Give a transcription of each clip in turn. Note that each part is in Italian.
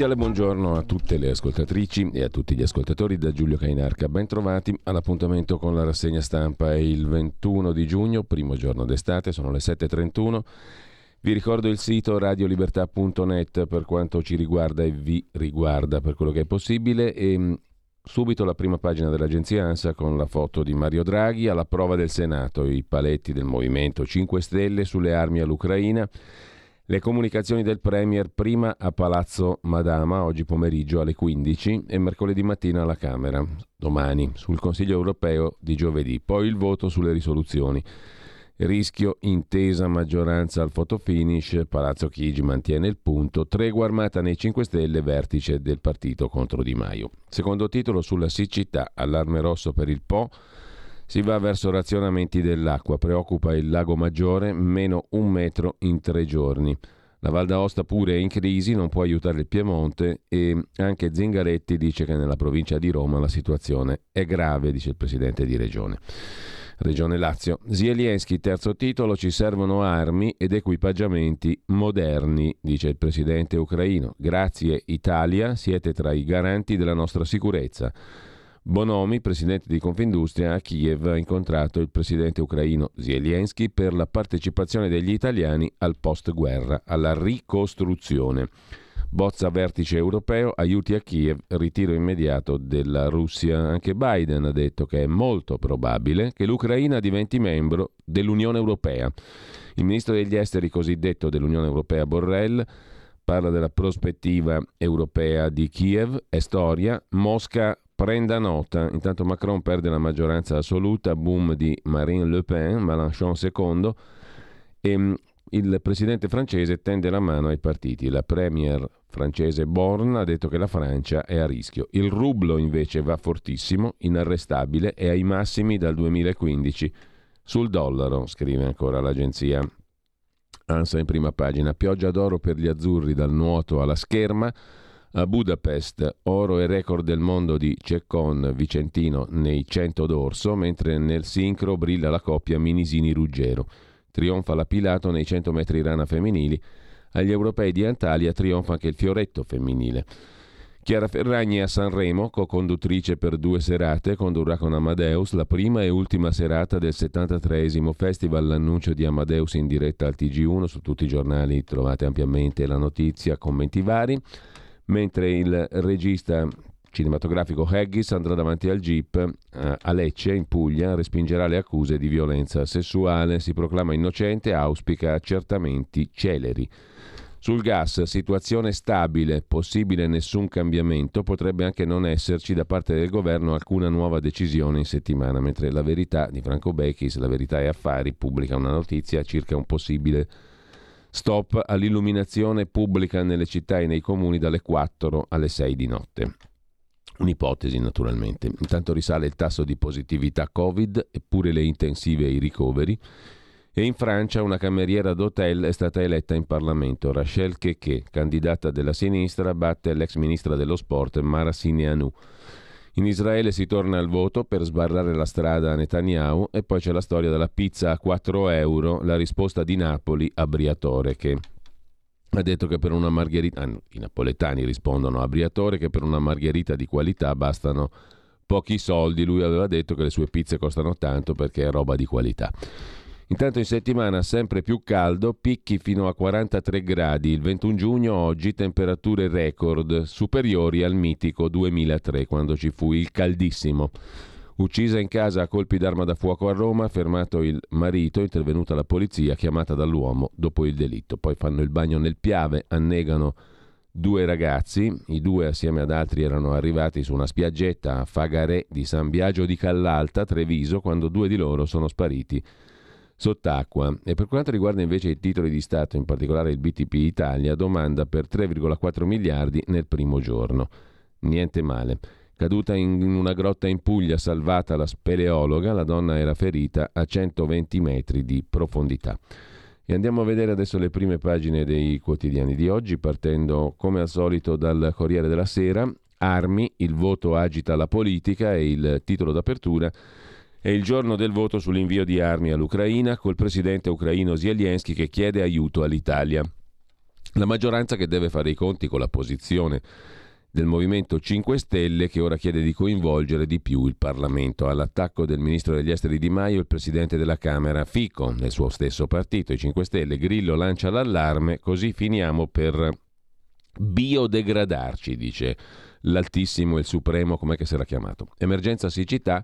Cordiale buongiorno a tutte le ascoltatrici e a tutti gli ascoltatori da Giulio Cainarca. Ben trovati all'appuntamento con la rassegna stampa. È il 21 di giugno, primo giorno d'estate, sono le 7.31. Vi ricordo il sito radiolibertà.net per quanto ci riguarda e vi riguarda per quello che è possibile e mm, subito la prima pagina dell'agenzia ANSA con la foto di Mario Draghi alla prova del Senato, i paletti del Movimento 5 Stelle sulle armi all'Ucraina le comunicazioni del Premier prima a Palazzo Madama, oggi pomeriggio alle 15 e mercoledì mattina alla Camera, domani, sul Consiglio europeo di giovedì. Poi il voto sulle risoluzioni. Rischio, intesa, maggioranza al fotofinish, Palazzo Chigi mantiene il punto, tregua armata nei 5 Stelle, vertice del partito contro Di Maio. Secondo titolo sulla siccità, allarme rosso per il Po, si va verso razionamenti dell'acqua, preoccupa il lago Maggiore, meno un metro in tre giorni. La Val d'Aosta pure è in crisi, non può aiutare il Piemonte e anche Zingaretti dice che nella provincia di Roma la situazione è grave, dice il presidente di regione. Regione Lazio. Zielinski, terzo titolo, ci servono armi ed equipaggiamenti moderni, dice il presidente ucraino. Grazie Italia, siete tra i garanti della nostra sicurezza. Bonomi, presidente di Confindustria, a Kiev ha incontrato il presidente ucraino Zelensky per la partecipazione degli italiani al post-guerra, alla ricostruzione. Bozza vertice europeo, aiuti a Kiev, ritiro immediato della Russia. Anche Biden ha detto che è molto probabile che l'Ucraina diventi membro dell'Unione Europea. Il ministro degli esteri cosiddetto dell'Unione Europea Borrell parla della prospettiva europea di Kiev, è storia, Mosca prenda nota. Intanto Macron perde la maggioranza assoluta, boom di Marine Le Pen, Mélenchon secondo, e mm, il presidente francese tende la mano ai partiti. La premier francese Born ha detto che la Francia è a rischio. Il rublo invece va fortissimo, inarrestabile e ai massimi dal 2015 sul dollaro, scrive ancora l'agenzia ANSA in prima pagina. Pioggia d'oro per gli azzurri dal nuoto alla scherma. A Budapest, oro e record del mondo di Ceccon Vicentino nei 100 d'orso, mentre nel sincro brilla la coppia Minisini-Ruggero. Trionfa la Pilato nei 100 metri rana femminili. Agli europei di Antalya trionfa anche il fioretto femminile. Chiara Ferragni a Sanremo, co-conduttrice per due serate, condurrà con Amadeus la prima e ultima serata del 73 Festival. L'annuncio di Amadeus in diretta al TG1, su tutti i giornali trovate ampiamente la notizia, commenti vari mentre il regista cinematografico Haggis andrà davanti al GIP eh, a Lecce, in Puglia, respingerà le accuse di violenza sessuale, si proclama innocente, auspica accertamenti celeri. Sul gas, situazione stabile, possibile nessun cambiamento, potrebbe anche non esserci da parte del governo alcuna nuova decisione in settimana, mentre la verità di Franco Becchis, la verità e affari, pubblica una notizia circa un possibile Stop all'illuminazione pubblica nelle città e nei comuni dalle 4 alle 6 di notte. Un'ipotesi naturalmente. Intanto risale il tasso di positività Covid, eppure le intensive e i ricoveri. E in Francia una cameriera d'hotel è stata eletta in Parlamento. Rachel Keke, candidata della sinistra, batte l'ex ministra dello sport Mara Sineanu. In Israele si torna al voto per sbarrare la strada a Netanyahu e poi c'è la storia della pizza a 4 euro, la risposta di Napoli a Briatore che ha detto che per una margherita, ah, i napoletani rispondono a Briatore che per una margherita di qualità bastano pochi soldi, lui aveva detto che le sue pizze costano tanto perché è roba di qualità. Intanto in settimana sempre più caldo, picchi fino a 43 gradi. Il 21 giugno oggi temperature record superiori al mitico 2003 quando ci fu il caldissimo. Uccisa in casa a colpi d'arma da fuoco a Roma, fermato il marito, intervenuta la polizia chiamata dall'uomo dopo il delitto. Poi fanno il bagno nel Piave, annegano due ragazzi, i due assieme ad altri erano arrivati su una spiaggetta a Fagarè di San Biagio di Callalta, Treviso, quando due di loro sono spariti sott'acqua. E per quanto riguarda invece i titoli di Stato, in particolare il BTP Italia, domanda per 3,4 miliardi nel primo giorno. Niente male. Caduta in una grotta in Puglia, salvata la speleologa, la donna era ferita a 120 metri di profondità. E andiamo a vedere adesso le prime pagine dei quotidiani di oggi, partendo come al solito dal Corriere della Sera. Armi, il voto agita la politica e il titolo d'apertura è il giorno del voto sull'invio di armi all'Ucraina col presidente ucraino Zelensky che chiede aiuto all'Italia. La maggioranza che deve fare i conti con la posizione del Movimento 5 Stelle che ora chiede di coinvolgere di più il Parlamento. All'attacco del ministro degli esteri Di Maio il presidente della Camera Fico, nel suo stesso partito, i 5 Stelle, Grillo lancia l'allarme, così finiamo per biodegradarci, dice l'Altissimo e il Supremo, com'è che si chiamato. Emergenza siccità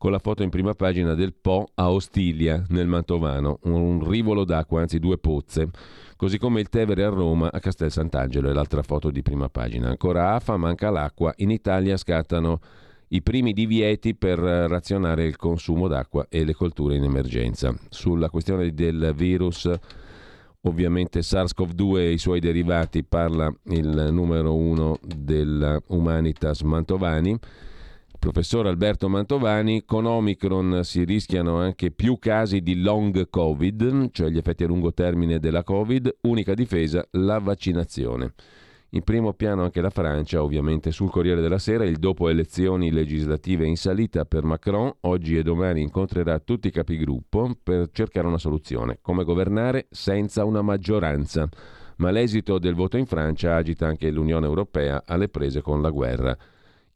con la foto in prima pagina del Po a Ostilia, nel Mantovano, un rivolo d'acqua, anzi due pozze, così come il Tevere a Roma a Castel Sant'Angelo è l'altra foto di prima pagina. Ancora AFA, manca l'acqua, in Italia scattano i primi divieti per razionare il consumo d'acqua e le colture in emergenza. Sulla questione del virus ovviamente SARS-CoV-2 e i suoi derivati parla il numero uno dell'Humanitas Mantovani professor Alberto Mantovani, con Omicron si rischiano anche più casi di long Covid, cioè gli effetti a lungo termine della Covid, unica difesa la vaccinazione. In primo piano anche la Francia, ovviamente sul Corriere della Sera, il dopo elezioni legislative in salita per Macron, oggi e domani incontrerà tutti i capigruppo per cercare una soluzione, come governare senza una maggioranza. Ma l'esito del voto in Francia agita anche l'Unione Europea alle prese con la guerra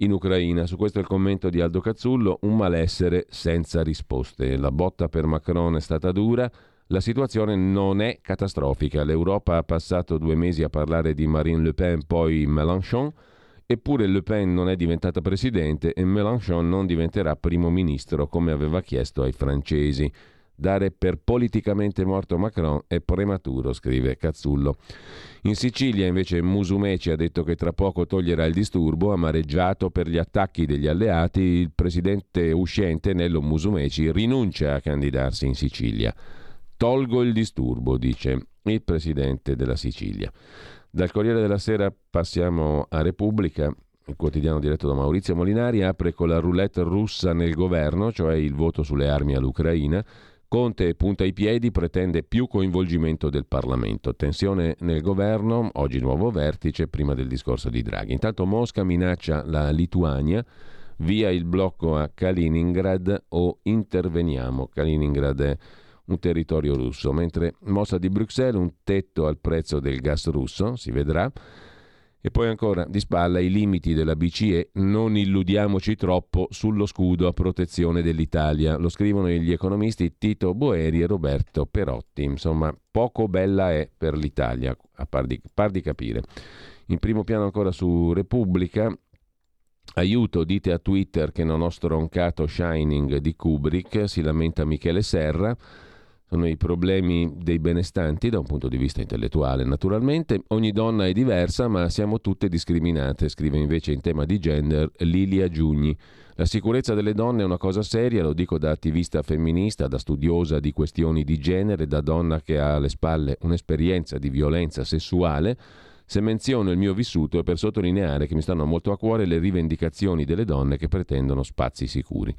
in Ucraina. Su questo il commento di Aldo Cazzullo, un malessere senza risposte. La botta per Macron è stata dura, la situazione non è catastrofica. L'Europa ha passato due mesi a parlare di Marine Le Pen, poi Mélenchon, eppure Le Pen non è diventata presidente e Mélenchon non diventerà primo ministro come aveva chiesto ai francesi. Dare per politicamente morto Macron è prematuro, scrive Cazzullo. In Sicilia invece Musumeci ha detto che tra poco toglierà il disturbo, amareggiato per gli attacchi degli alleati, il presidente uscente Nello Musumeci rinuncia a candidarsi in Sicilia. Tolgo il disturbo, dice il presidente della Sicilia. Dal Corriere della Sera passiamo a Repubblica. Il quotidiano diretto da Maurizio Molinari apre con la roulette russa nel governo, cioè il voto sulle armi all'Ucraina. Conte punta i piedi, pretende più coinvolgimento del Parlamento. Tensione nel governo, oggi nuovo vertice, prima del discorso di Draghi. Intanto Mosca minaccia la Lituania, via il blocco a Kaliningrad o interveniamo. Kaliningrad è un territorio russo, mentre mossa di Bruxelles un tetto al prezzo del gas russo, si vedrà. E poi ancora di spalla i limiti della BCE, non illudiamoci troppo sullo scudo a protezione dell'Italia. Lo scrivono gli economisti Tito Boeri e Roberto Perotti. Insomma, poco bella è per l'Italia, a par di, par di capire. In primo piano ancora su Repubblica, Aiuto, dite a Twitter che non ho stroncato Shining di Kubrick, si lamenta Michele Serra sono i problemi dei benestanti da un punto di vista intellettuale. Naturalmente ogni donna è diversa, ma siamo tutte discriminate, scrive invece in tema di gender Lilia Giugni. La sicurezza delle donne è una cosa seria, lo dico da attivista femminista, da studiosa di questioni di genere, da donna che ha alle spalle un'esperienza di violenza sessuale. Se menziono il mio vissuto è per sottolineare che mi stanno molto a cuore le rivendicazioni delle donne che pretendono spazi sicuri.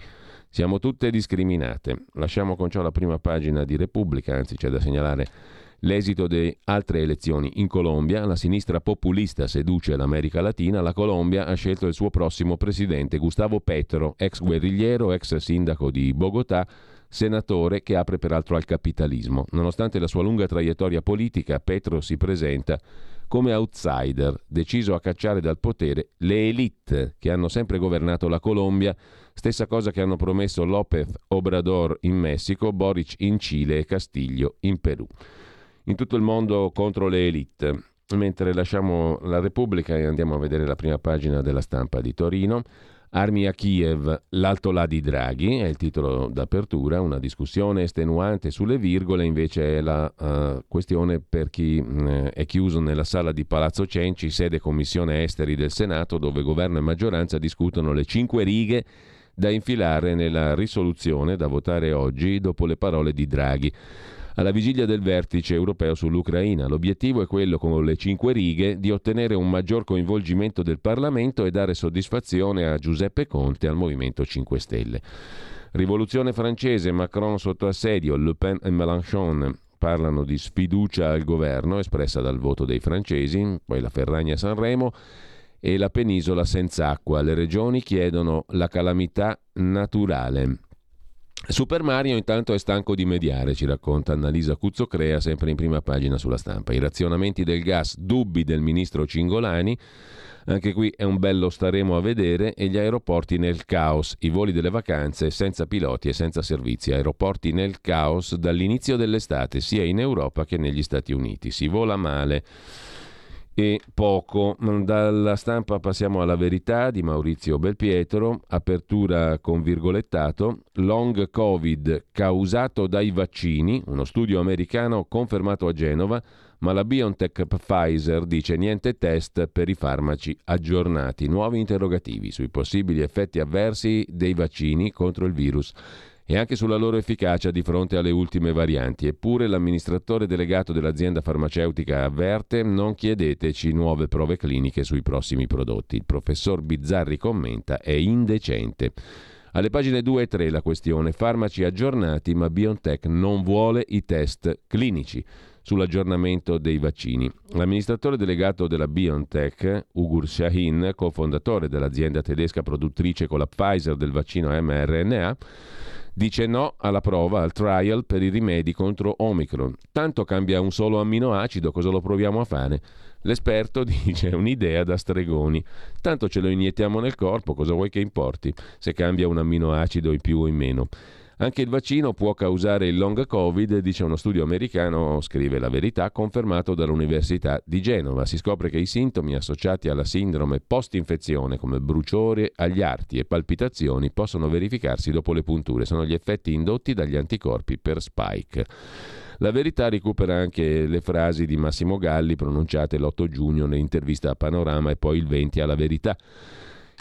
Siamo tutte discriminate. Lasciamo con ciò la prima pagina di Repubblica, anzi c'è da segnalare l'esito di altre elezioni in Colombia. La sinistra populista seduce l'America Latina. La Colombia ha scelto il suo prossimo presidente, Gustavo Petro, ex guerrigliero, ex sindaco di Bogotà, senatore che apre peraltro al capitalismo. Nonostante la sua lunga traiettoria politica, Petro si presenta come outsider, deciso a cacciare dal potere le elite che hanno sempre governato la Colombia, stessa cosa che hanno promesso López Obrador in Messico, Boric in Cile e Castiglio in Perù. In tutto il mondo contro le elite. Mentre lasciamo la Repubblica e andiamo a vedere la prima pagina della stampa di Torino, Armi a Kiev, l'alto là di Draghi, è il titolo d'apertura, una discussione estenuante sulle virgole, invece è la uh, questione per chi mh, mm, è chiuso nella sala di Palazzo Cenci, sede Commissione Esteri del Senato, dove governo e maggioranza discutono le cinque righe da infilare nella risoluzione da votare oggi dopo le parole di Draghi alla vigilia del vertice europeo sull'Ucraina. L'obiettivo è quello, con le cinque righe, di ottenere un maggior coinvolgimento del Parlamento e dare soddisfazione a Giuseppe Conte e al Movimento 5 Stelle. Rivoluzione francese, Macron sotto assedio, Le Pen e Mélenchon parlano di sfiducia al governo espressa dal voto dei francesi, poi la Ferragna Sanremo e la penisola senza acqua. Le regioni chiedono la calamità naturale. Super Mario intanto è stanco di mediare, ci racconta Annalisa Cuzzocrea, sempre in prima pagina sulla stampa. I razionamenti del gas, dubbi del ministro Cingolani, anche qui è un bello staremo a vedere, e gli aeroporti nel caos, i voli delle vacanze senza piloti e senza servizi, aeroporti nel caos dall'inizio dell'estate, sia in Europa che negli Stati Uniti. Si vola male e poco. Dalla stampa passiamo alla verità di Maurizio Belpietro, apertura con virgolettato, long covid causato dai vaccini, uno studio americano confermato a Genova, ma la BioNTech Pfizer dice niente test per i farmaci aggiornati, nuovi interrogativi sui possibili effetti avversi dei vaccini contro il virus e anche sulla loro efficacia di fronte alle ultime varianti. Eppure l'amministratore delegato dell'azienda farmaceutica avverte non chiedeteci nuove prove cliniche sui prossimi prodotti. Il professor Bizzarri commenta è indecente. Alle pagine 2 e 3 la questione farmaci aggiornati ma BioNTech non vuole i test clinici sull'aggiornamento dei vaccini. L'amministratore delegato della BioNTech, Ugur Shahin, cofondatore dell'azienda tedesca produttrice con la Pfizer del vaccino mRNA, dice no alla prova, al trial per i rimedi contro Omicron. Tanto cambia un solo amminoacido, cosa lo proviamo a fare? L'esperto dice un'idea da stregoni. Tanto ce lo iniettiamo nel corpo, cosa vuoi che importi se cambia un amminoacido in più o in meno? Anche il vaccino può causare il long covid, dice uno studio americano, scrive la verità, confermato dall'Università di Genova. Si scopre che i sintomi associati alla sindrome post-infezione, come bruciore agli arti e palpitazioni, possono verificarsi dopo le punture. Sono gli effetti indotti dagli anticorpi per spike. La verità recupera anche le frasi di Massimo Galli pronunciate l'8 giugno nell'intervista a Panorama e poi il 20 alla verità.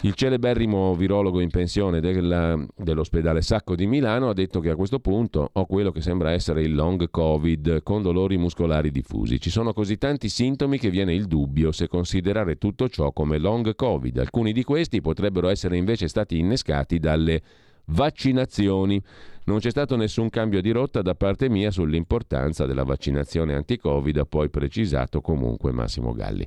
Il celeberrimo virologo in pensione della, dell'ospedale Sacco di Milano ha detto che a questo punto ho quello che sembra essere il long covid con dolori muscolari diffusi. Ci sono così tanti sintomi che viene il dubbio se considerare tutto ciò come long covid. Alcuni di questi potrebbero essere invece stati innescati dalle vaccinazioni. Non c'è stato nessun cambio di rotta da parte mia sull'importanza della vaccinazione anti-Covid, ha poi precisato comunque Massimo Galli.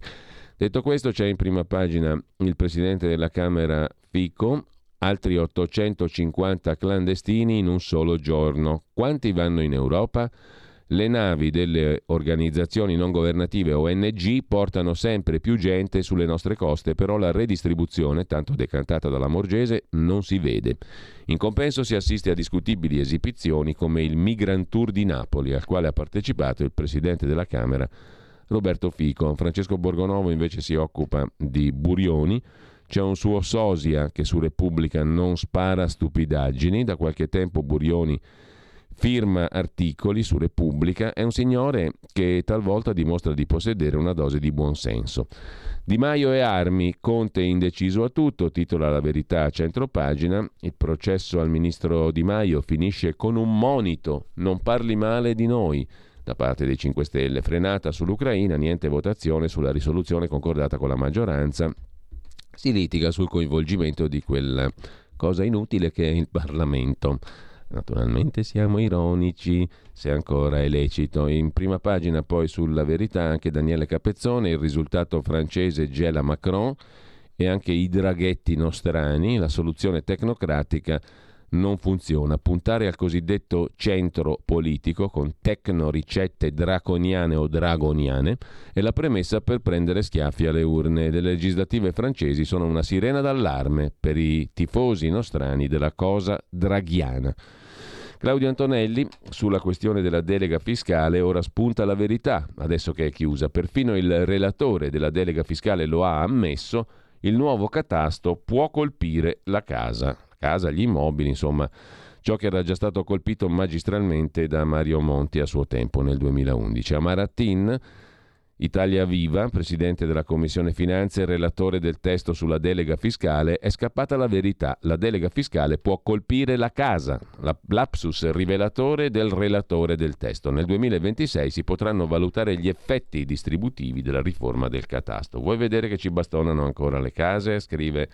Detto questo, c'è in prima pagina il presidente della Camera Fico, altri 850 clandestini in un solo giorno. Quanti vanno in Europa? Le navi delle organizzazioni non governative ONG portano sempre più gente sulle nostre coste, però la redistribuzione, tanto decantata dalla Morgese, non si vede. In compenso si assiste a discutibili esibizioni come il Migrant Tour di Napoli, al quale ha partecipato il presidente della Camera Roberto Fico. Francesco Borgonovo invece si occupa di Burioni. C'è un suo sosia che su Repubblica non spara stupidaggini. Da qualche tempo Burioni firma articoli su Repubblica. È un signore che talvolta dimostra di possedere una dose di buonsenso. Di Maio e armi, Conte indeciso a tutto, titola la verità a centropagina. Il processo al ministro Di Maio finisce con un monito: non parli male di noi da parte dei 5 Stelle. Frenata sull'Ucraina, niente votazione sulla risoluzione concordata con la maggioranza. Si litiga sul coinvolgimento di quella cosa inutile che è il Parlamento. Naturalmente siamo ironici, se ancora è lecito. In prima pagina poi sulla verità anche Daniele Capezzone, il risultato francese gela Macron e anche i draghetti nostrani, la soluzione tecnocratica non funziona. Puntare al cosiddetto centro politico con tecno ricette draconiane o dragoniane è la premessa per prendere schiaffi alle urne. Le legislative francesi sono una sirena d'allarme per i tifosi nostrani della cosa draghiana. Claudio Antonelli, sulla questione della delega fiscale, ora spunta la verità, adesso che è chiusa. Perfino il relatore della delega fiscale lo ha ammesso, il nuovo catasto può colpire la casa, casa, gli immobili, insomma, ciò che era già stato colpito magistralmente da Mario Monti a suo tempo nel 2011. A Maratin Italia Viva, presidente della Commissione Finanze e relatore del testo sulla delega fiscale, è scappata la verità. La delega fiscale può colpire la casa, la lapsus rivelatore del relatore del testo. Nel 2026 si potranno valutare gli effetti distributivi della riforma del catasto. Vuoi vedere che ci bastonano ancora le case? Scrive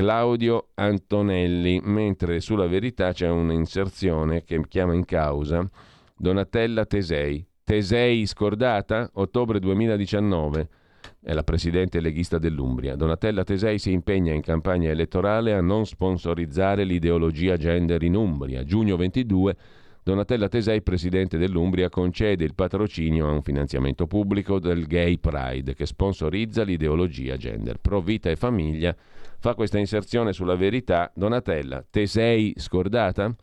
Claudio Antonelli, mentre sulla verità c'è un'inserzione che chiama in causa Donatella Tesei, Tesei scordata? Ottobre 2019. È la presidente leghista dell'Umbria. Donatella Tesei si impegna in campagna elettorale a non sponsorizzare l'ideologia gender in Umbria. Giugno 22. Donatella Tesei, presidente dell'Umbria, concede il patrocinio a un finanziamento pubblico del Gay Pride che sponsorizza l'ideologia gender. Pro Vita e Famiglia fa questa inserzione sulla verità. Donatella, Tesei scordata?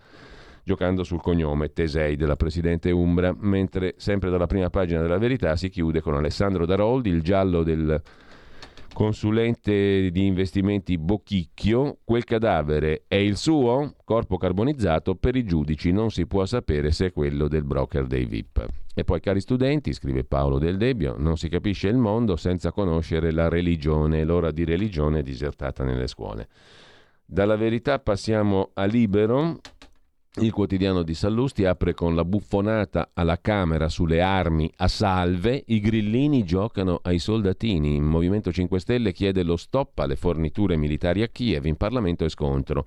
giocando sul cognome Tesei della Presidente Umbra, mentre sempre dalla prima pagina della Verità si chiude con Alessandro Daroldi, il giallo del consulente di investimenti Bocchicchio, quel cadavere è il suo? Corpo carbonizzato, per i giudici non si può sapere se è quello del broker dei VIP. E poi, cari studenti, scrive Paolo Del Debbio, non si capisce il mondo senza conoscere la religione, l'ora di religione disertata nelle scuole. Dalla verità passiamo a Libero, il quotidiano di Sallusti apre con la buffonata alla Camera sulle armi a salve. I grillini giocano ai soldatini. Il Movimento 5 Stelle chiede lo stop alle forniture militari a Kiev. In Parlamento è scontro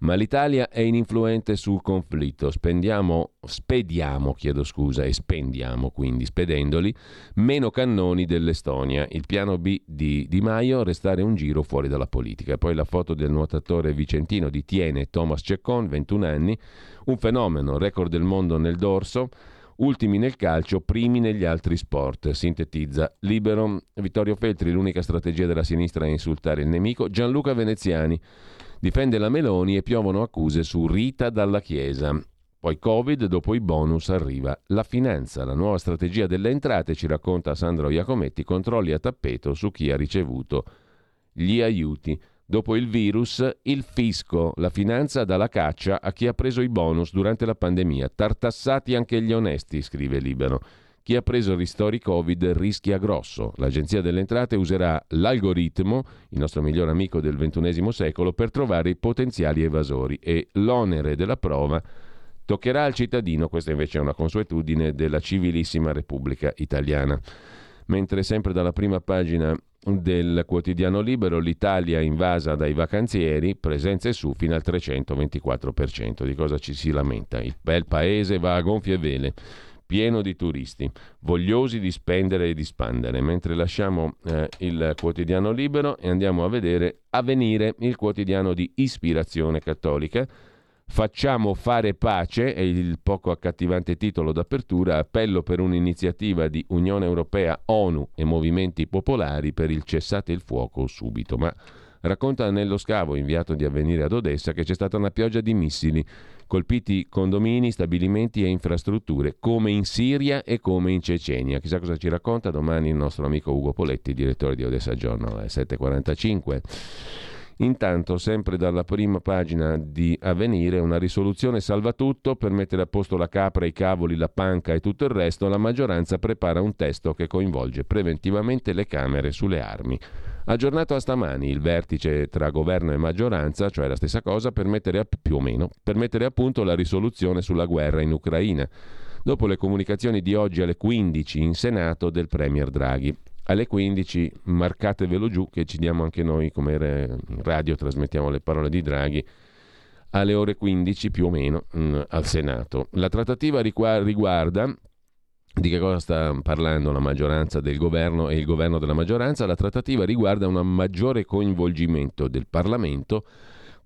ma l'Italia è ininfluente sul conflitto. Spendiamo, spediamo, chiedo scusa, e spendiamo quindi, spedendoli, meno cannoni dell'Estonia. Il piano B di Di Maio, restare un giro fuori dalla politica. Poi la foto del nuotatore vicentino di Tiene, Thomas Ceccon, 21 anni, un fenomeno, record del mondo nel dorso, ultimi nel calcio, primi negli altri sport. Sintetizza Libero. Vittorio Feltri, l'unica strategia della sinistra è insultare il nemico. Gianluca Veneziani. Difende la Meloni e piovono accuse su Rita dalla Chiesa. Poi Covid, dopo i bonus arriva la finanza, la nuova strategia delle entrate, ci racconta Sandro Iacometti, controlli a tappeto su chi ha ricevuto gli aiuti. Dopo il virus, il fisco, la finanza dà la caccia a chi ha preso i bonus durante la pandemia. Tartassati anche gli onesti, scrive Libero. Chi ha preso ristori Covid rischia grosso. L'Agenzia delle Entrate userà l'algoritmo, il nostro miglior amico del XXI secolo, per trovare i potenziali evasori e l'onere della prova toccherà al cittadino, questa invece è una consuetudine della civilissima Repubblica Italiana. Mentre sempre dalla prima pagina del quotidiano libero l'Italia invasa dai vacanzieri, presenze su fino al 324%. Di cosa ci si lamenta? Il bel paese va a gonfie vele pieno di turisti, vogliosi di spendere e di spandere, mentre lasciamo eh, il quotidiano libero e andiamo a vedere Avvenire, il quotidiano di ispirazione cattolica. Facciamo fare pace, è il poco accattivante titolo d'apertura, appello per un'iniziativa di Unione Europea, ONU e movimenti popolari per il cessate il fuoco subito. Ma racconta nello scavo inviato di avvenire ad Odessa che c'è stata una pioggia di missili colpiti condomini, stabilimenti e infrastrutture, come in Siria e come in Cecenia. Chissà cosa ci racconta domani il nostro amico Ugo Poletti, direttore di Odessa Giorno, alle 7.45. Intanto, sempre dalla prima pagina di Avvenire, una risoluzione salva tutto per mettere a posto la capra, i cavoli, la panca e tutto il resto. La maggioranza prepara un testo che coinvolge preventivamente le Camere sulle armi. Aggiornato a stamani il vertice tra governo e maggioranza, cioè la stessa cosa, per mettere a, più o meno, per mettere a punto la risoluzione sulla guerra in Ucraina, dopo le comunicazioni di oggi alle 15 in Senato del Premier Draghi. Alle 15 marcatevelo giù che ci diamo anche noi come radio, trasmettiamo le parole di Draghi alle ore 15 più o meno mh, mm, al Senato. La trattativa riguarda di che cosa sta parlando la maggioranza del governo e il governo della maggioranza? La trattativa riguarda un maggiore coinvolgimento del Parlamento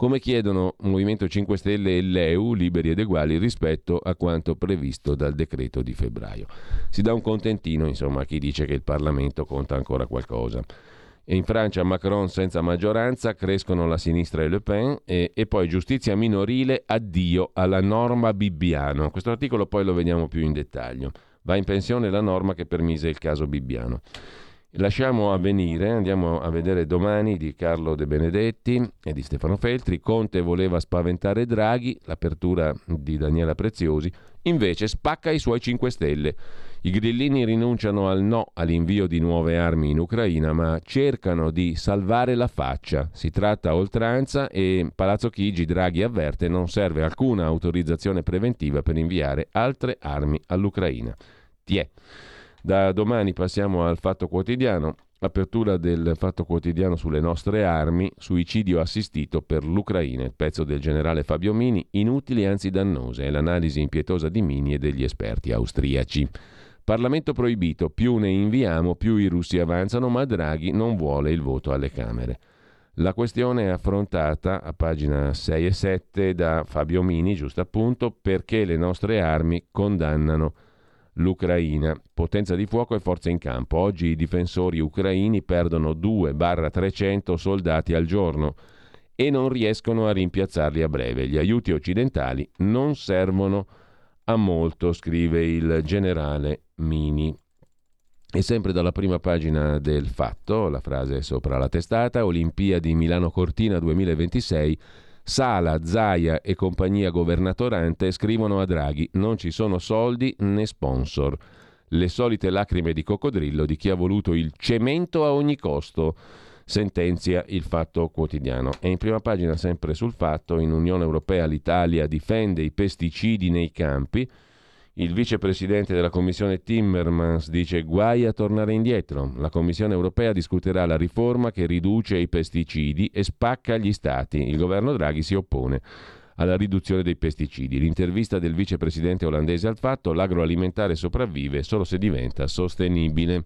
come chiedono Movimento 5 Stelle e l'EU, liberi ed uguali, rispetto a quanto previsto dal decreto di febbraio. Si dà un contentino, insomma, a chi dice che il Parlamento conta ancora qualcosa. E in Francia Macron senza maggioranza, crescono la sinistra e Le Pen e, e poi giustizia minorile, addio alla norma Bibbiano. Questo articolo poi lo vediamo più in dettaglio. Va in pensione la norma che permise il caso Bibbiano. Lasciamo avvenire, andiamo a vedere domani di Carlo De Benedetti e di Stefano Feltri. Conte voleva spaventare Draghi, l'apertura di Daniela Preziosi, invece spacca i suoi 5 Stelle. I grillini rinunciano al no all'invio di nuove armi in Ucraina, ma cercano di salvare la faccia. Si tratta oltranza e Palazzo Chigi Draghi avverte non serve alcuna autorizzazione preventiva per inviare altre armi all'Ucraina. Tiè. Da domani passiamo al Fatto Quotidiano. Apertura del Fatto Quotidiano sulle nostre armi, suicidio assistito per l'Ucraina, il pezzo del generale Fabio Mini, inutili anzi dannose, è l'analisi impietosa di Mini e degli esperti austriaci. Parlamento proibito, più ne inviamo, più i russi avanzano, ma Draghi non vuole il voto alle Camere. La questione è affrontata a pagina 6 e 7 da Fabio Mini, giusto appunto, perché le nostre armi condannano l'Ucraina. Potenza di fuoco e forza in campo. Oggi i difensori ucraini perdono 2-300 soldati al giorno e non riescono a rimpiazzarli a breve. Gli aiuti occidentali non servono a molto, scrive il generale Mini. E sempre dalla prima pagina del fatto, la frase sopra la testata, Olimpiadi Milano Cortina 2026 Sala, Zaia e compagnia governatorante scrivono a Draghi non ci sono soldi né sponsor. Le solite lacrime di coccodrillo di chi ha voluto il cemento a ogni costo, sentenzia il Fatto Quotidiano. E in prima pagina sempre sul Fatto, in Unione Europea l'Italia difende i pesticidi nei campi, il vicepresidente della Commissione Timmermans dice guai a tornare indietro. La Commissione europea discuterà la riforma che riduce i pesticidi e spacca gli stati. Il governo Draghi si oppone alla riduzione dei pesticidi. L'intervista del vicepresidente olandese al fatto, l'agroalimentare sopravvive solo se diventa sostenibile.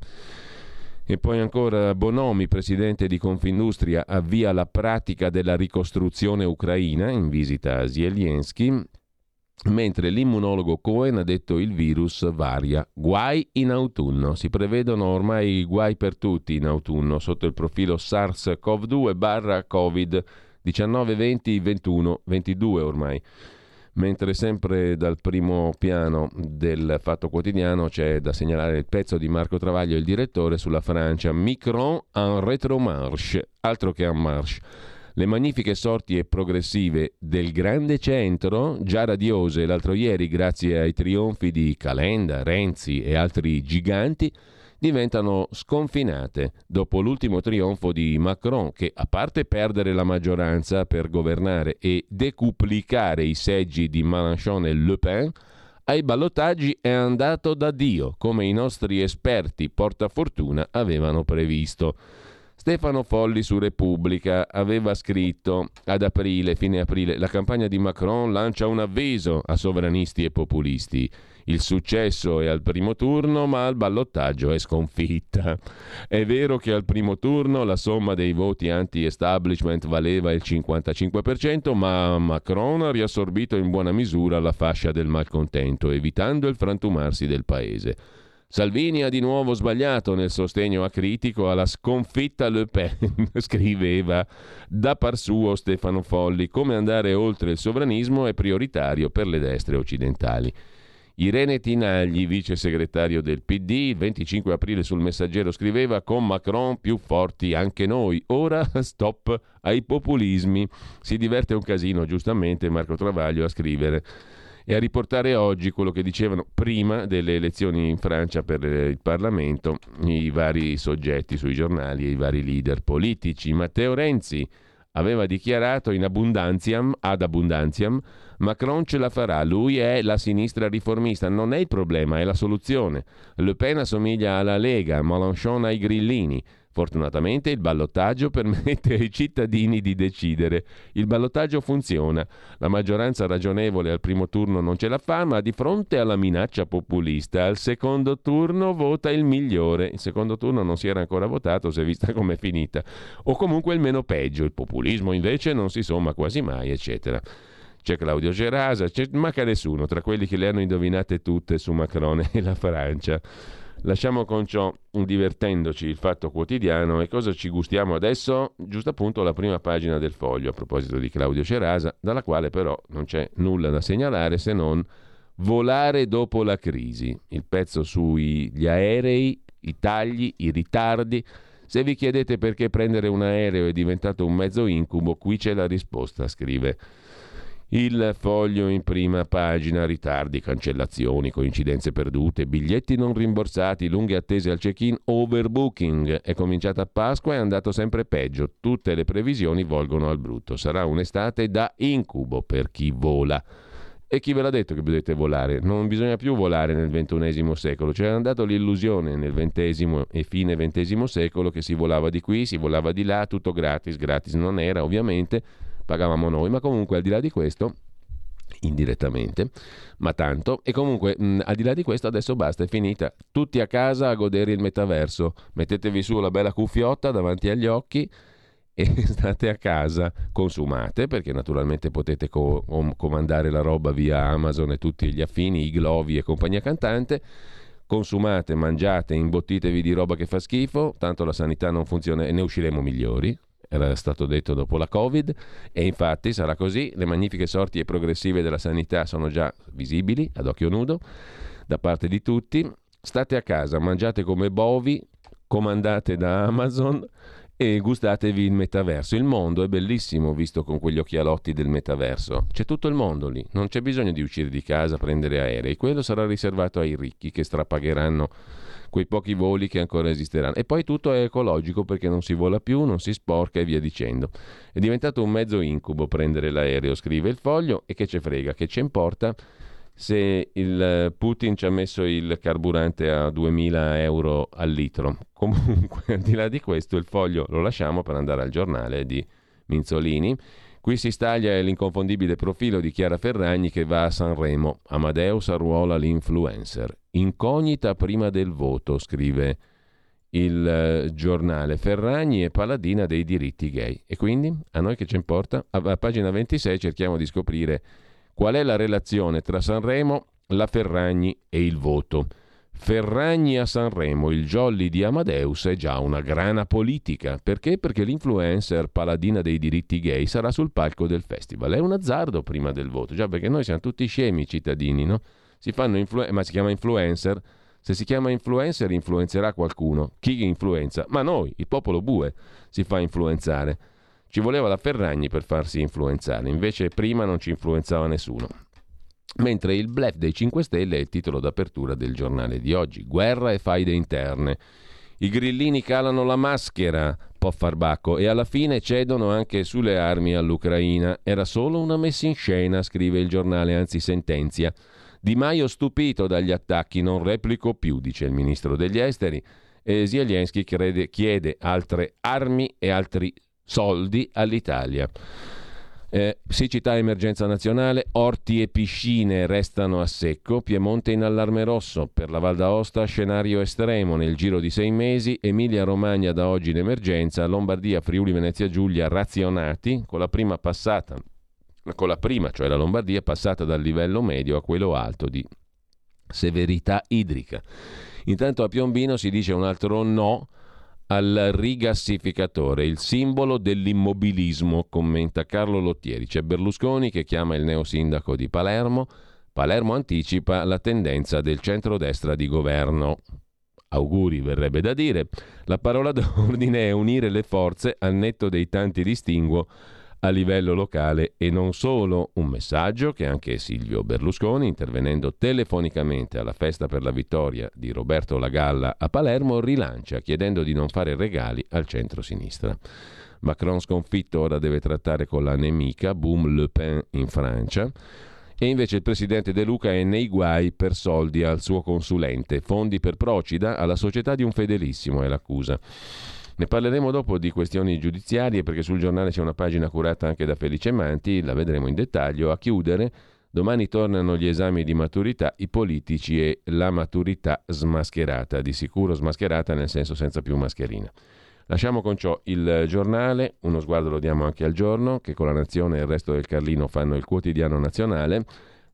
E poi ancora Bonomi, presidente di Confindustria, avvia la pratica della ricostruzione ucraina in visita a Zelensky mentre l'immunologo Cohen ha detto il virus varia. Guai in autunno. Si prevedono ormai guai per tutti in autunno sotto il profilo SARS-CoV-2 barra Covid-19, 20, 21, 22 ormai. Mentre sempre dal primo piano del Fatto Quotidiano c'è da segnalare il pezzo di Marco Travaglio, il direttore, sulla Francia. Micron en retromarche, altro che en marche. Le magnifiche sorti e progressive del grande centro, già radiose l'altro ieri grazie ai trionfi di Calenda, Renzi e altri giganti, diventano sconfinate dopo l'ultimo trionfo di Macron che, a parte perdere la maggioranza per governare e decuplicare i seggi di Mélenchon e Le Pen, ai ballottaggi è andato da Dio, come i nostri esperti portafortuna avevano previsto. Stefano Folli su Repubblica aveva scritto ad aprile, fine aprile, la campagna di Macron lancia un avviso a sovranisti e populisti. Il successo è al primo turno, ma al ballottaggio è sconfitta. È vero che al primo turno la somma dei voti anti-establishment valeva il 55%, ma Macron ha riassorbito in buona misura la fascia del malcontento, evitando il frantumarsi del paese. Salvini ha di nuovo sbagliato nel sostegno acritico alla sconfitta Le Pen, scriveva da par suo Stefano Folli. Come andare oltre il sovranismo è prioritario per le destre occidentali. Irene Tinagli, vice segretario del PD, il 25 aprile sul Messaggero scriveva con Macron più forti anche noi, ora stop ai populismi. Si diverte un casino, giustamente, Marco Travaglio a scrivere e a riportare oggi quello che dicevano prima delle elezioni in Francia per il Parlamento i vari soggetti sui giornali e i vari leader politici. Matteo Renzi aveva dichiarato in abundantiam, ad abundantiam, Macron ce la farà, lui è la sinistra riformista, non è il problema, è la soluzione. Le Pen assomiglia alla Lega, Mélenchon ai grillini. Fortunatamente il ballottaggio permette ai cittadini di decidere. Il ballottaggio funziona. La maggioranza ragionevole al primo turno non ce la fa, ma di fronte alla minaccia populista al secondo turno vota il migliore. Il secondo turno non si era ancora votato, si è vista com'è finita. O comunque il meno peggio. Il populismo invece non si somma quasi mai, eccetera. C'è Claudio Gerasa, c'è, manca nessuno tra quelli che le hanno indovinate tutte su Macron e la Francia. Lasciamo con ciò, divertendoci, il fatto quotidiano e cosa ci gustiamo adesso? Giusto appunto la prima pagina del foglio a proposito di Claudio Cerasa, dalla quale però non c'è nulla da segnalare se non volare dopo la crisi, il pezzo sugli aerei, i tagli, i ritardi. Se vi chiedete perché prendere un aereo è diventato un mezzo incubo, qui c'è la risposta, scrive il foglio in prima pagina, ritardi, cancellazioni, coincidenze perdute, biglietti non rimborsati, lunghe attese al check-in, overbooking. È cominciata a Pasqua e è andato sempre peggio. Tutte le previsioni volgono al brutto. Sarà un'estate da incubo per chi vola. E chi ve l'ha detto che potete volare? Non bisogna più volare nel XXI secolo. C'era dato l'illusione nel XX e fine XX secolo che si volava di qui, si volava di là, tutto gratis. Gratis non era, ovviamente pagavamo noi, ma comunque al di là di questo indirettamente, ma tanto. E comunque, mh, al di là di questo, adesso basta, è finita. Tutti a casa a godere il metaverso. Mettetevi su la bella cuffiotta davanti agli occhi e state a casa, consumate, perché naturalmente potete co- comandare la roba via Amazon e tutti gli affini, i glovi e compagnia cantante. Consumate, mangiate, imbottitevi di roba che fa schifo, tanto la sanità non funziona e ne usciremo migliori, era stato detto dopo la Covid e infatti sarà così, le magnifiche sorti e progressive della sanità sono già visibili ad occhio nudo da parte di tutti. State a casa, mangiate come bovi, comandate da Amazon e gustatevi il metaverso. Il mondo è bellissimo visto con quegli occhialotti del metaverso. C'è tutto il mondo lì, non c'è bisogno di uscire di casa, prendere aerei. Quello sarà riservato ai ricchi che strapagheranno quei pochi voli che ancora esisteranno. E poi tutto è ecologico perché non si vola più, non si sporca e via dicendo. È diventato un mezzo incubo prendere l'aereo, scrive il foglio, e che ce frega, che ci importa se il Putin ci ha messo il carburante a 2000 euro al litro. Comunque, al di là di questo, il foglio lo lasciamo per andare al giornale di Minzolini. Qui si staglia l'inconfondibile profilo di Chiara Ferragni che va a Sanremo. Amadeus arruola l'influencer. Incognita prima del voto, scrive il eh, giornale. Ferragni è paladina dei diritti gay. E quindi a noi che ci importa? A pagina 26 cerchiamo di scoprire qual è la relazione tra Sanremo, la Ferragni e il voto. Ferragni a Sanremo, il jolly di Amadeus è già una grana politica. Perché? Perché l'influencer paladina dei diritti gay sarà sul palco del festival. È un azzardo prima del voto, già perché noi siamo tutti scemi cittadini, no? Si fanno influ- ma si chiama influencer. Se si chiama influencer, influenzerà qualcuno. Chi influenza? Ma noi, il popolo bue, si fa influenzare. Ci voleva la Ferragni per farsi influenzare, invece prima non ci influenzava nessuno. Mentre il blef dei 5 Stelle è il titolo d'apertura del giornale di oggi. Guerra e faide interne. I grillini calano la maschera, po' farbacco, e alla fine cedono anche sulle armi all'Ucraina. Era solo una messa in scena, scrive il giornale, anzi sentenzia. Di Maio stupito dagli attacchi non replico più, dice il ministro degli esteri, e Zelensky crede, chiede altre armi e altri soldi all'Italia. Eh, siccità emergenza nazionale, orti e piscine restano a secco, Piemonte in allarme rosso, per la Val d'Aosta scenario estremo. Nel giro di sei mesi, Emilia Romagna da oggi in emergenza, Lombardia, Friuli, Venezia Giulia razionati, con la prima passata con la prima, cioè la Lombardia, passata dal livello medio a quello alto di severità idrica. Intanto a Piombino si dice un altro no al rigassificatore, il simbolo dell'immobilismo, commenta Carlo Lottieri. C'è Berlusconi che chiama il neosindaco di Palermo. Palermo anticipa la tendenza del centrodestra di governo. Auguri verrebbe da dire. La parola d'ordine è unire le forze al netto dei tanti distinguo a livello locale e non solo. Un messaggio che anche Silvio Berlusconi, intervenendo telefonicamente alla festa per la vittoria di Roberto Lagalla a Palermo, rilancia chiedendo di non fare regali al centro-sinistra. Macron sconfitto ora deve trattare con la nemica, boom Le Pen in Francia. E invece il presidente De Luca è nei guai per soldi al suo consulente, fondi per Procida alla società di un fedelissimo, è l'accusa. Ne parleremo dopo di questioni giudiziarie perché sul giornale c'è una pagina curata anche da Felice Manti, la vedremo in dettaglio. A chiudere, domani tornano gli esami di maturità, i politici e la maturità smascherata, di sicuro smascherata nel senso senza più mascherina. Lasciamo con ciò il giornale, uno sguardo lo diamo anche al giorno, che con la Nazione e il resto del Carlino fanno il quotidiano nazionale.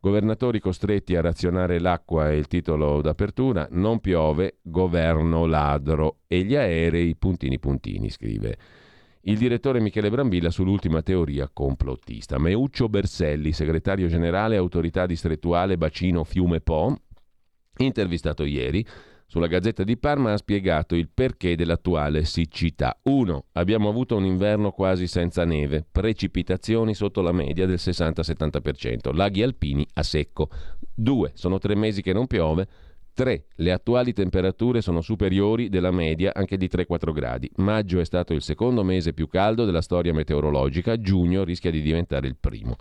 Governatori costretti a razionare l'acqua è il titolo d'apertura. Non piove, governo ladro. E gli aerei puntini puntini, scrive. Il direttore Michele Brambilla sull'ultima teoria complottista. Meuccio Berselli, segretario generale autorità distrettuale bacino Fiume Po, intervistato ieri, sulla Gazzetta di Parma ha spiegato il perché dell'attuale siccità. 1. Abbiamo avuto un inverno quasi senza neve, precipitazioni sotto la media del 60-70%, laghi alpini a secco. 2. Sono tre mesi che non piove. 3. Le attuali temperature sono superiori della media anche di 3-4 gradi. Maggio è stato il secondo mese più caldo della storia meteorologica, giugno rischia di diventare il primo.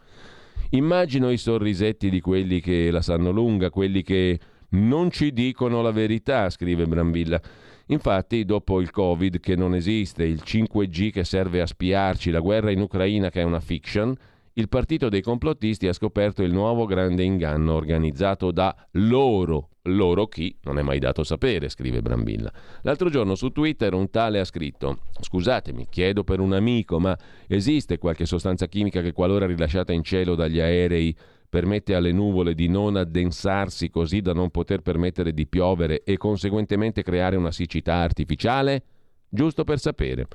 Immagino i sorrisetti di quelli che la sanno lunga, quelli che non ci dicono la verità, scrive Brambilla. Infatti, dopo il Covid che non esiste, il 5G che serve a spiarci, la guerra in Ucraina che è una fiction, il partito dei complottisti ha scoperto il nuovo grande inganno organizzato da loro. Loro chi? Non è mai dato sapere, scrive Brambilla. L'altro giorno su Twitter un tale ha scritto: Scusatemi, chiedo per un amico, ma esiste qualche sostanza chimica che qualora rilasciata in cielo dagli aerei permette alle nuvole di non addensarsi così da non poter permettere di piovere e conseguentemente creare una siccità artificiale? Giusto per sapere.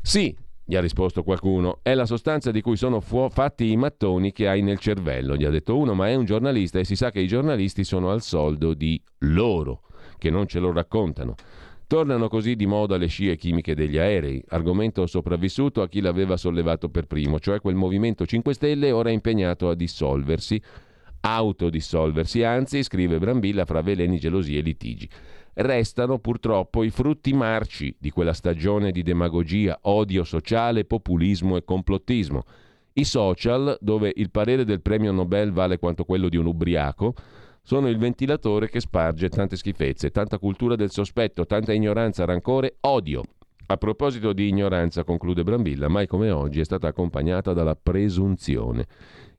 Sì, gli ha risposto qualcuno, è la sostanza di cui sono fu- fatti i mattoni che hai nel cervello, gli ha detto uno, ma è un giornalista e si sa che i giornalisti sono al soldo di loro, che non ce lo raccontano. Tornano così di moda le scie chimiche degli aerei, argomento sopravvissuto a chi l'aveva sollevato per primo, cioè quel Movimento 5 Stelle ora impegnato a dissolversi, autodissolversi, anzi, scrive Brambilla, fra veleni, gelosie e litigi. Restano purtroppo i frutti marci di quella stagione di demagogia, odio sociale, populismo e complottismo. I social, dove il parere del premio Nobel vale quanto quello di un ubriaco, sono il ventilatore che sparge tante schifezze, tanta cultura del sospetto, tanta ignoranza, rancore, odio. A proposito di ignoranza, conclude Brambilla, mai come oggi è stata accompagnata dalla presunzione.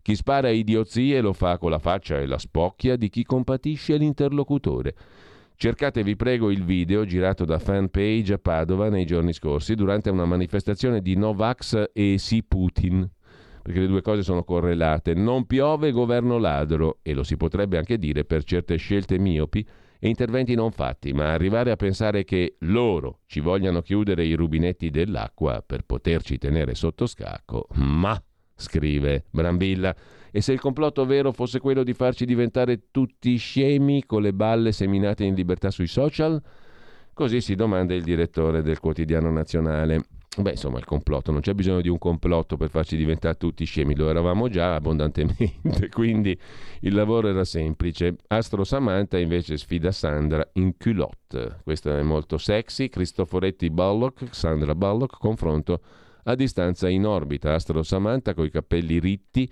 Chi spara idiozie lo fa con la faccia e la spocchia di chi compatisce l'interlocutore. Cercate, vi prego, il video girato da fanpage a Padova nei giorni scorsi durante una manifestazione di Novax e Sì Putin perché le due cose sono correlate. Non piove governo ladro, e lo si potrebbe anche dire per certe scelte miopi e interventi non fatti, ma arrivare a pensare che loro ci vogliano chiudere i rubinetti dell'acqua per poterci tenere sotto scacco, ma, scrive Brambilla, e se il complotto vero fosse quello di farci diventare tutti scemi con le balle seminate in libertà sui social? Così si domanda il direttore del quotidiano nazionale. Beh, insomma, il complotto, non c'è bisogno di un complotto per farci diventare tutti scemi, lo eravamo già abbondantemente, quindi il lavoro era semplice. Astro Samantha invece sfida Sandra in culotte. Questo è molto sexy. Cristoforetti Bullock, Sandra Bullock, confronto a distanza in orbita. Astro Samantha con i capelli ritti,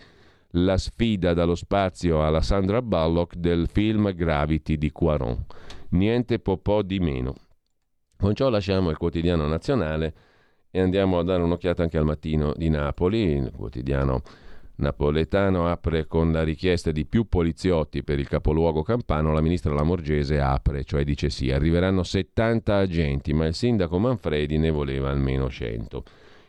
la sfida dallo spazio alla Sandra Bullock del film Gravity di Quaron. Niente po' po' di meno. Con ciò lasciamo il quotidiano nazionale e andiamo a dare un'occhiata anche al mattino di Napoli, il quotidiano napoletano apre con la richiesta di più poliziotti per il capoluogo campano, la ministra Lamorgese apre, cioè dice sì, arriveranno 70 agenti, ma il sindaco Manfredi ne voleva almeno 100.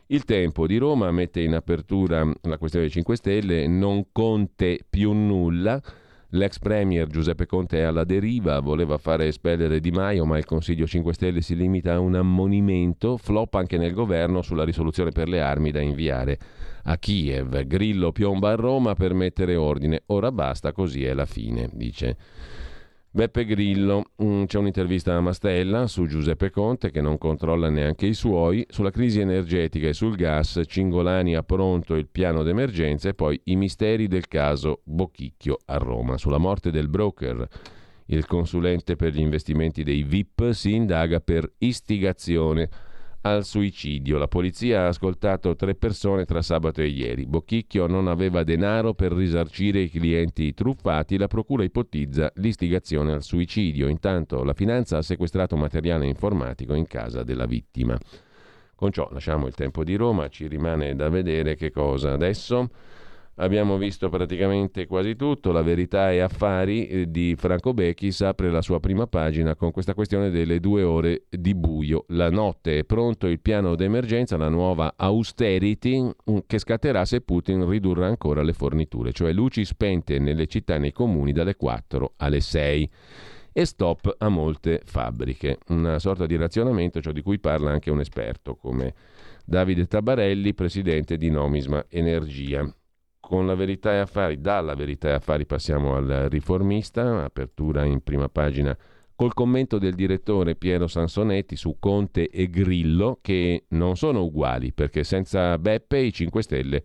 Il tempo di Roma mette in apertura la questione dei 5 Stelle, non conte più nulla, L'ex premier Giuseppe Conte è alla deriva, voleva fare espellere Di Maio, ma il Consiglio 5 Stelle si limita a un ammonimento, flop anche nel governo sulla risoluzione per le armi da inviare a Kiev. Grillo piomba a Roma per mettere ordine. Ora basta, così è la fine, dice. Beppe Grillo, mm, c'è un'intervista a Mastella su Giuseppe Conte che non controlla neanche i suoi, sulla crisi energetica e sul gas, Cingolani ha pronto il piano d'emergenza e poi i misteri del caso Bocchicchio a Roma. Sulla morte del broker, il consulente per gli investimenti dei VIP si indaga per istigazione al suicidio. La polizia ha ascoltato tre persone tra sabato e ieri. Bocchicchio non aveva denaro per risarcire i clienti truffati. La procura ipotizza l'istigazione al suicidio. Intanto la finanza ha sequestrato materiale informatico in casa della vittima. Con ciò lasciamo il tempo di Roma, ci rimane da vedere che cosa adesso. Abbiamo visto praticamente quasi tutto. La verità e affari eh, di Franco Becchis apre la sua prima pagina con questa questione delle due ore di buio. La notte è pronto il piano d'emergenza, la nuova austerity mm, che scatterà se Putin ridurrà ancora le forniture, cioè luci spente nelle città e nei comuni dalle 4 alle 6 e stop a molte fabbriche. Una sorta di razionamento, ciò di cui parla anche un esperto come Davide Tabarelli, presidente di Nomisma Energia con la verità e affari, dalla verità e affari passiamo al riformista, apertura in prima pagina col commento del direttore Piero Sansonetti su Conte e Grillo che non sono uguali perché senza Beppe i 5 Stelle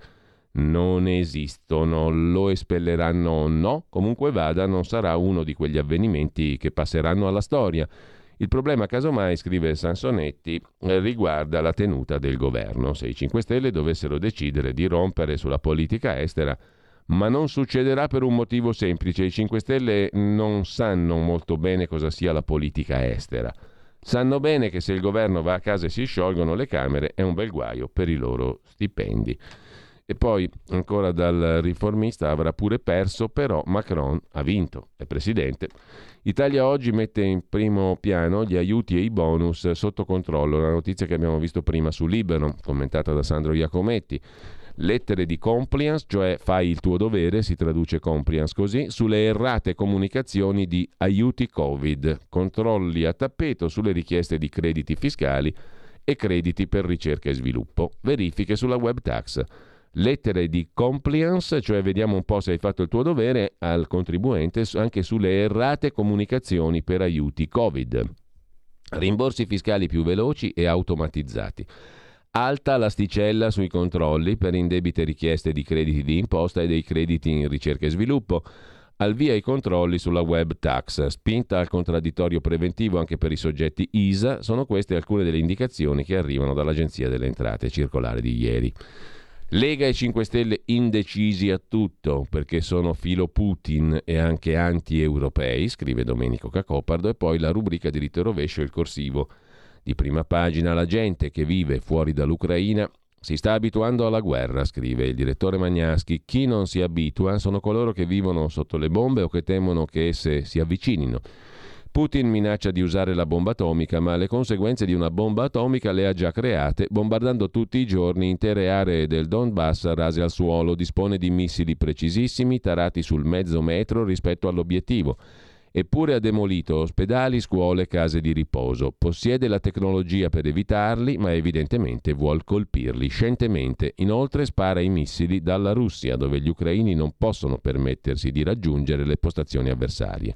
non esistono, lo espelleranno o no, comunque vada non sarà uno di quegli avvenimenti che passeranno alla storia. Il problema, casomai, scrive Sansonetti, eh, riguarda la tenuta del governo. Se i 5 Stelle dovessero decidere di rompere sulla politica estera, ma non succederà per un motivo semplice. I 5 Stelle non sanno molto bene cosa sia la politica estera. Sanno bene che se il governo va a casa e si sciolgono le Camere è un bel guaio per i loro stipendi. E poi, ancora dal riformista, avrà pure perso, però Macron ha vinto, è presidente. Italia oggi mette in primo piano gli aiuti e i bonus sotto controllo, la notizia che abbiamo visto prima su Libero, commentata da Sandro Iacometti. Lettere di compliance, cioè fai il tuo dovere, si traduce compliance così, sulle errate comunicazioni di aiuti Covid, controlli a tappeto sulle richieste di crediti fiscali e crediti per ricerca e sviluppo, verifiche sulla web tax lettere di compliance, cioè vediamo un po' se hai fatto il tuo dovere al contribuente anche sulle errate comunicazioni per aiuti Covid. Rimborsi fiscali più veloci e automatizzati. Alta l'asticella sui controlli per indebite richieste di crediti di imposta e dei crediti in ricerca e sviluppo. Al via i controlli sulla web tax, spinta al contraddittorio preventivo anche per i soggetti ISA, sono queste alcune delle indicazioni che arrivano dall'Agenzia delle Entrate circolare di ieri. Lega e 5 Stelle indecisi a tutto perché sono filo Putin e anche anti-europei, scrive Domenico Cacopardo, e poi la rubrica diritto e rovescio il corsivo. Di prima pagina la gente che vive fuori dall'Ucraina si sta abituando alla guerra, scrive il direttore Magnaschi. Chi non si abitua sono coloro che vivono sotto le bombe o che temono che esse si avvicinino. Putin minaccia di usare la bomba atomica, ma le conseguenze di una bomba atomica le ha già create, bombardando tutti i giorni intere aree del Donbass rase al suolo, dispone di missili precisissimi tarati sul mezzo metro rispetto all'obiettivo. Eppure ha demolito ospedali, scuole, case di riposo. Possiede la tecnologia per evitarli, ma evidentemente vuol colpirli scientemente. Inoltre spara i missili dalla Russia, dove gli ucraini non possono permettersi di raggiungere le postazioni avversarie.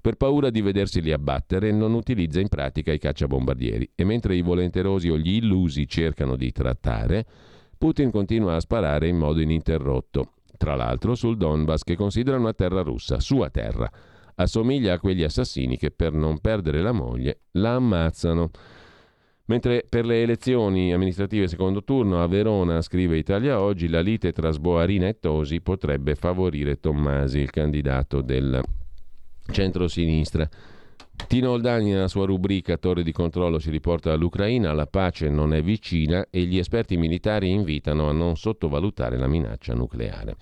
Per paura di vederseli abbattere non utilizza in pratica i cacciabombardieri e mentre i volenterosi o gli illusi cercano di trattare, Putin continua a sparare in modo ininterrotto, tra l'altro sul Donbass che considera una terra russa, sua terra. Assomiglia a quegli assassini che per non perdere la moglie la ammazzano. Mentre per le elezioni amministrative secondo turno a Verona, scrive Italia Oggi, la lite tra Sboarina e Tosi potrebbe favorire Tommasi, il candidato del centro-sinistra. Tino Oldani nella sua rubrica Torre di controllo si riporta all'Ucraina, la pace non è vicina e gli esperti militari invitano a non sottovalutare la nucleare.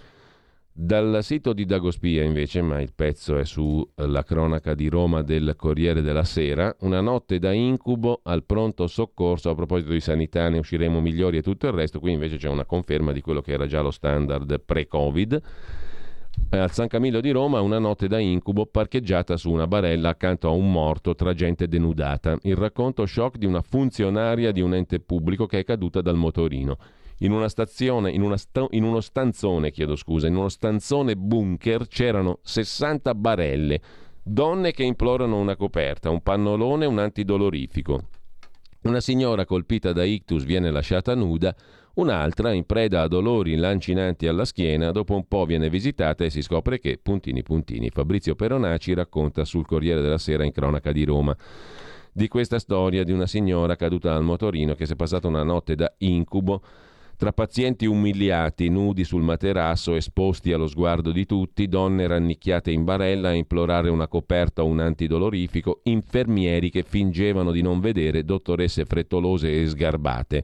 Dal sito di Dagospia invece, ma il pezzo è sulla cronaca di Roma del Corriere della Sera, una notte da incubo al pronto soccorso, a proposito di sanità ne usciremo migliori e tutto il resto, qui invece c'è una conferma di quello che era già lo standard pre-Covid eh, al San Camillo di Roma una notte da incubo parcheggiata su una barella accanto a un morto tra gente denudata. Il racconto shock di una funzionaria di un ente pubblico che è caduta dal motorino. In una stazione, in, una sta- in uno stanzone, chiedo scusa, in uno stanzone bunker c'erano 60 barelle, donne che implorano una coperta, un pannolone un antidolorifico. Una signora colpita da ictus viene lasciata nuda, Un'altra, in preda a dolori lancinanti alla schiena, dopo un po' viene visitata e si scopre che, puntini puntini, Fabrizio Peronaci racconta sul Corriere della Sera in cronaca di Roma. di questa storia di una signora caduta al motorino che si è passata una notte da incubo tra pazienti umiliati, nudi sul materasso, esposti allo sguardo di tutti, donne rannicchiate in barella a implorare una coperta o un antidolorifico, infermieri che fingevano di non vedere, dottoresse frettolose e sgarbate.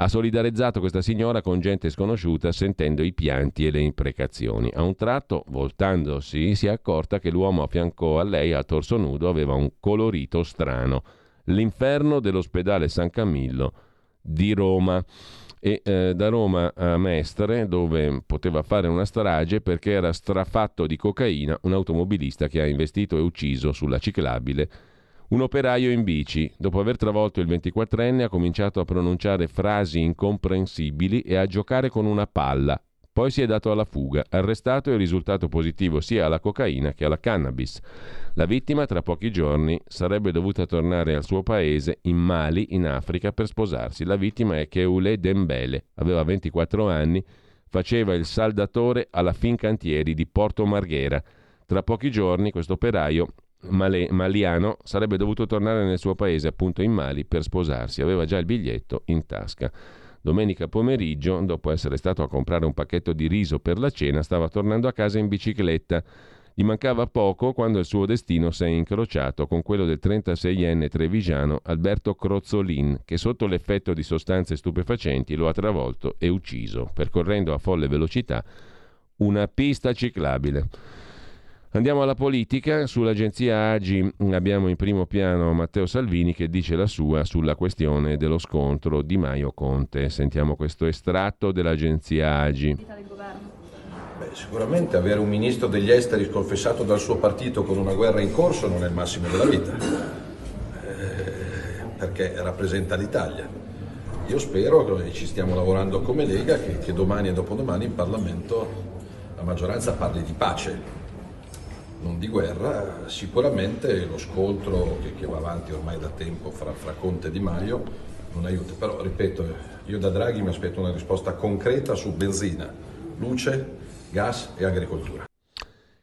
Ha solidarizzato questa signora con gente sconosciuta sentendo i pianti e le imprecazioni. A un tratto, voltandosi, si è accorta che l'uomo a fianco a lei, a torso nudo, aveva un colorito strano. L'inferno dell'ospedale San Camillo di Roma e eh, da Roma a Mestre dove poteva fare una strage perché era strafatto di cocaina un automobilista che ha investito e ucciso sulla ciclabile un operaio in bici. Dopo aver travolto il 24enne ha cominciato a pronunciare frasi incomprensibili e a giocare con una palla. Poi si è dato alla fuga, arrestato e risultato positivo sia alla cocaina che alla cannabis. La vittima tra pochi giorni sarebbe dovuta tornare al suo paese in Mali, in Africa, per sposarsi. La vittima è Keule Dembele, aveva 24 anni, faceva il saldatore alla Fincantieri di Porto Marghera. Tra pochi giorni questo operaio male- maliano sarebbe dovuto tornare nel suo paese, appunto in Mali, per sposarsi. Aveva già il biglietto in tasca. Domenica pomeriggio, dopo essere stato a comprare un pacchetto di riso per la cena, stava tornando a casa in bicicletta. Gli mancava poco quando il suo destino si è incrociato con quello del 36enne trevigiano Alberto Crozzolin, che sotto l'effetto di sostanze stupefacenti lo ha travolto e ucciso, percorrendo a folle velocità una pista ciclabile. Andiamo alla politica. Sull'agenzia Agi abbiamo in primo piano Matteo Salvini che dice la sua sulla questione dello scontro Di Maio-Conte. Sentiamo questo estratto dell'agenzia Agi. Beh, sicuramente avere un ministro degli esteri sconfessato dal suo partito con una guerra in corso non è il massimo della vita, eh, perché rappresenta l'Italia. Io spero, e ci stiamo lavorando come Lega, che, che domani e dopodomani in Parlamento la maggioranza parli di pace, non di guerra, sicuramente lo scontro che, che va avanti ormai da tempo fra, fra, Conte e Di Maio non aiuta, però ripeto, io da Draghi mi aspetto una risposta concreta su benzina, luce, gas e agricoltura.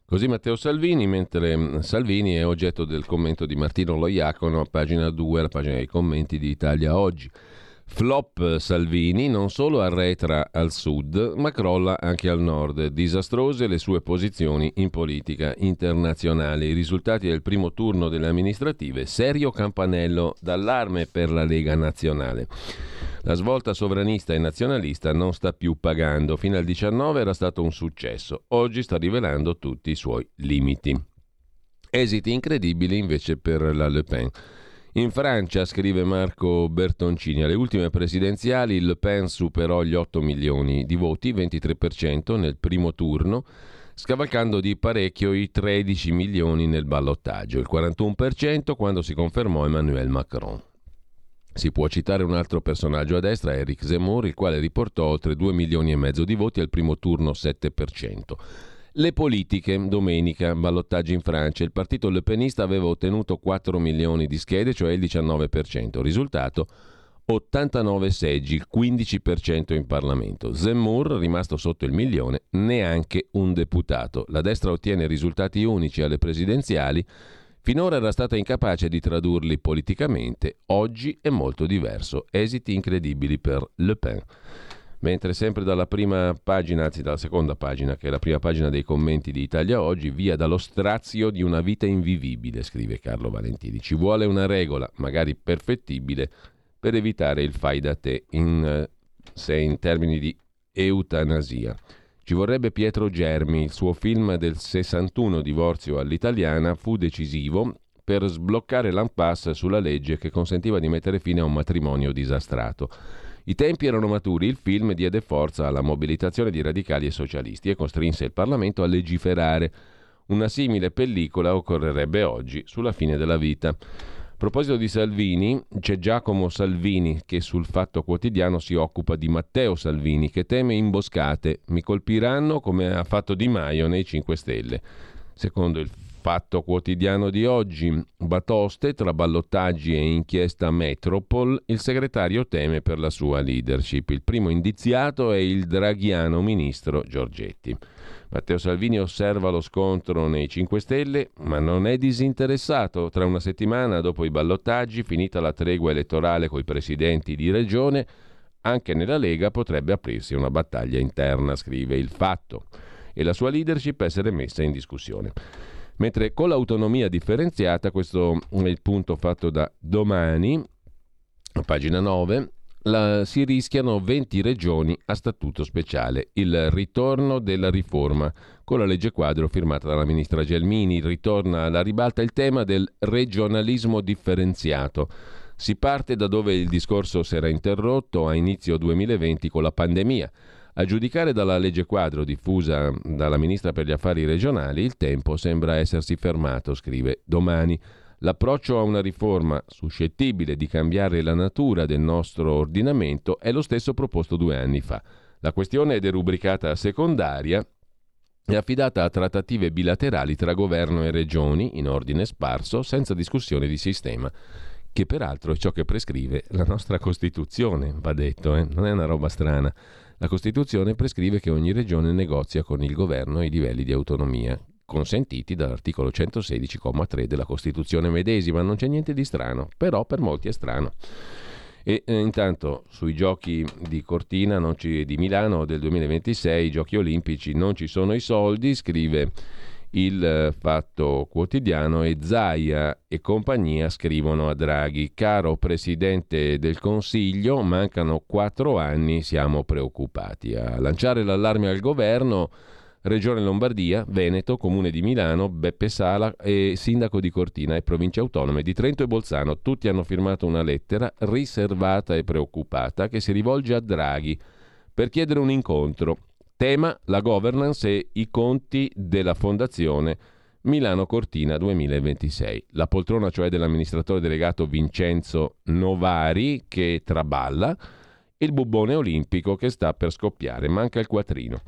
Così Matteo Salvini, mentre Salvini è oggetto del commento di Martino Loiacono a pagina 2, la pagina dei commenti di Italia Oggi. Flop Salvini non solo arretra al sud, ma crolla anche al nord. Disastrose le sue posizioni in politica internazionale. I risultati del primo turno delle amministrative, serio campanello d'allarme per la Lega nazionale. La svolta sovranista e nazionalista non sta più pagando. Fino al 19 era stato un successo. Oggi sta rivelando tutti i suoi limiti. Esiti incredibili invece per la Le Pen. In Francia, scrive Marco Bertoncini, alle ultime presidenziali Le Pen superò gli 8 milioni di voti, 23% nel primo turno, scavalcando di parecchio i 13 milioni nel ballottaggio, il 41% quando si confermò Emmanuel Macron. Si può citare un altro personaggio a destra, Eric Zemmour, il quale riportò oltre 2 milioni e mezzo di voti al primo turno 7%. Le politiche, domenica, ballottaggi in Francia. Il partito Le Penista aveva ottenuto 4 milioni di schede, cioè il 19%. Risultato 89 seggi, il 15% in Parlamento. Zemmour, rimasto sotto il milione, neanche un deputato. La destra ottiene risultati unici alle presidenziali. Finora era stata incapace di tradurli politicamente, oggi è molto diverso. Esiti incredibili per Le Pen. Mentre sempre dalla prima pagina, anzi dalla seconda pagina, che è la prima pagina dei commenti di Italia Oggi, via dallo strazio di una vita invivibile, scrive Carlo Valentini. Ci vuole una regola, magari perfettibile, per evitare il fai da te, in, se in termini di eutanasia. Ci vorrebbe Pietro Germi, il suo film del 61 divorzio all'italiana fu decisivo per sbloccare l'impasse sulla legge che consentiva di mettere fine a un matrimonio disastrato. I tempi erano maturi, il film diede forza alla mobilitazione di radicali e socialisti e costrinse il Parlamento a legiferare. Una simile pellicola occorrerebbe oggi, sulla fine della vita. A proposito di Salvini, c'è Giacomo Salvini che sul Fatto Quotidiano si occupa di Matteo Salvini che teme imboscate. Mi colpiranno come ha fatto Di Maio nei 5 Stelle. Secondo il Fatto quotidiano di oggi, batoste tra ballottaggi e inchiesta Metropol, il segretario teme per la sua leadership. Il primo indiziato è il draghiano ministro Giorgetti. Matteo Salvini osserva lo scontro nei 5 Stelle, ma non è disinteressato. Tra una settimana dopo i ballottaggi, finita la tregua elettorale coi presidenti di regione, anche nella Lega potrebbe aprirsi una battaglia interna, scrive il fatto, e la sua leadership essere messa in discussione. Mentre con l'autonomia differenziata, questo è il punto fatto da domani, pagina 9, la, si rischiano 20 regioni a statuto speciale. Il ritorno della riforma. Con la legge quadro firmata dalla ministra Gelmini ritorna alla ribalta il tema del regionalismo differenziato. Si parte da dove il discorso si era interrotto a inizio 2020 con la pandemia. A giudicare dalla legge quadro diffusa dalla ministra per gli affari regionali, il tempo sembra essersi fermato, scrive domani. L'approccio a una riforma suscettibile di cambiare la natura del nostro ordinamento è lo stesso proposto due anni fa. La questione è derubricata a secondaria e affidata a trattative bilaterali tra governo e regioni in ordine sparso, senza discussione di sistema, che peraltro è ciò che prescrive la nostra Costituzione, va detto, eh? non è una roba strana. La Costituzione prescrive che ogni regione negozia con il governo i livelli di autonomia, consentiti dall'articolo 116,3 della Costituzione medesima. Non c'è niente di strano, però per molti è strano. E eh, intanto sui giochi di Cortina ci, di Milano del 2026, i giochi olimpici, non ci sono i soldi, scrive il eh, Fatto Quotidiano e Zaia e compagnia scrivono a Draghi, caro Presidente del Consiglio, mancano quattro anni, siamo preoccupati. A lanciare l'allarme al governo Regione Lombardia, Veneto, Comune di Milano, Beppe Sala e Sindaco di Cortina e Province Autonome di Trento e Bolzano. Tutti hanno firmato una lettera riservata e preoccupata che si rivolge a Draghi per chiedere un incontro. Tema la governance e i conti della Fondazione Milano Cortina 2026. La poltrona cioè dell'amministratore delegato Vincenzo Novari che traballa, il bubbone olimpico che sta per scoppiare, manca il quattrino.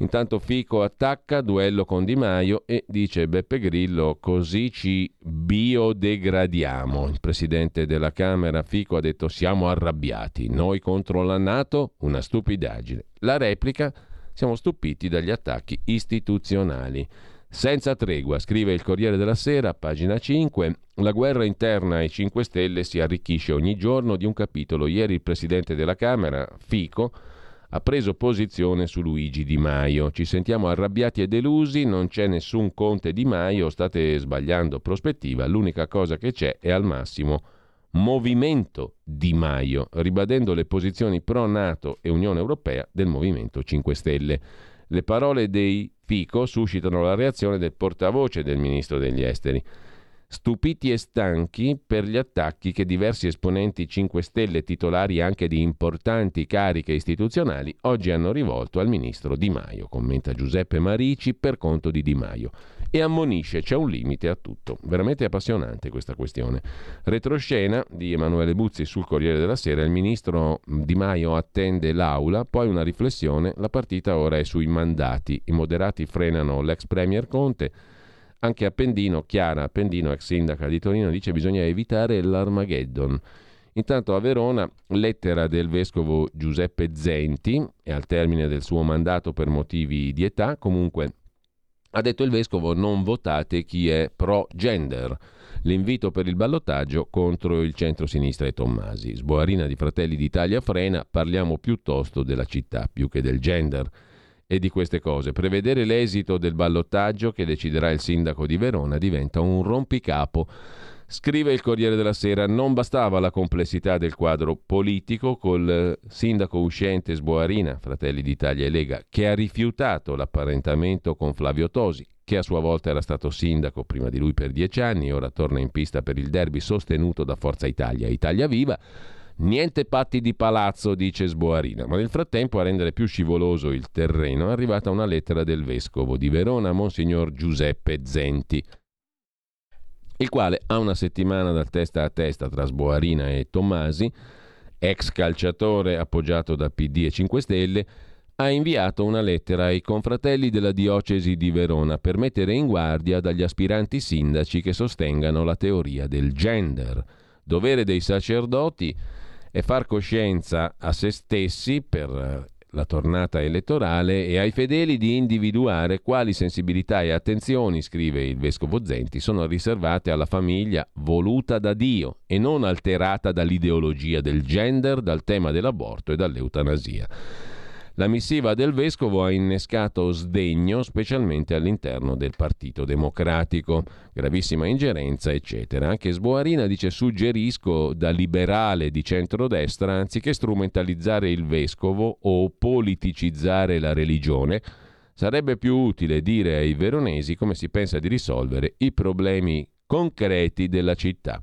Intanto Fico attacca, duello con Di Maio e dice Beppe Grillo così ci biodegradiamo. Il presidente della Camera Fico ha detto siamo arrabbiati, noi contro la Nato una stupidaggine. La replica siamo stupiti dagli attacchi istituzionali. Senza tregua, scrive il Corriere della Sera, pagina 5, la guerra interna ai 5 Stelle si arricchisce ogni giorno di un capitolo. Ieri il presidente della Camera, Fico, ha preso posizione su Luigi Di Maio. Ci sentiamo arrabbiati e delusi, non c'è nessun Conte Di Maio, state sbagliando prospettiva, l'unica cosa che c'è è al massimo Movimento Di Maio, ribadendo le posizioni pro-NATO e Unione Europea del Movimento 5 Stelle. Le parole dei Fico suscitano la reazione del portavoce del ministro degli esteri stupiti e stanchi per gli attacchi che diversi esponenti 5 Stelle titolari anche di importanti cariche istituzionali oggi hanno rivolto al ministro Di Maio, commenta Giuseppe Marici per conto di Di Maio. E ammonisce, c'è un limite a tutto. Veramente appassionante questa questione. Retroscena di Emanuele Buzzi sul Corriere della Sera, il ministro Di Maio attende l'aula, poi una riflessione, la partita ora è sui mandati. I moderati frenano l'ex premier Conte, anche Appendino, Chiara Appendino, ex sindaca di Torino, dice bisogna evitare l'Armageddon. Intanto a Verona, lettera del vescovo Giuseppe Zenti, e al termine del suo mandato per motivi di età, comunque ha detto il vescovo non votate chi è pro gender. L'invito per il ballottaggio contro il centro-sinistra e Tommasi. Sboarina di Fratelli d'Italia frena, parliamo piuttosto della città più che del gender e di queste cose. Prevedere l'esito del ballottaggio che deciderà il sindaco di Verona diventa un rompicapo. Scrive il Corriere della Sera, non bastava la complessità del quadro politico col sindaco uscente Sboarina, Fratelli d'Italia e Lega, che ha rifiutato l'apparentamento con Flavio Tosi, che a sua volta era stato sindaco prima di lui per dieci anni e ora torna in pista per il derby sostenuto da Forza Italia, Italia Viva, Niente patti di palazzo, dice Sboarina, ma nel frattempo a rendere più scivoloso il terreno è arrivata una lettera del vescovo di Verona, Monsignor Giuseppe Zenti, il quale ha una settimana dal testa a testa tra Sboarina e Tommasi, ex calciatore appoggiato da PD e 5 Stelle, ha inviato una lettera ai confratelli della diocesi di Verona per mettere in guardia dagli aspiranti sindaci che sostengano la teoria del gender. Dovere dei sacerdoti è far coscienza a se stessi per la tornata elettorale e ai fedeli di individuare quali sensibilità e attenzioni, scrive il vescovo Zenti, sono riservate alla famiglia voluta da Dio e non alterata dall'ideologia del gender, dal tema dell'aborto e dall'eutanasia. La missiva del vescovo ha innescato sdegno, specialmente all'interno del Partito Democratico. Gravissima ingerenza, eccetera. Anche Sboarina dice suggerisco da liberale di centrodestra, anziché strumentalizzare il vescovo o politicizzare la religione, sarebbe più utile dire ai veronesi come si pensa di risolvere i problemi concreti della città.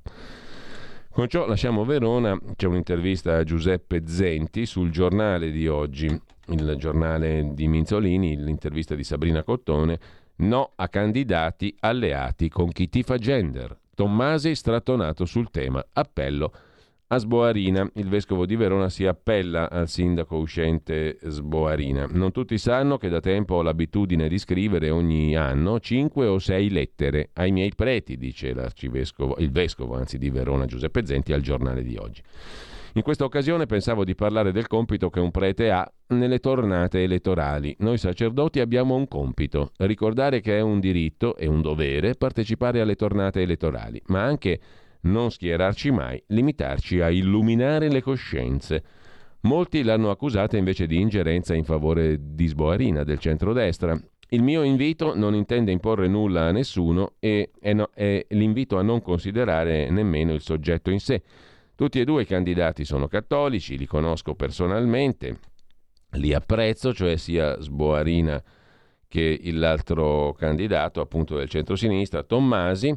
Con ciò lasciamo Verona, c'è un'intervista a Giuseppe Zenti sul giornale di oggi il giornale di Minzolini, l'intervista di Sabrina Cottone, no a candidati alleati con chi tifa gender. Tommasi strattonato sul tema. Appello a Sboarina. Il vescovo di Verona si appella al sindaco uscente Sboarina. Non tutti sanno che da tempo ho l'abitudine di scrivere ogni anno cinque o sei lettere ai miei preti, dice il vescovo anzi di Verona Giuseppe Zenti al giornale di oggi. In questa occasione pensavo di parlare del compito che un prete ha nelle tornate elettorali. Noi sacerdoti abbiamo un compito, ricordare che è un diritto e un dovere partecipare alle tornate elettorali, ma anche non schierarci mai, limitarci a illuminare le coscienze. Molti l'hanno accusata invece di ingerenza in favore di Sboarina del centrodestra. Il mio invito non intende imporre nulla a nessuno e è, no, è l'invito a non considerare nemmeno il soggetto in sé. Tutti e due i candidati sono cattolici, li conosco personalmente, li apprezzo, cioè sia Sboarina che l'altro candidato, appunto del centro-sinistra, Tommasi.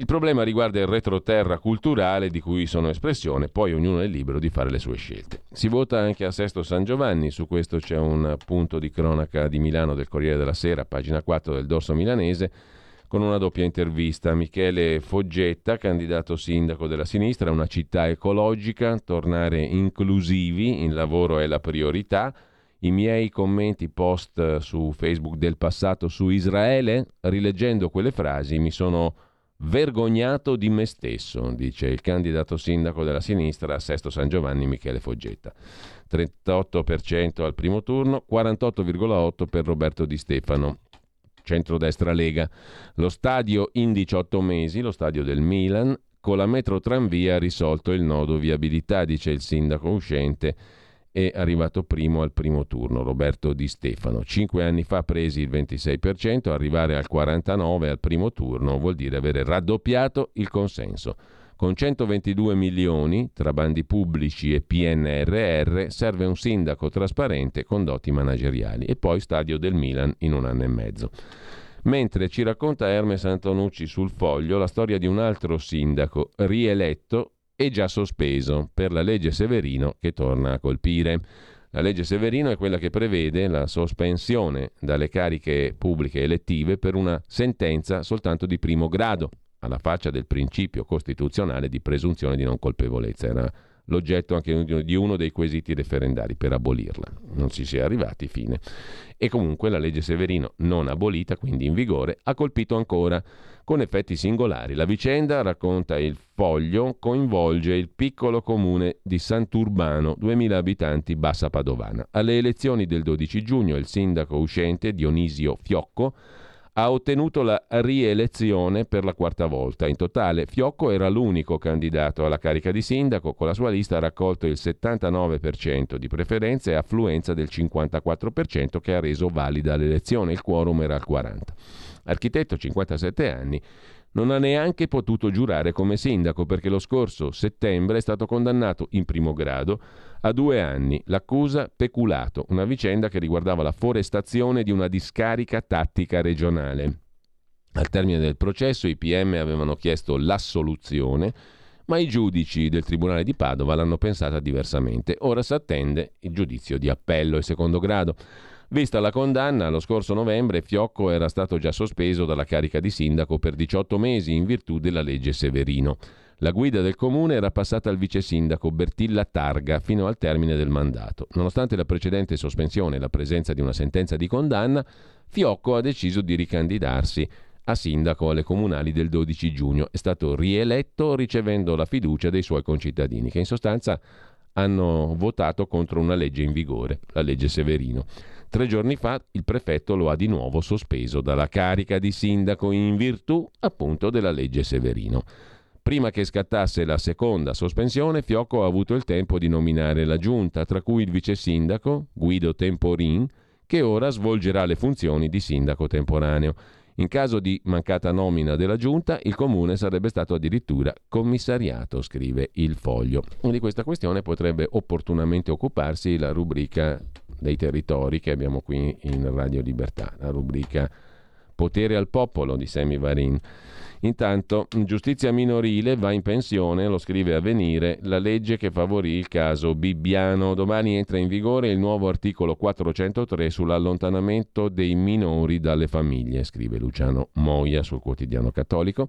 Il problema riguarda il retroterra culturale di cui sono espressione, poi ognuno è libero di fare le sue scelte. Si vota anche a Sesto San Giovanni, su questo c'è un punto di cronaca di Milano del Corriere della Sera, pagina 4 del dorso milanese con una doppia intervista. Michele Foggetta, candidato sindaco della sinistra, una città ecologica, tornare inclusivi, il lavoro è la priorità. I miei commenti post su Facebook del passato su Israele, rileggendo quelle frasi, mi sono vergognato di me stesso, dice il candidato sindaco della sinistra a Sesto San Giovanni Michele Foggetta. 38% al primo turno, 48,8% per Roberto Di Stefano centrodestra Lega. Lo stadio in 18 mesi, lo stadio del Milan, con la metro tranvia ha risolto il nodo viabilità, dice il sindaco uscente è arrivato primo al primo turno, Roberto Di Stefano. Cinque anni fa presi il 26%, arrivare al 49% al primo turno vuol dire avere raddoppiato il consenso. Con 122 milioni tra bandi pubblici e PNRR serve un sindaco trasparente con doti manageriali e poi stadio del Milan in un anno e mezzo. Mentre ci racconta Hermes Antonucci sul foglio la storia di un altro sindaco rieletto e già sospeso per la legge Severino che torna a colpire. La legge Severino è quella che prevede la sospensione dalle cariche pubbliche elettive per una sentenza soltanto di primo grado, alla faccia del principio costituzionale di presunzione di non colpevolezza. Era l'oggetto anche di uno dei quesiti referendari per abolirla. Non si sia arrivati, fine. E comunque la legge Severino, non abolita, quindi in vigore, ha colpito ancora con effetti singolari. La vicenda, racconta il foglio, coinvolge il piccolo comune di Sant'Urbano, 2000 abitanti, Bassa Padovana. Alle elezioni del 12 giugno il sindaco uscente Dionisio Fiocco ha ottenuto la rielezione per la quarta volta. In totale Fiocco era l'unico candidato alla carica di sindaco, con la sua lista ha raccolto il 79% di preferenze e affluenza del 54% che ha reso valida l'elezione, il quorum era al 40%. Architetto 57 anni, non ha neanche potuto giurare come sindaco perché lo scorso settembre è stato condannato in primo grado a due anni. L'accusa peculato, una vicenda che riguardava la forestazione di una discarica tattica regionale. Al termine del processo i PM avevano chiesto l'assoluzione, ma i giudici del Tribunale di Padova l'hanno pensata diversamente. Ora si attende il giudizio di appello e secondo grado. Vista la condanna, lo scorso novembre Fiocco era stato già sospeso dalla carica di sindaco per 18 mesi in virtù della legge Severino. La guida del comune era passata al vice sindaco Bertilla Targa fino al termine del mandato. Nonostante la precedente sospensione e la presenza di una sentenza di condanna, Fiocco ha deciso di ricandidarsi a sindaco alle comunali del 12 giugno. È stato rieletto ricevendo la fiducia dei suoi concittadini, che in sostanza hanno votato contro una legge in vigore, la legge Severino. Tre giorni fa il prefetto lo ha di nuovo sospeso dalla carica di sindaco in virtù appunto della legge Severino. Prima che scattasse la seconda sospensione, Fiocco ha avuto il tempo di nominare la giunta, tra cui il vice sindaco Guido Temporin, che ora svolgerà le funzioni di sindaco temporaneo. In caso di mancata nomina della giunta, il comune sarebbe stato addirittura commissariato, scrive il foglio. Di questa questione potrebbe opportunamente occuparsi la rubrica dei territori che abbiamo qui in Radio Libertà, la rubrica Potere al popolo di Semi Varin. Intanto, giustizia minorile va in pensione, lo scrive Avvenire, la legge che favorì il caso Bibbiano. Domani entra in vigore il nuovo articolo 403 sull'allontanamento dei minori dalle famiglie, scrive Luciano Moia sul quotidiano cattolico.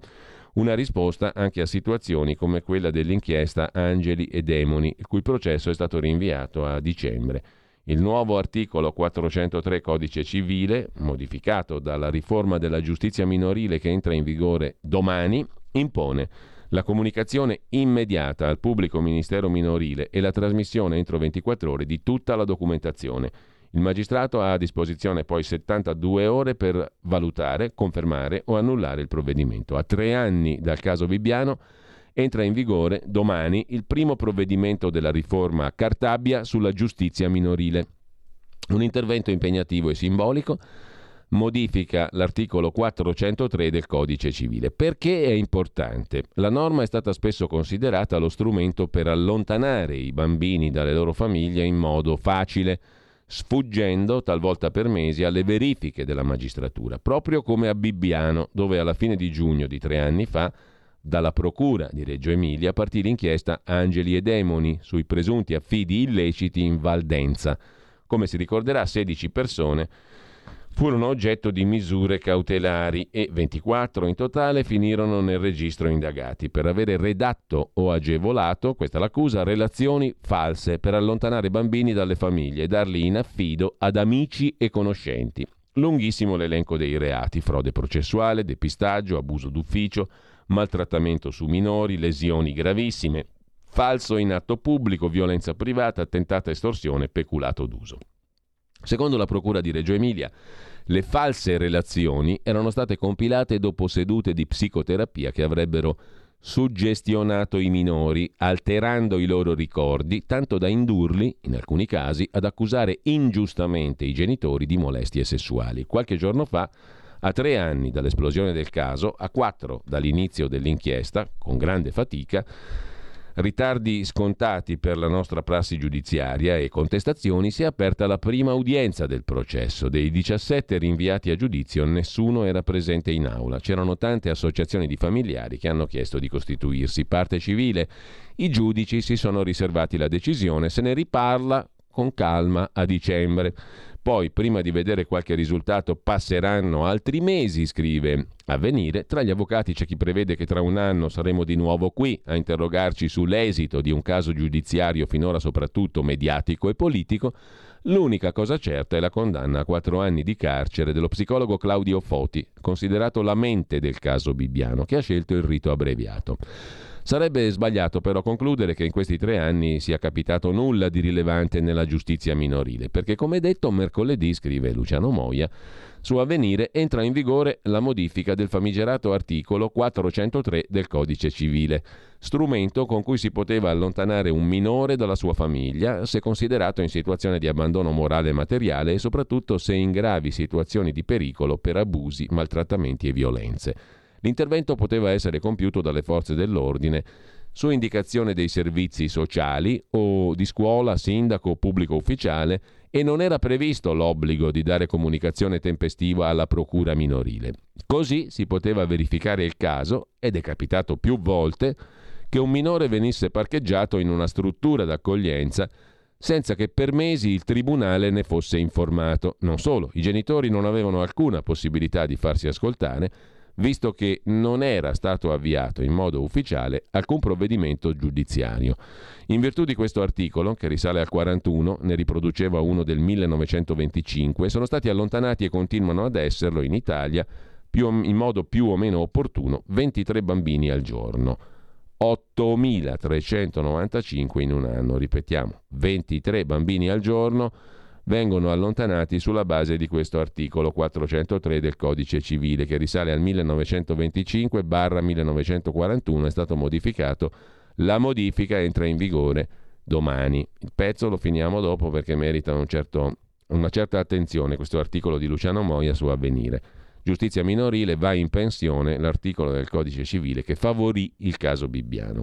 Una risposta anche a situazioni come quella dell'inchiesta Angeli e Demoni, il cui processo è stato rinviato a dicembre. Il nuovo articolo 403 Codice civile, modificato dalla riforma della giustizia minorile che entra in vigore domani, impone la comunicazione immediata al pubblico ministero minorile e la trasmissione entro 24 ore di tutta la documentazione. Il magistrato ha a disposizione poi 72 ore per valutare, confermare o annullare il provvedimento. A tre anni dal caso Bibbiano entra in vigore domani il primo provvedimento della riforma Cartabia sulla giustizia minorile. Un intervento impegnativo e simbolico modifica l'articolo 403 del Codice civile. Perché è importante? La norma è stata spesso considerata lo strumento per allontanare i bambini dalle loro famiglie in modo facile, sfuggendo talvolta per mesi alle verifiche della magistratura, proprio come a Bibbiano, dove alla fine di giugno di tre anni fa dalla Procura di Reggio Emilia partì l'inchiesta Angeli e Demoni sui presunti affidi illeciti in Valdenza. Come si ricorderà, 16 persone furono oggetto di misure cautelari e 24 in totale finirono nel registro indagati per avere redatto o agevolato, questa l'accusa, relazioni false per allontanare bambini dalle famiglie e darli in affido ad amici e conoscenti. Lunghissimo l'elenco dei reati, frode processuale, depistaggio, abuso d'ufficio, maltrattamento su minori, lesioni gravissime, falso in atto pubblico, violenza privata, tentata estorsione, peculato d'uso. Secondo la Procura di Reggio Emilia, le false relazioni erano state compilate dopo sedute di psicoterapia che avrebbero suggestionato i minori, alterando i loro ricordi, tanto da indurli, in alcuni casi, ad accusare ingiustamente i genitori di molestie sessuali. Qualche giorno fa a tre anni dall'esplosione del caso, a quattro dall'inizio dell'inchiesta, con grande fatica, ritardi scontati per la nostra prassi giudiziaria e contestazioni, si è aperta la prima udienza del processo. Dei 17 rinviati a giudizio nessuno era presente in aula. C'erano tante associazioni di familiari che hanno chiesto di costituirsi parte civile. I giudici si sono riservati la decisione, se ne riparla con calma a dicembre. Poi, prima di vedere qualche risultato, passeranno altri mesi, scrive Avvenire. Tra gli avvocati c'è chi prevede che tra un anno saremo di nuovo qui a interrogarci sull'esito di un caso giudiziario finora soprattutto mediatico e politico. L'unica cosa certa è la condanna a quattro anni di carcere dello psicologo Claudio Foti, considerato la mente del caso Bibbiano, che ha scelto il rito abbreviato. Sarebbe sbagliato però concludere che in questi tre anni sia capitato nulla di rilevante nella giustizia minorile, perché come detto mercoledì, scrive Luciano Moia, su avvenire entra in vigore la modifica del famigerato articolo 403 del Codice civile, strumento con cui si poteva allontanare un minore dalla sua famiglia se considerato in situazione di abbandono morale e materiale e soprattutto se in gravi situazioni di pericolo per abusi, maltrattamenti e violenze. L'intervento poteva essere compiuto dalle forze dell'ordine su indicazione dei servizi sociali o di scuola, sindaco o pubblico ufficiale e non era previsto l'obbligo di dare comunicazione tempestiva alla procura minorile. Così si poteva verificare il caso, ed è capitato più volte, che un minore venisse parcheggiato in una struttura d'accoglienza senza che per mesi il tribunale ne fosse informato. Non solo, i genitori non avevano alcuna possibilità di farsi ascoltare, visto che non era stato avviato in modo ufficiale alcun provvedimento giudiziario. In virtù di questo articolo, che risale al 41, ne riproduceva uno del 1925, sono stati allontanati e continuano ad esserlo in Italia più, in modo più o meno opportuno 23 bambini al giorno. 8.395 in un anno, ripetiamo, 23 bambini al giorno vengono allontanati sulla base di questo articolo 403 del Codice civile che risale al 1925-1941, è stato modificato, la modifica entra in vigore domani. Il pezzo lo finiamo dopo perché merita un certo, una certa attenzione questo articolo di Luciano Moia su Avvenire. Giustizia minorile va in pensione l'articolo del Codice civile che favorì il caso Bibbiano.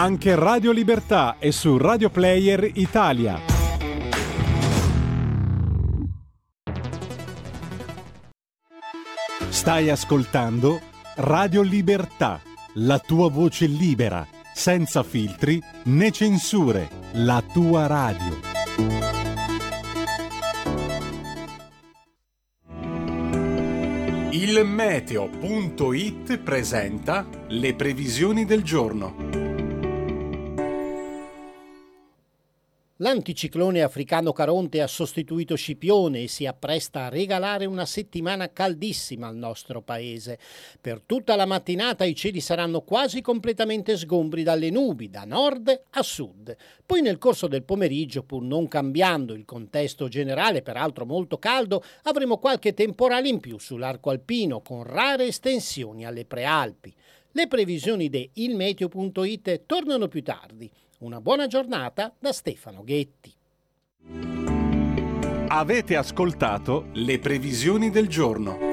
Anche Radio Libertà è su Radio Player Italia. Stai ascoltando Radio Libertà, la tua voce libera, senza filtri né censure, la tua radio. Il meteo.it presenta le previsioni del giorno. L'anticiclone africano Caronte ha sostituito Scipione e si appresta a regalare una settimana caldissima al nostro paese. Per tutta la mattinata i cieli saranno quasi completamente sgombri dalle nubi, da nord a sud. Poi nel corso del pomeriggio, pur non cambiando il contesto generale, peraltro molto caldo, avremo qualche temporale in più sull'arco alpino, con rare estensioni alle prealpi. Le previsioni di ilmeteo.it tornano più tardi. Una buona giornata da Stefano Ghetti. Avete ascoltato le previsioni del giorno.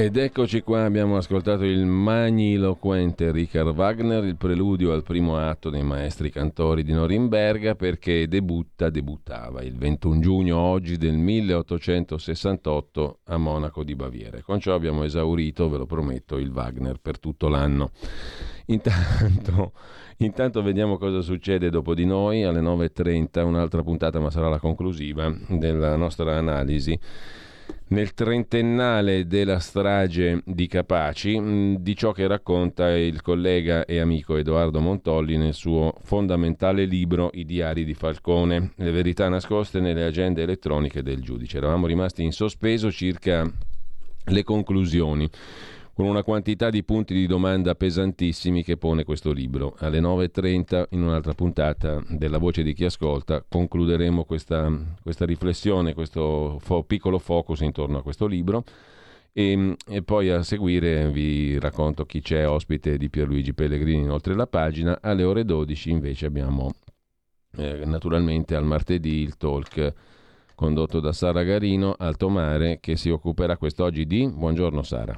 Ed eccoci qua, abbiamo ascoltato il magniloquente Richard Wagner, il preludio al primo atto dei maestri cantori di Norimberga, perché debutta, debuttava il 21 giugno oggi del 1868 a Monaco di Baviera. Con ciò abbiamo esaurito, ve lo prometto, il Wagner per tutto l'anno. Intanto, intanto vediamo cosa succede dopo di noi alle 9.30, un'altra puntata, ma sarà la conclusiva della nostra analisi nel trentennale della strage di Capaci, mm, di ciò che racconta il collega e amico Edoardo Montolli nel suo fondamentale libro I diari di Falcone, le verità nascoste nelle agende elettroniche del giudice. Eravamo rimasti in sospeso circa le conclusioni con una quantità di punti di domanda pesantissimi che pone questo libro. Alle 9.30, in un'altra puntata della Voce di chi ascolta, concluderemo questa, questa riflessione, questo fo- piccolo focus intorno a questo libro. E, e, poi a seguire vi racconto chi c'è ospite di Pierluigi Pellegrini oltre la pagina. Alle ore 12 invece abbiamo eh, naturalmente al martedì il talk condotto da Sara Garino, Alto Mare, che si occuperà quest'oggi di... Buongiorno Sara.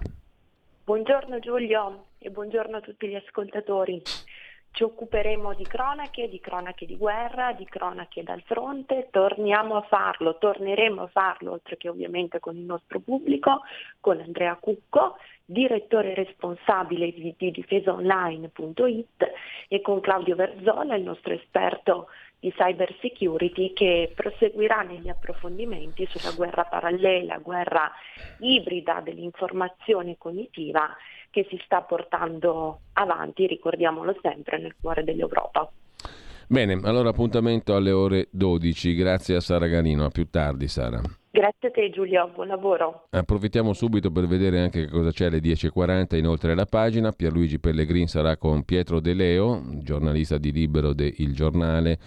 Buongiorno Giulio e buongiorno a tutti gli ascoltatori. Ci occuperemo di cronache, di cronache di guerra, di cronache dal fronte, torniamo a farlo, torneremo a farlo, oltre che ovviamente con il nostro pubblico, con Andrea Cucco, direttore responsabile di, di difesaonline.it e con Claudio Verzola, il nostro esperto di cyber security che proseguirà negli approfondimenti sulla guerra parallela, guerra ibrida dell'informazione cognitiva che si sta portando avanti, ricordiamolo sempre, nel cuore dell'Europa. Bene, allora appuntamento alle ore 12. Grazie a Sara Garino. A più tardi, Sara. Grazie a te Giulio, buon lavoro. Approfittiamo subito per vedere anche cosa c'è alle 10.40 inoltre alla pagina. Pierluigi Pellegrin sarà con Pietro De Leo, giornalista di Libero de Il Giornale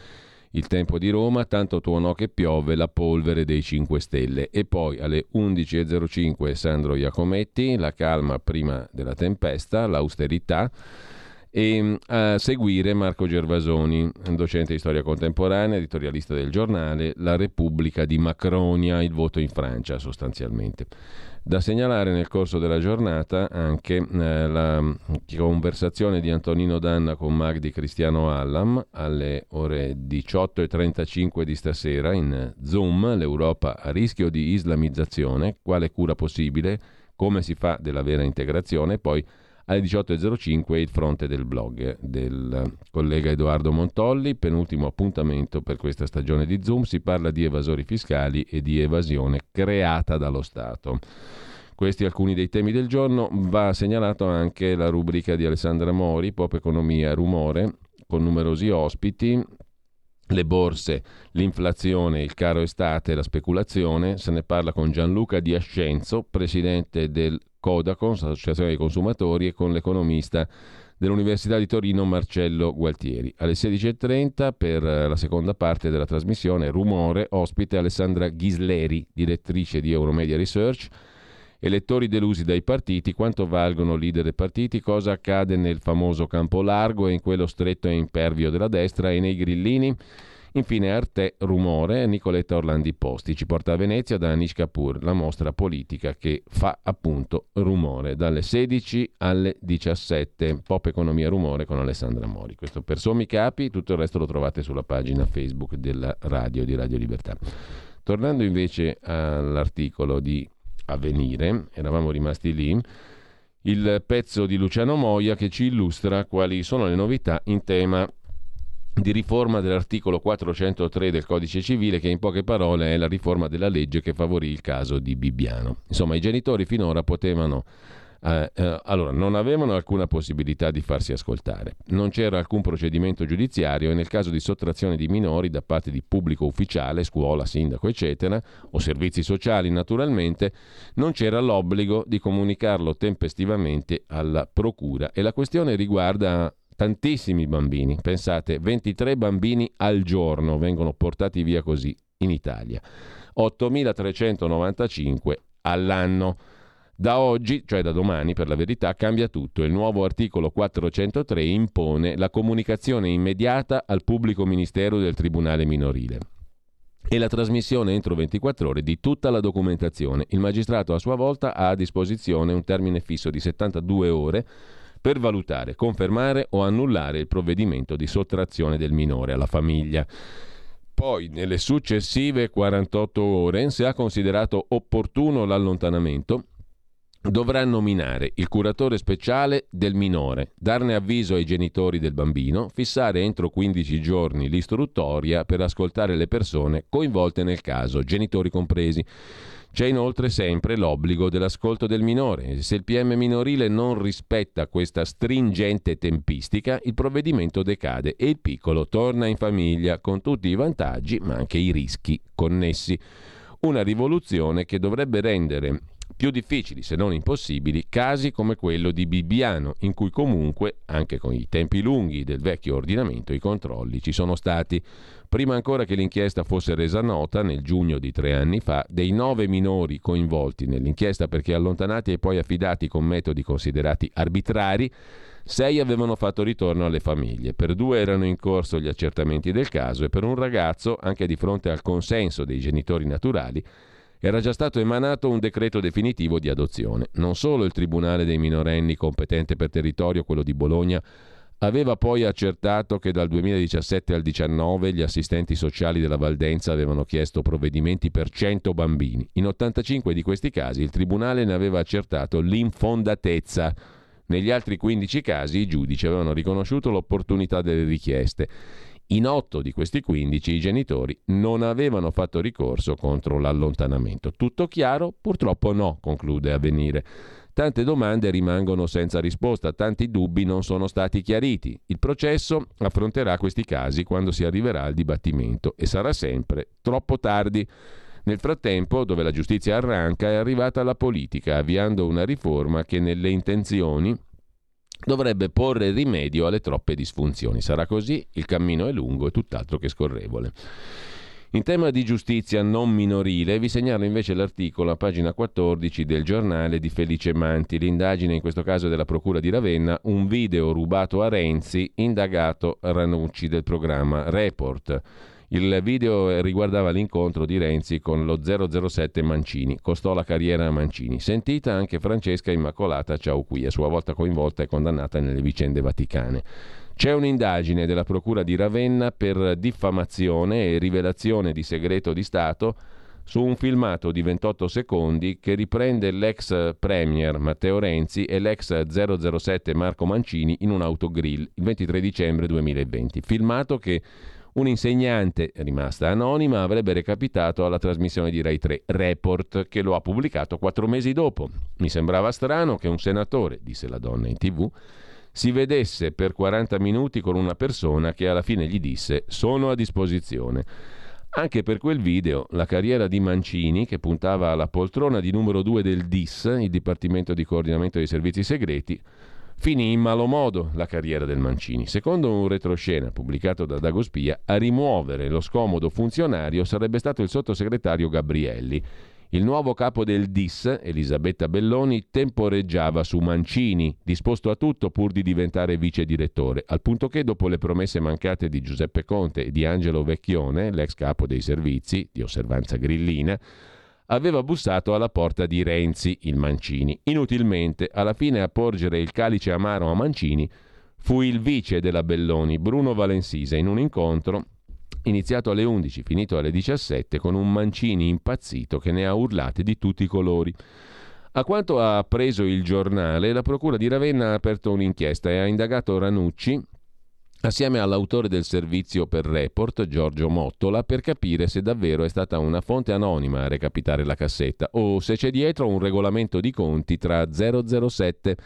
il tempo di Roma, tanto tuonò che piove la polvere dei 5 Stelle. E poi alle 11.05 Sandro Iacometti, la calma prima della tempesta, l'austerità. E a seguire Marco Gervasoni, docente di storia contemporanea, editorialista del giornale La Repubblica di Macronia, il voto in Francia sostanzialmente. Da segnalare nel corso della giornata anche eh, la conversazione di Antonino Danna con Magdi Cristiano Allam alle ore 18.35 di stasera in Zoom, l'Europa a rischio di islamizzazione, quale cura possibile, come si fa della vera integrazione, poi alle 18.05 il fronte del blog del collega Edoardo Montolli, penultimo appuntamento per questa stagione di Zoom, si parla di evasori fiscali e di evasione creata dallo Stato. Questi alcuni dei temi del giorno. Va segnalato anche la rubrica di Alessandra Mori, Pop Economia Rumore, con numerosi ospiti. Le borse, l'inflazione, il caro estate, la speculazione. Se ne parla con Gianluca Di Ascenzo, presidente del Codacon, Associazione dei Consumatori, e con l'economista dell'Università di Torino Marcello Gualtieri. Alle 16.30 per la seconda parte della trasmissione Rumore, ospite Alessandra Ghisleri, direttrice di Euromedia Research Elettori delusi dai partiti, quanto valgono leader e partiti, cosa accade nel famoso campo largo e in quello stretto e impervio della destra e nei grillini? Infine Arte Rumore, Nicoletta Orlandi Posti ci porta a Venezia da Anish Kapoor, la mostra politica che fa appunto rumore dalle 16 alle 17. Pop Economia Rumore con Alessandra Mori. Questo per sommi capi, tutto il resto lo trovate sulla pagina Facebook della radio di Radio Libertà. Tornando invece all'articolo di avvenire, eravamo rimasti lì, il pezzo di Luciano Moia che ci illustra quali sono le novità in tema di riforma dell'articolo 403 del codice civile che in poche parole è la riforma della legge che favorì il caso di Bibbiano. Insomma, i genitori finora potevano eh, eh, allora, non avevano alcuna possibilità di farsi ascoltare, non c'era alcun procedimento giudiziario e nel caso di sottrazione di minori da parte di pubblico ufficiale, scuola, sindaco, eccetera, o servizi sociali naturalmente, non c'era l'obbligo di comunicarlo tempestivamente alla procura e la questione riguarda tantissimi bambini, pensate, 23 bambini al giorno vengono portati via così in Italia, 8.395 all'anno. Da oggi, cioè da domani per la verità, cambia tutto. Il nuovo articolo 403 impone la comunicazione immediata al pubblico ministero del Tribunale minorile. e la trasmissione entro 24 ore di tutta la documentazione. Il magistrato a sua volta ha a disposizione un termine fisso di 72 ore per valutare, confermare o annullare il provvedimento di sottrazione del minore alla famiglia. Poi, nelle successive 48 ore, se ha considerato opportuno l'allontanamento, dovrà nominare il curatore speciale del minore, darne avviso ai genitori del bambino, fissare entro 15 giorni l'istruttoria per ascoltare le persone coinvolte nel caso, genitori compresi. C'è inoltre sempre l'obbligo dell'ascolto del minore. Se il PM minorile non rispetta questa stringente tempistica, il provvedimento decade e il piccolo torna in famiglia con tutti i vantaggi ma anche i rischi connessi. Una rivoluzione che dovrebbe rendere più difficili, se non impossibili, casi come quello di Bibbiano, in cui comunque, anche con i tempi lunghi del vecchio ordinamento, i controlli ci sono stati. Prima ancora che l'inchiesta fosse resa nota, nel giugno di tre anni fa, dei nove minori coinvolti nell'inchiesta perché allontanati e poi affidati con metodi considerati arbitrari, sei avevano fatto ritorno alle famiglie, per due erano in corso gli accertamenti del caso e per un ragazzo, anche di fronte al consenso dei genitori naturali, era già stato emanato un decreto definitivo di adozione. Non solo il Tribunale dei minorenni competente per territorio, quello di Bologna, aveva poi accertato che dal 2017 al 2019 gli assistenti sociali della Valdenza avevano chiesto provvedimenti per 100 bambini. In 85 di questi casi il Tribunale ne aveva accertato l'infondatezza. Negli altri 15 casi i giudici avevano riconosciuto l'opportunità delle richieste. In otto di questi 15 i genitori non avevano fatto ricorso contro l'allontanamento. Tutto chiaro? Purtroppo no, conclude Avvenire. Tante domande rimangono senza risposta, tanti dubbi non sono stati chiariti. Il processo affronterà questi casi quando si arriverà al dibattimento e sarà sempre troppo tardi. Nel frattempo, dove la giustizia arranca, è arrivata la politica, avviando una riforma che nelle intenzioni dovrebbe porre rimedio alle troppe disfunzioni. Sarà così, il cammino è lungo e tutt'altro che scorrevole. In tema di giustizia non minorile vi segnalo invece l'articolo a pagina 14 del giornale di Felice Manti, l'indagine in questo caso della Procura di Ravenna, un video rubato a Renzi, indagato Ranucci del programma Report. Il video riguardava l'incontro di Renzi con lo 007 Mancini, costò la carriera a Mancini. Sentita anche Francesca Immacolata Ciauqui, a sua volta coinvolta e condannata nelle vicende vaticane. C'è un'indagine della Procura di Ravenna per diffamazione e rivelazione di segreto di Stato su un filmato di 28 secondi che riprende l'ex premier Matteo Renzi e l'ex 007 Marco Mancini in un autogrill il 23 dicembre 2020. Filmato che un'insegnante rimasta anonima avrebbe recapitato alla trasmissione di Rai 3 Report che lo ha pubblicato quattro mesi dopo. Mi sembrava strano che un senatore, disse la donna in tv, si vedesse per 40 minuti con una persona che alla fine gli disse sono a disposizione. Anche per quel video la carriera di Mancini, che puntava alla poltrona di numero 2 del DIS, il Dipartimento di Coordinamento dei Servizi Segreti, Finì in malo modo la carriera del Mancini. Secondo un retroscena pubblicato da Dagospia, a rimuovere lo scomodo funzionario sarebbe stato il sottosegretario Gabrielli. Il nuovo capo del DIS, Elisabetta Belloni, temporeggiava su Mancini, disposto a tutto pur di diventare vice direttore, al punto che dopo le promesse mancate di Giuseppe Conte e di Angelo Vecchione, l'ex capo dei servizi di osservanza grillina, aveva bussato alla porta di Renzi, il Mancini. Inutilmente, alla fine a porgere il calice amaro a Mancini fu il vice della Belloni, Bruno Valensisa, in un incontro iniziato alle 11, finito alle 17, con un Mancini impazzito che ne ha urlate di tutti i colori. A quanto ha appreso il giornale, la Procura di Ravenna ha aperto un'inchiesta e ha indagato Ranucci, assieme all'autore del servizio per report, Giorgio Mottola, per capire se davvero è stata una fonte anonima a recapitare la cassetta o se c'è dietro un regolamento di conti tra 007.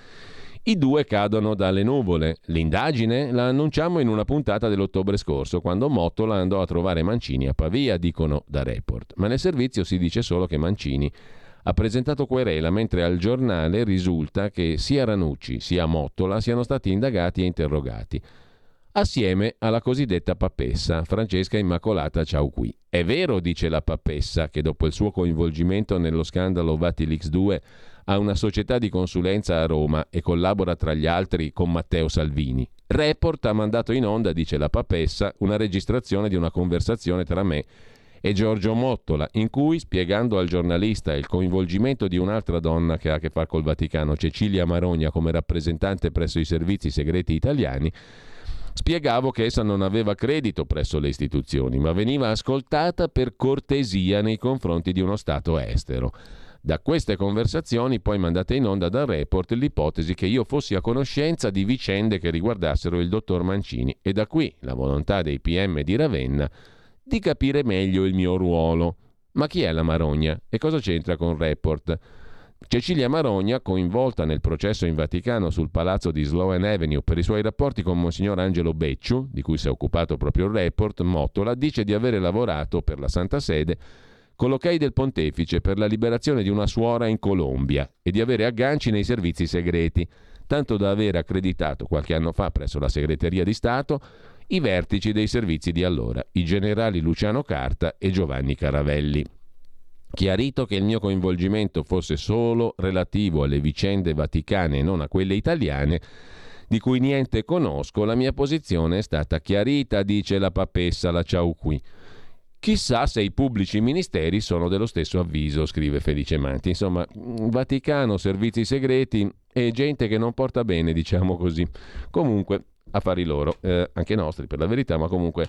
I due cadono dalle nuvole. L'indagine la annunciamo in una puntata dell'ottobre scorso, quando Mottola andò a trovare Mancini a Pavia, dicono da report. Ma nel servizio si dice solo che Mancini ha presentato querela, mentre al giornale risulta che sia Ranucci sia Mottola siano stati indagati e interrogati assieme alla cosiddetta Papessa, Francesca Immacolata Ciao qui. È vero, dice la Papessa, che dopo il suo coinvolgimento nello scandalo Vatilix 2 ha una società di consulenza a Roma e collabora tra gli altri con Matteo Salvini. Report ha mandato in onda, dice la Papessa, una registrazione di una conversazione tra me e Giorgio Mottola, in cui, spiegando al giornalista il coinvolgimento di un'altra donna che ha a che fare col Vaticano, Cecilia Marogna, come rappresentante presso i servizi segreti italiani, Spiegavo che essa non aveva credito presso le istituzioni, ma veniva ascoltata per cortesia nei confronti di uno Stato estero. Da queste conversazioni poi mandate in onda dal report l'ipotesi che io fossi a conoscenza di vicende che riguardassero il dottor Mancini e da qui la volontà dei PM di Ravenna di capire meglio il mio ruolo. Ma chi è la Marogna e cosa c'entra con report? Cecilia Marogna, coinvolta nel processo in Vaticano sul palazzo di Sloan Avenue per i suoi rapporti con Monsignor Angelo Becciu, di cui si è occupato proprio il report, Mottola dice di avere lavorato per la Santa Sede con l'ok del pontefice per la liberazione di una suora in Colombia e di avere agganci nei servizi segreti, tanto da aver accreditato qualche anno fa presso la Segreteria di Stato i vertici dei servizi di allora, i generali Luciano Carta e Giovanni Caravelli. Chiarito che il mio coinvolgimento fosse solo relativo alle vicende vaticane e non a quelle italiane, di cui niente conosco, la mia posizione è stata chiarita, dice la papessa la Ciao qui. Chissà se i pubblici ministeri sono dello stesso avviso, scrive Felice Manti. Insomma, Vaticano, servizi segreti e gente che non porta bene, diciamo così. Comunque, affari loro, eh, anche nostri per la verità, ma comunque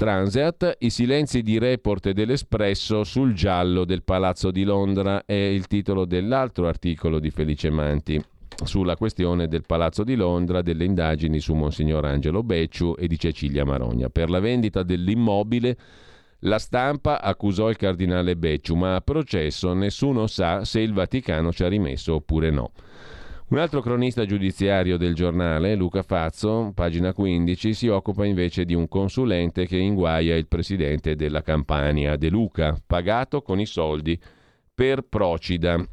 Transeat, i silenzi di report dell'Espresso sul giallo del Palazzo di Londra è il titolo dell'altro articolo di Felice Manti sulla questione del Palazzo di Londra, delle indagini su Monsignor Angelo Becciu e di Cecilia Marogna. Per la vendita dell'immobile la stampa accusò il cardinale Becciu, ma a processo nessuno sa se il Vaticano ci ha rimesso oppure no. Un altro cronista giudiziario del giornale, Luca Fazzo, pagina 15, si occupa invece di un consulente che inguaia il presidente della Campania, De Luca, pagato con i soldi per Procida.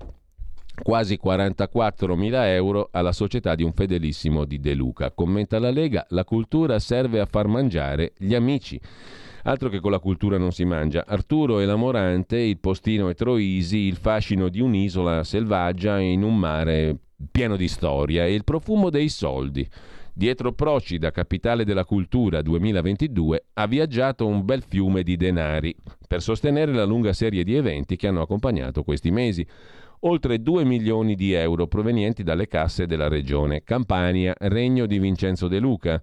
Quasi 44 mila euro alla società di un fedelissimo di De Luca. Commenta la Lega, la cultura serve a far mangiare gli amici. Altro che con la cultura non si mangia. Arturo e la Morante, il postino e Troisi, il fascino di un'isola selvaggia in un mare pieno di storia e il profumo dei soldi. Dietro Procida, capitale della cultura 2022, ha viaggiato un bel fiume di denari per sostenere la lunga serie di eventi che hanno accompagnato questi mesi. Oltre 2 milioni di euro provenienti dalle casse della regione Campania, regno di Vincenzo De Luca,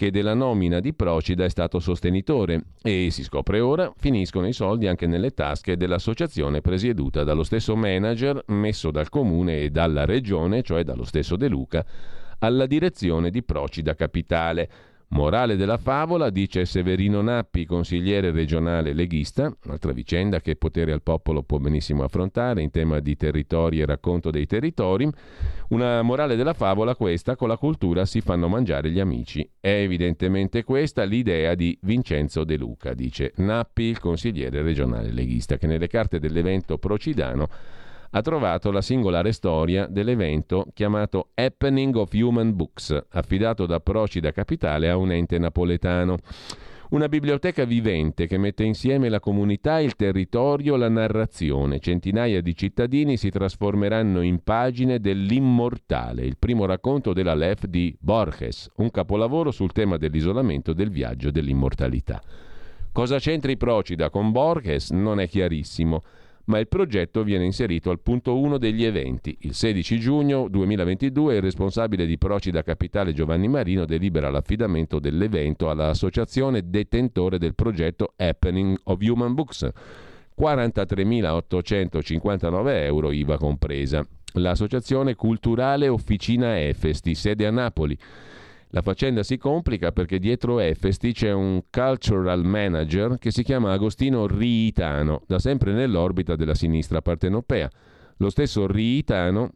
che della nomina di Procida è stato sostenitore e si scopre ora finiscono i soldi anche nelle tasche dell'associazione presieduta dallo stesso manager messo dal comune e dalla regione, cioè dallo stesso De Luca, alla direzione di Procida Capitale. Morale della favola, dice Severino Nappi, consigliere regionale leghista, un'altra vicenda che Potere al Popolo può benissimo affrontare in tema di territori e racconto dei territori. Una morale della favola questa, con la cultura si fanno mangiare gli amici. È evidentemente questa l'idea di Vincenzo De Luca, dice Nappi, il consigliere regionale leghista, che nelle carte dell'evento procidano ha trovato la singolare storia dell'evento chiamato Happening of Human Books, affidato da Procida Capitale a un ente napoletano. Una biblioteca vivente che mette insieme la comunità, il territorio, la narrazione. Centinaia di cittadini si trasformeranno in pagine dell'immortale, il primo racconto della LEF di Borges, un capolavoro sul tema dell'isolamento del viaggio dell'immortalità. Cosa c'entri Procida con Borges non è chiarissimo ma il progetto viene inserito al punto 1 degli eventi. Il 16 giugno 2022 il responsabile di Procida Capitale Giovanni Marino delibera l'affidamento dell'evento all'associazione detentore del progetto Happening of Human Books. 43.859 euro IVA compresa. L'associazione culturale Officina Efesti, sede a Napoli. La faccenda si complica perché dietro Efesti c'è un cultural manager che si chiama Agostino Riitano, da sempre nell'orbita della sinistra partenopea. Lo stesso Riitano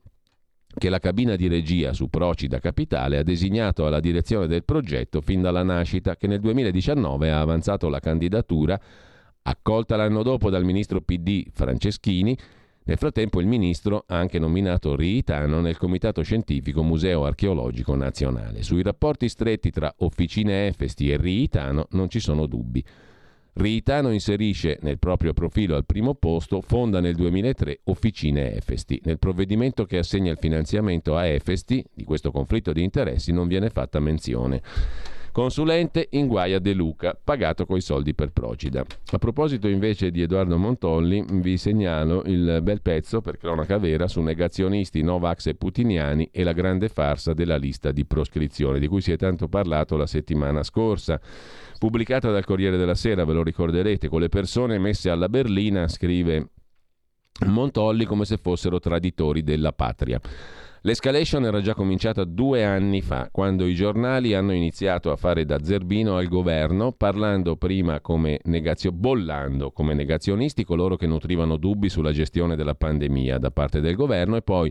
che la cabina di regia su Procida Capitale ha designato alla direzione del progetto fin dalla nascita, che nel 2019 ha avanzato la candidatura, accolta l'anno dopo dal ministro PD Franceschini, nel frattempo il ministro ha anche nominato Riitano nel Comitato Scientifico Museo Archeologico Nazionale. Sui rapporti stretti tra Officine Efesti e Riitano non ci sono dubbi. Riitano inserisce nel proprio profilo al primo posto, fonda nel 2003 Officine Efesti. Nel provvedimento che assegna il finanziamento a Efesti, di questo conflitto di interessi non viene fatta menzione. Consulente in guaia De Luca, pagato coi soldi per Procida. A proposito invece di Edoardo Montolli, vi segnalo il bel pezzo per cronaca vera su negazionisti, Novax e putiniani e la grande farsa della lista di proscrizione, di cui si è tanto parlato la settimana scorsa. Pubblicata dal Corriere della Sera, ve lo ricorderete, con le persone messe alla berlina, scrive Montolli come se fossero traditori della patria. L'escalation era già cominciata due anni fa, quando i giornali hanno iniziato a fare da zerbino al governo, parlando prima come negazio- bollando come negazionisti coloro che nutrivano dubbi sulla gestione della pandemia da parte del governo e poi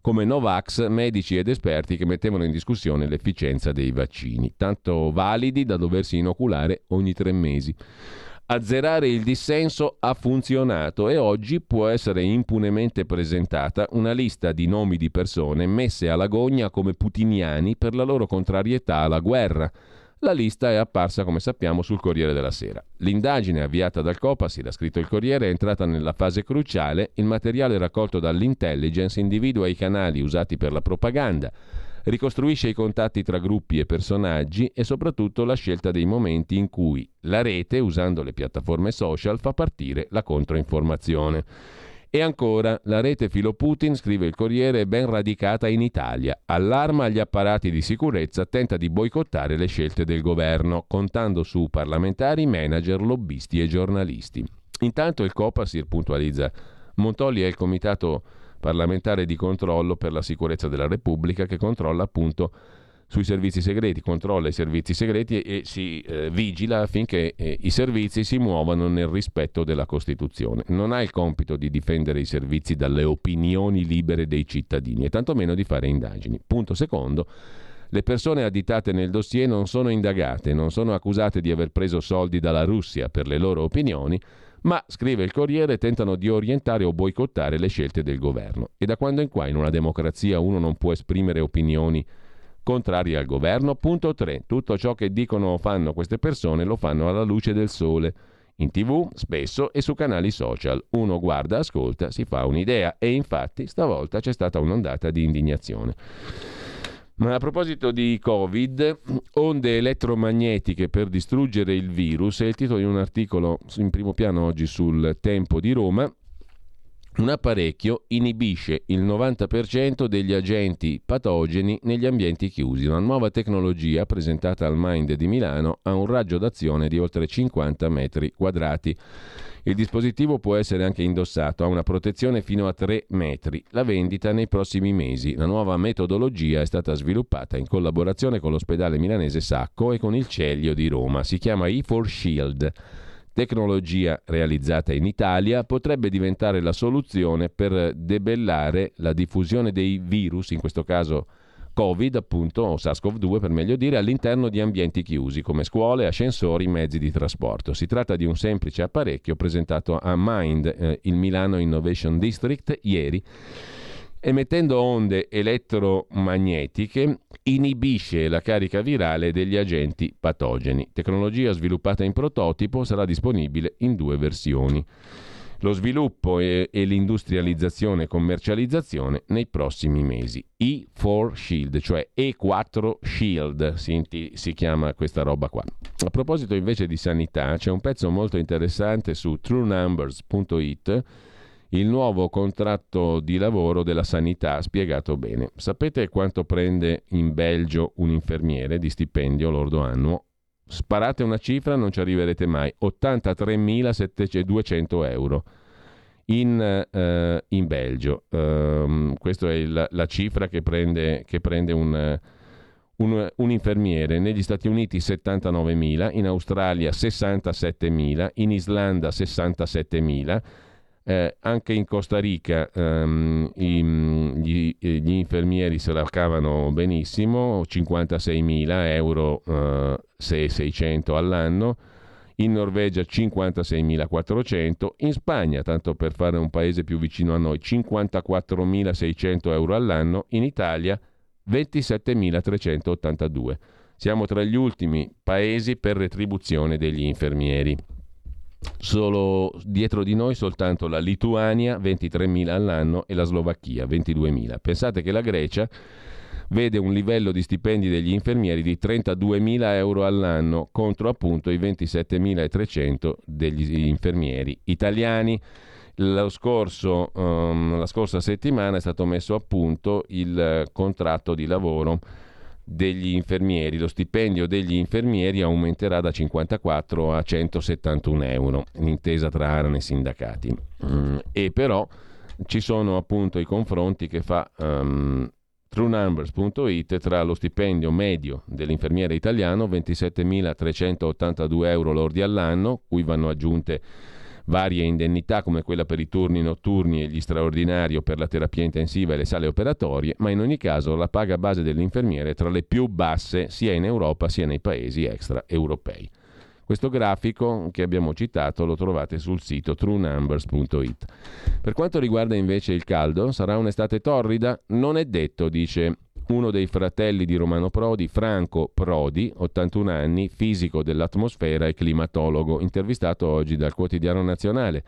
come Novax, medici ed esperti che mettevano in discussione l'efficienza dei vaccini, tanto validi da doversi inoculare ogni tre mesi. Azzerare il dissenso ha funzionato e oggi può essere impunemente presentata una lista di nomi di persone messe alla gogna come putiniani per la loro contrarietà alla guerra. La lista è apparsa, come sappiamo, sul Corriere della Sera. L'indagine avviata dal Copas, l'ha scritto il Corriere, è entrata nella fase cruciale. Il materiale raccolto dall'intelligence individua i canali usati per la propaganda ricostruisce i contatti tra gruppi e personaggi e soprattutto la scelta dei momenti in cui la rete, usando le piattaforme social, fa partire la controinformazione. E ancora, la rete filo Putin, scrive il Corriere, è ben radicata in Italia. Allarma agli apparati di sicurezza, tenta di boicottare le scelte del governo, contando su parlamentari, manager, lobbisti e giornalisti. Intanto il Copasir puntualizza Montolli è il comitato parlamentare di controllo per la sicurezza della Repubblica che controlla appunto sui servizi segreti, controlla i servizi segreti e, si eh, vigila affinché eh, i servizi si muovano nel rispetto della Costituzione. Non ha il compito di difendere i servizi dalle opinioni libere dei cittadini e tantomeno di fare indagini. Punto secondo. Le persone additate nel dossier non sono indagate, non sono accusate di aver preso soldi dalla Russia per le loro opinioni, ma, scrive il Corriere, tentano di orientare o boicottare le scelte del governo. E da quando in qua in una democrazia uno non può esprimere opinioni contrarie al governo? Punto 3. Tutto ciò che dicono o fanno queste persone lo fanno alla luce del sole. In tv, spesso, e su canali social. Uno guarda, ascolta, si fa un'idea e infatti stavolta c'è stata un'ondata di indignazione. Ma a proposito di Covid, onde elettromagnetiche per distruggere il virus, è il titolo di un articolo in primo piano oggi sul Tempo di Roma. Un apparecchio inibisce il 90% degli agenti patogeni negli ambienti chiusi. Una nuova tecnologia presentata al Mind di Milano ha un raggio d'azione di oltre 50 metri quadrati. Il dispositivo può essere anche indossato, ha una protezione fino a 3 metri. La vendita nei prossimi mesi. La nuova metodologia è stata sviluppata in collaborazione con l'ospedale milanese Sacco e con il Celio di Roma. Si chiama E4 Shield. Tecnologia realizzata in Italia potrebbe diventare la soluzione per debellare la diffusione dei virus, in questo caso Covid, appunto, o SARS-CoV-2 per meglio dire, all'interno di ambienti chiusi come scuole, ascensori, mezzi di trasporto. Si tratta di un semplice apparecchio presentato a Mind, eh, il Milano Innovation District, ieri emettendo onde elettromagnetiche, inibisce la carica virale degli agenti patogeni. Tecnologia sviluppata in prototipo sarà disponibile in due versioni lo sviluppo e, e l'industrializzazione e commercializzazione nei prossimi mesi. E4 Shield, cioè E4 Shield si, si chiama questa roba qua. A proposito invece di sanità, c'è un pezzo molto interessante su truenumbers.it il nuovo contratto di lavoro della sanità spiegato bene. Sapete quanto prende in Belgio un infermiere di stipendio lordo annuo? Sparate una cifra, non ci arriverete mai. 83.200 euro in, eh, in Belgio. Um, questa è il, la cifra che prende, che prende un, un, un, infermiere. Negli Stati Uniti 79.000, in Australia 67.000, in Islanda 67.000. Eh, anche in Costa Rica um, i, gli, gli, infermieri se la cavano benissimo, 56.000 euro se 600 all'anno, in Norvegia 56.400, in Spagna, tanto per fare un paese più vicino a noi, 54.600 euro all'anno, in Italia 27.382. Siamo tra gli ultimi paesi per retribuzione degli infermieri. Solo dietro di noi soltanto la Lituania 23.000 all'anno e la Slovacchia 22.000. Pensate che la Grecia vede un livello di stipendi degli infermieri di 32.000 euro all'anno contro appunto i 27.300 degli infermieri italiani. Scorso, um, la scorsa settimana è stato messo a punto il contratto di lavoro degli infermieri. Lo stipendio degli infermieri aumenterà da 54 a 171 euro, in intesa tra ARAN e sindacati. Mm, e però ci sono appunto i confronti che fa um, TrueNumbers.it tra lo stipendio medio dell'infermiere italiano, 27.382 euro lordi all'anno, cui vanno aggiunte varie indennità come quella per i turni notturni e gli straordinari o per la terapia intensiva e le sale operatorie, ma in ogni caso la paga base dell'infermiere è tra le più basse sia in Europa sia nei paesi extraeuropei. Questo grafico che abbiamo citato lo trovate sul sito truenumbers.it. Per quanto riguarda invece il caldo, sarà un'estate torrida? Non è detto, dice uno dei fratelli di Romano Prodi, Franco Prodi, 81 anni, fisico dell'atmosfera e climatologo, intervistato oggi dal quotidiano nazionale.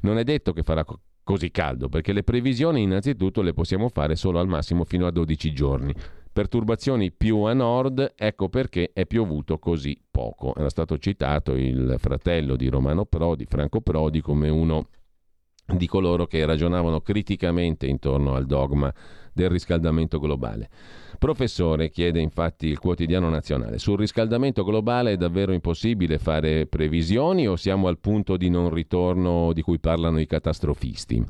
Non è detto che farà così caldo, perché le previsioni innanzitutto le possiamo fare solo al massimo fino a 12 giorni. Perturbazioni più a nord, ecco perché è piovuto così poco. Era stato citato il fratello di Romano Prodi, Franco Prodi, come uno di coloro che ragionavano criticamente intorno al dogma del riscaldamento globale. Professore, chiede infatti il quotidiano nazionale, sul riscaldamento globale è davvero impossibile fare previsioni o siamo al punto di non ritorno di cui parlano i catastrofisti?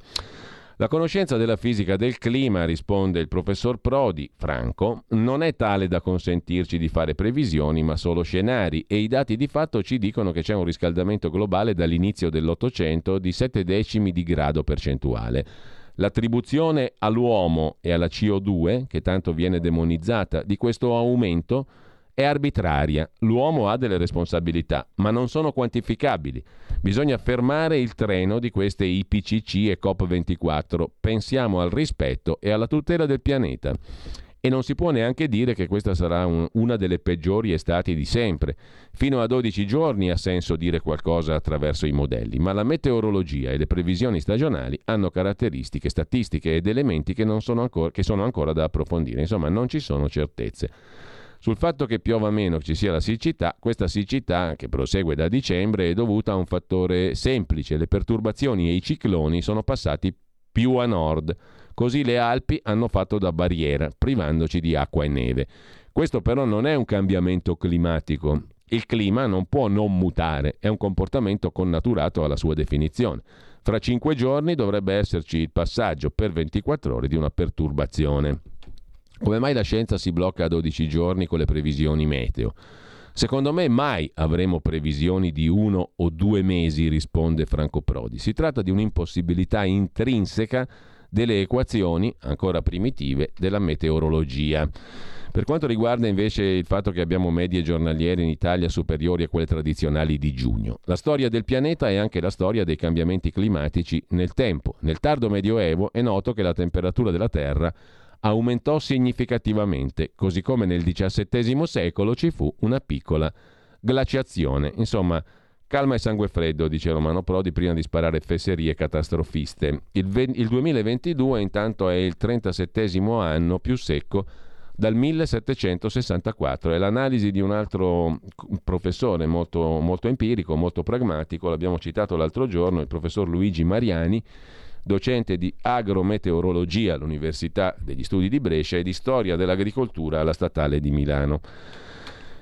La conoscenza della fisica del clima, risponde il professor Prodi, Franco, non è tale da consentirci di fare previsioni, ma solo scenari e i dati di fatto ci dicono che c'è un riscaldamento globale dall'inizio dell'Ottocento di 7 decimi di grado percentuale. L'attribuzione all'uomo e alla CO2, che tanto viene demonizzata, di questo aumento è arbitraria. L'uomo ha delle responsabilità, ma non sono quantificabili. Bisogna fermare il treno di queste IPCC e COP24. Pensiamo al rispetto e alla tutela del pianeta. E non si può neanche dire che questa sarà un, una delle peggiori estati di sempre. Fino a 12 giorni ha senso dire qualcosa attraverso i modelli, ma la meteorologia e le previsioni stagionali hanno caratteristiche statistiche ed elementi che, sono ancora, che sono ancora da approfondire. Insomma, non ci sono certezze. Sul fatto che piova meno, che ci sia la siccità, questa siccità che prosegue da dicembre è dovuta a un fattore semplice, le perturbazioni e i cicloni sono passati più a nord Così le Alpi hanno fatto da barriera, privandoci di acqua e neve. Questo però non è un cambiamento climatico. Il clima non può non mutare, è un comportamento connaturato alla sua definizione. Fra cinque giorni dovrebbe esserci il passaggio per 24 ore di una perturbazione. Come mai la scienza si blocca a 12 giorni con le previsioni meteo? Secondo me mai avremo previsioni di uno o due mesi, risponde Franco Prodi. Si tratta di un'impossibilità intrinseca delle equazioni ancora primitive della meteorologia. Per quanto riguarda invece il fatto che abbiamo medie giornaliere in Italia superiori a quelle tradizionali di giugno, la storia del pianeta è anche la storia dei cambiamenti climatici nel tempo. Nel tardo medioevo è noto che la temperatura della Terra aumentò significativamente, così come nel XVII secolo ci fu una piccola glaciazione. Insomma, Calma e sangue freddo, dice Romano Prodi, prima di sparare fesserie catastrofiste. Il, ve- il 2022 intanto è il 37 anno più secco dal 1764. È l'analisi di un altro professore molto, molto empirico, molto pragmatico, l'abbiamo citato l'altro giorno, il professor Luigi Mariani, docente di agrometeorologia all'Università degli Studi di Brescia e di storia dell'agricoltura alla Statale di Milano.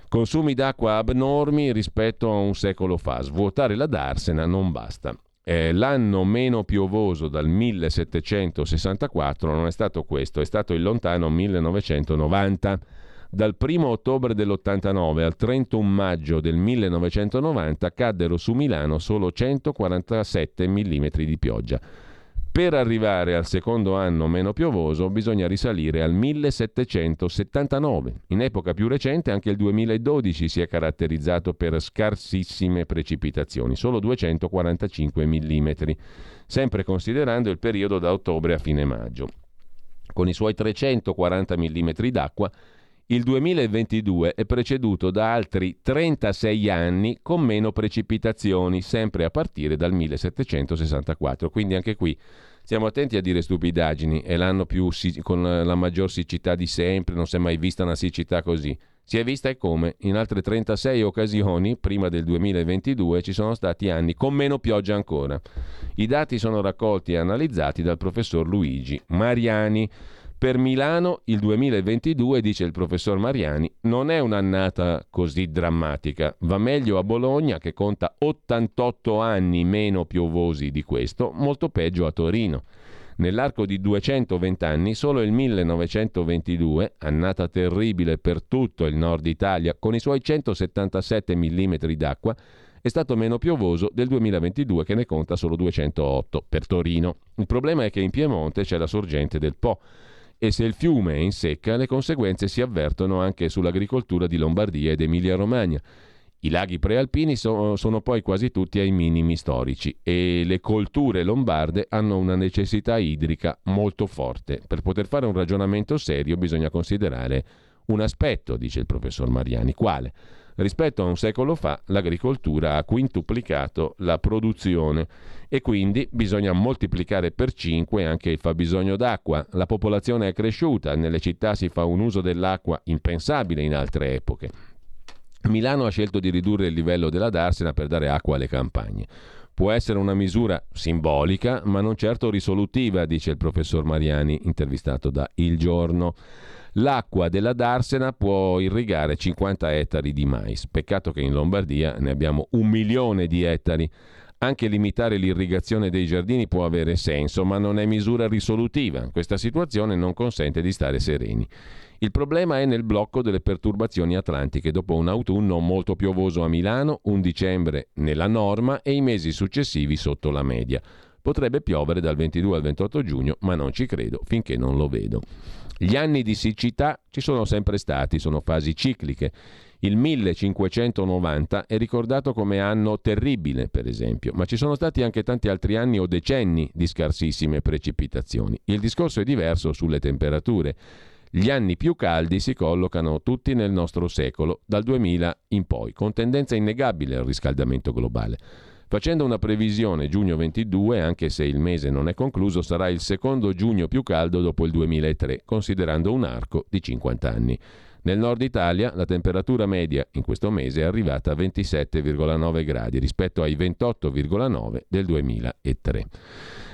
Consumi d'acqua abnormi rispetto a un secolo fa. Svuotare la Darsena non basta. Eh, l'anno meno piovoso dal 1764 non è stato questo, è stato il lontano 1990. Dal 1 ottobre dell'89 al 31 maggio del 1990 caddero su Milano solo 147 mm di pioggia. Per arrivare al secondo anno meno piovoso bisogna risalire al 1779. In epoca più recente anche il 2012 si è caratterizzato per scarsissime precipitazioni, solo 245 mm, sempre considerando il periodo da ottobre a fine maggio. Con i suoi 340 mm d'acqua, il 2022 è preceduto da altri 36 anni con meno precipitazioni, sempre a partire dal 1764. Quindi anche qui stiamo attenti a dire stupidaggini. È l'anno più, con la maggior siccità di sempre, non si è mai vista una siccità così. Si è vista e come in altre 36 occasioni, prima del 2022, ci sono stati anni con meno pioggia ancora. I dati sono raccolti e analizzati dal professor Luigi Mariani. Per Milano il 2022, dice il professor Mariani, non è un'annata così drammatica. Va meglio a Bologna, che conta 88 anni meno piovosi di questo, molto peggio a Torino. Nell'arco di 220 anni, solo il 1922, annata terribile per tutto il nord Italia, con i suoi 177 mm d'acqua, è stato meno piovoso del 2022 che ne conta solo 208 per Torino. Il problema è che in Piemonte c'è la sorgente del Po e se il fiume è in secca le conseguenze si avvertono anche sull'agricoltura di Lombardia ed Emilia-Romagna. I laghi prealpini so, sono poi quasi tutti ai minimi storici e le colture lombarde hanno una necessità idrica molto forte. Per poter fare un ragionamento serio bisogna considerare un aspetto, dice il professor Mariani. Quale? Rispetto a un secolo fa l'agricoltura ha quintuplicato la produzione e quindi bisogna moltiplicare per 5 anche il fabbisogno d'acqua. La popolazione è cresciuta, nelle città si fa un uso dell'acqua impensabile in altre epoche. Milano ha scelto di ridurre il livello della Darsena per dare acqua alle campagne. Può essere una misura simbolica, ma non certo risolutiva, dice il professor Mariani, intervistato da Il Giorno. L'acqua della Darsena può irrigare 50 ettari di mais. Peccato che in Lombardia ne abbiamo un milione di ettari. Anche limitare l'irrigazione dei giardini può avere senso, ma non è misura risolutiva. Questa situazione non consente di stare sereni. Il problema è nel blocco delle perturbazioni atlantiche dopo un autunno molto piovoso a Milano, un dicembre nella norma e i mesi successivi sotto la media. Potrebbe piovere dal 22 al 28 giugno, ma non ci credo finché non lo vedo. Gli anni di siccità ci sono sempre stati, sono fasi cicliche. Il 1590 è ricordato come anno terribile, per esempio, ma ci sono stati anche tanti altri anni o decenni di scarsissime precipitazioni. Il discorso è diverso sulle temperature. Gli anni più caldi si collocano tutti nel nostro secolo, dal 2000 in poi, con tendenza innegabile al riscaldamento globale. Facendo una previsione giugno 22, anche se il mese non è concluso, sarà il secondo giugno più caldo dopo il 2003, considerando un arco di 50 anni. Nel nord Italia la temperatura media in questo mese è arrivata a 27,9 gradi rispetto ai 28,9 del 2003.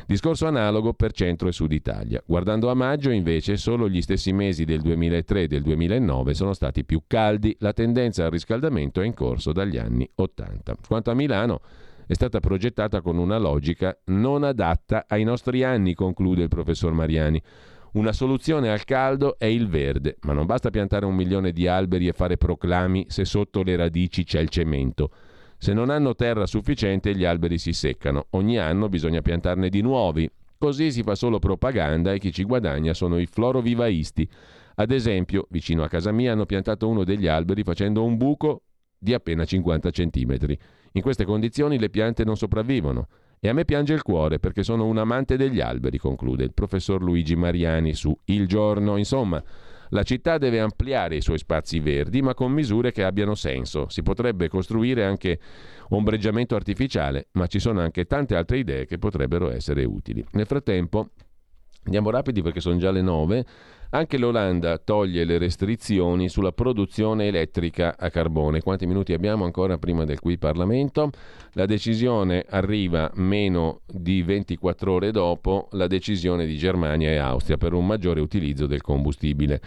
Discorso analogo per centro e sud Italia. Guardando a maggio, invece, solo gli stessi mesi del 2003 e del 2009 sono stati più caldi. La tendenza al riscaldamento è in corso dagli anni 80. Quanto a Milano, è stata progettata con una logica non adatta ai nostri anni, conclude il professor Mariani. Una soluzione al caldo è il verde, ma non basta piantare un milione di alberi e fare proclami se sotto le radici c'è il cemento. Se non hanno terra sufficiente gli alberi si seccano, ogni anno bisogna piantarne di nuovi. Così si fa solo propaganda e chi ci guadagna sono i florovivaisti. Ad esempio, vicino a casa mia hanno piantato uno degli alberi facendo un buco di appena 50 cm. In queste condizioni le piante non sopravvivono. E a me piange il cuore perché sono un amante degli alberi, conclude il professor Luigi Mariani su Il Giorno. Insomma, la città deve ampliare i suoi spazi verdi, ma con misure che abbiano senso. Si potrebbe costruire anche ombreggiamento artificiale, ma ci sono anche tante altre idee che potrebbero essere utili. Nel frattempo, andiamo rapidi perché sono già le nove. Anche l'Olanda toglie le restrizioni sulla produzione elettrica a carbone. Quanti minuti abbiamo ancora prima del qui Parlamento? La decisione arriva meno di 24 ore dopo la decisione di Germania e Austria per un maggiore utilizzo del combustibile.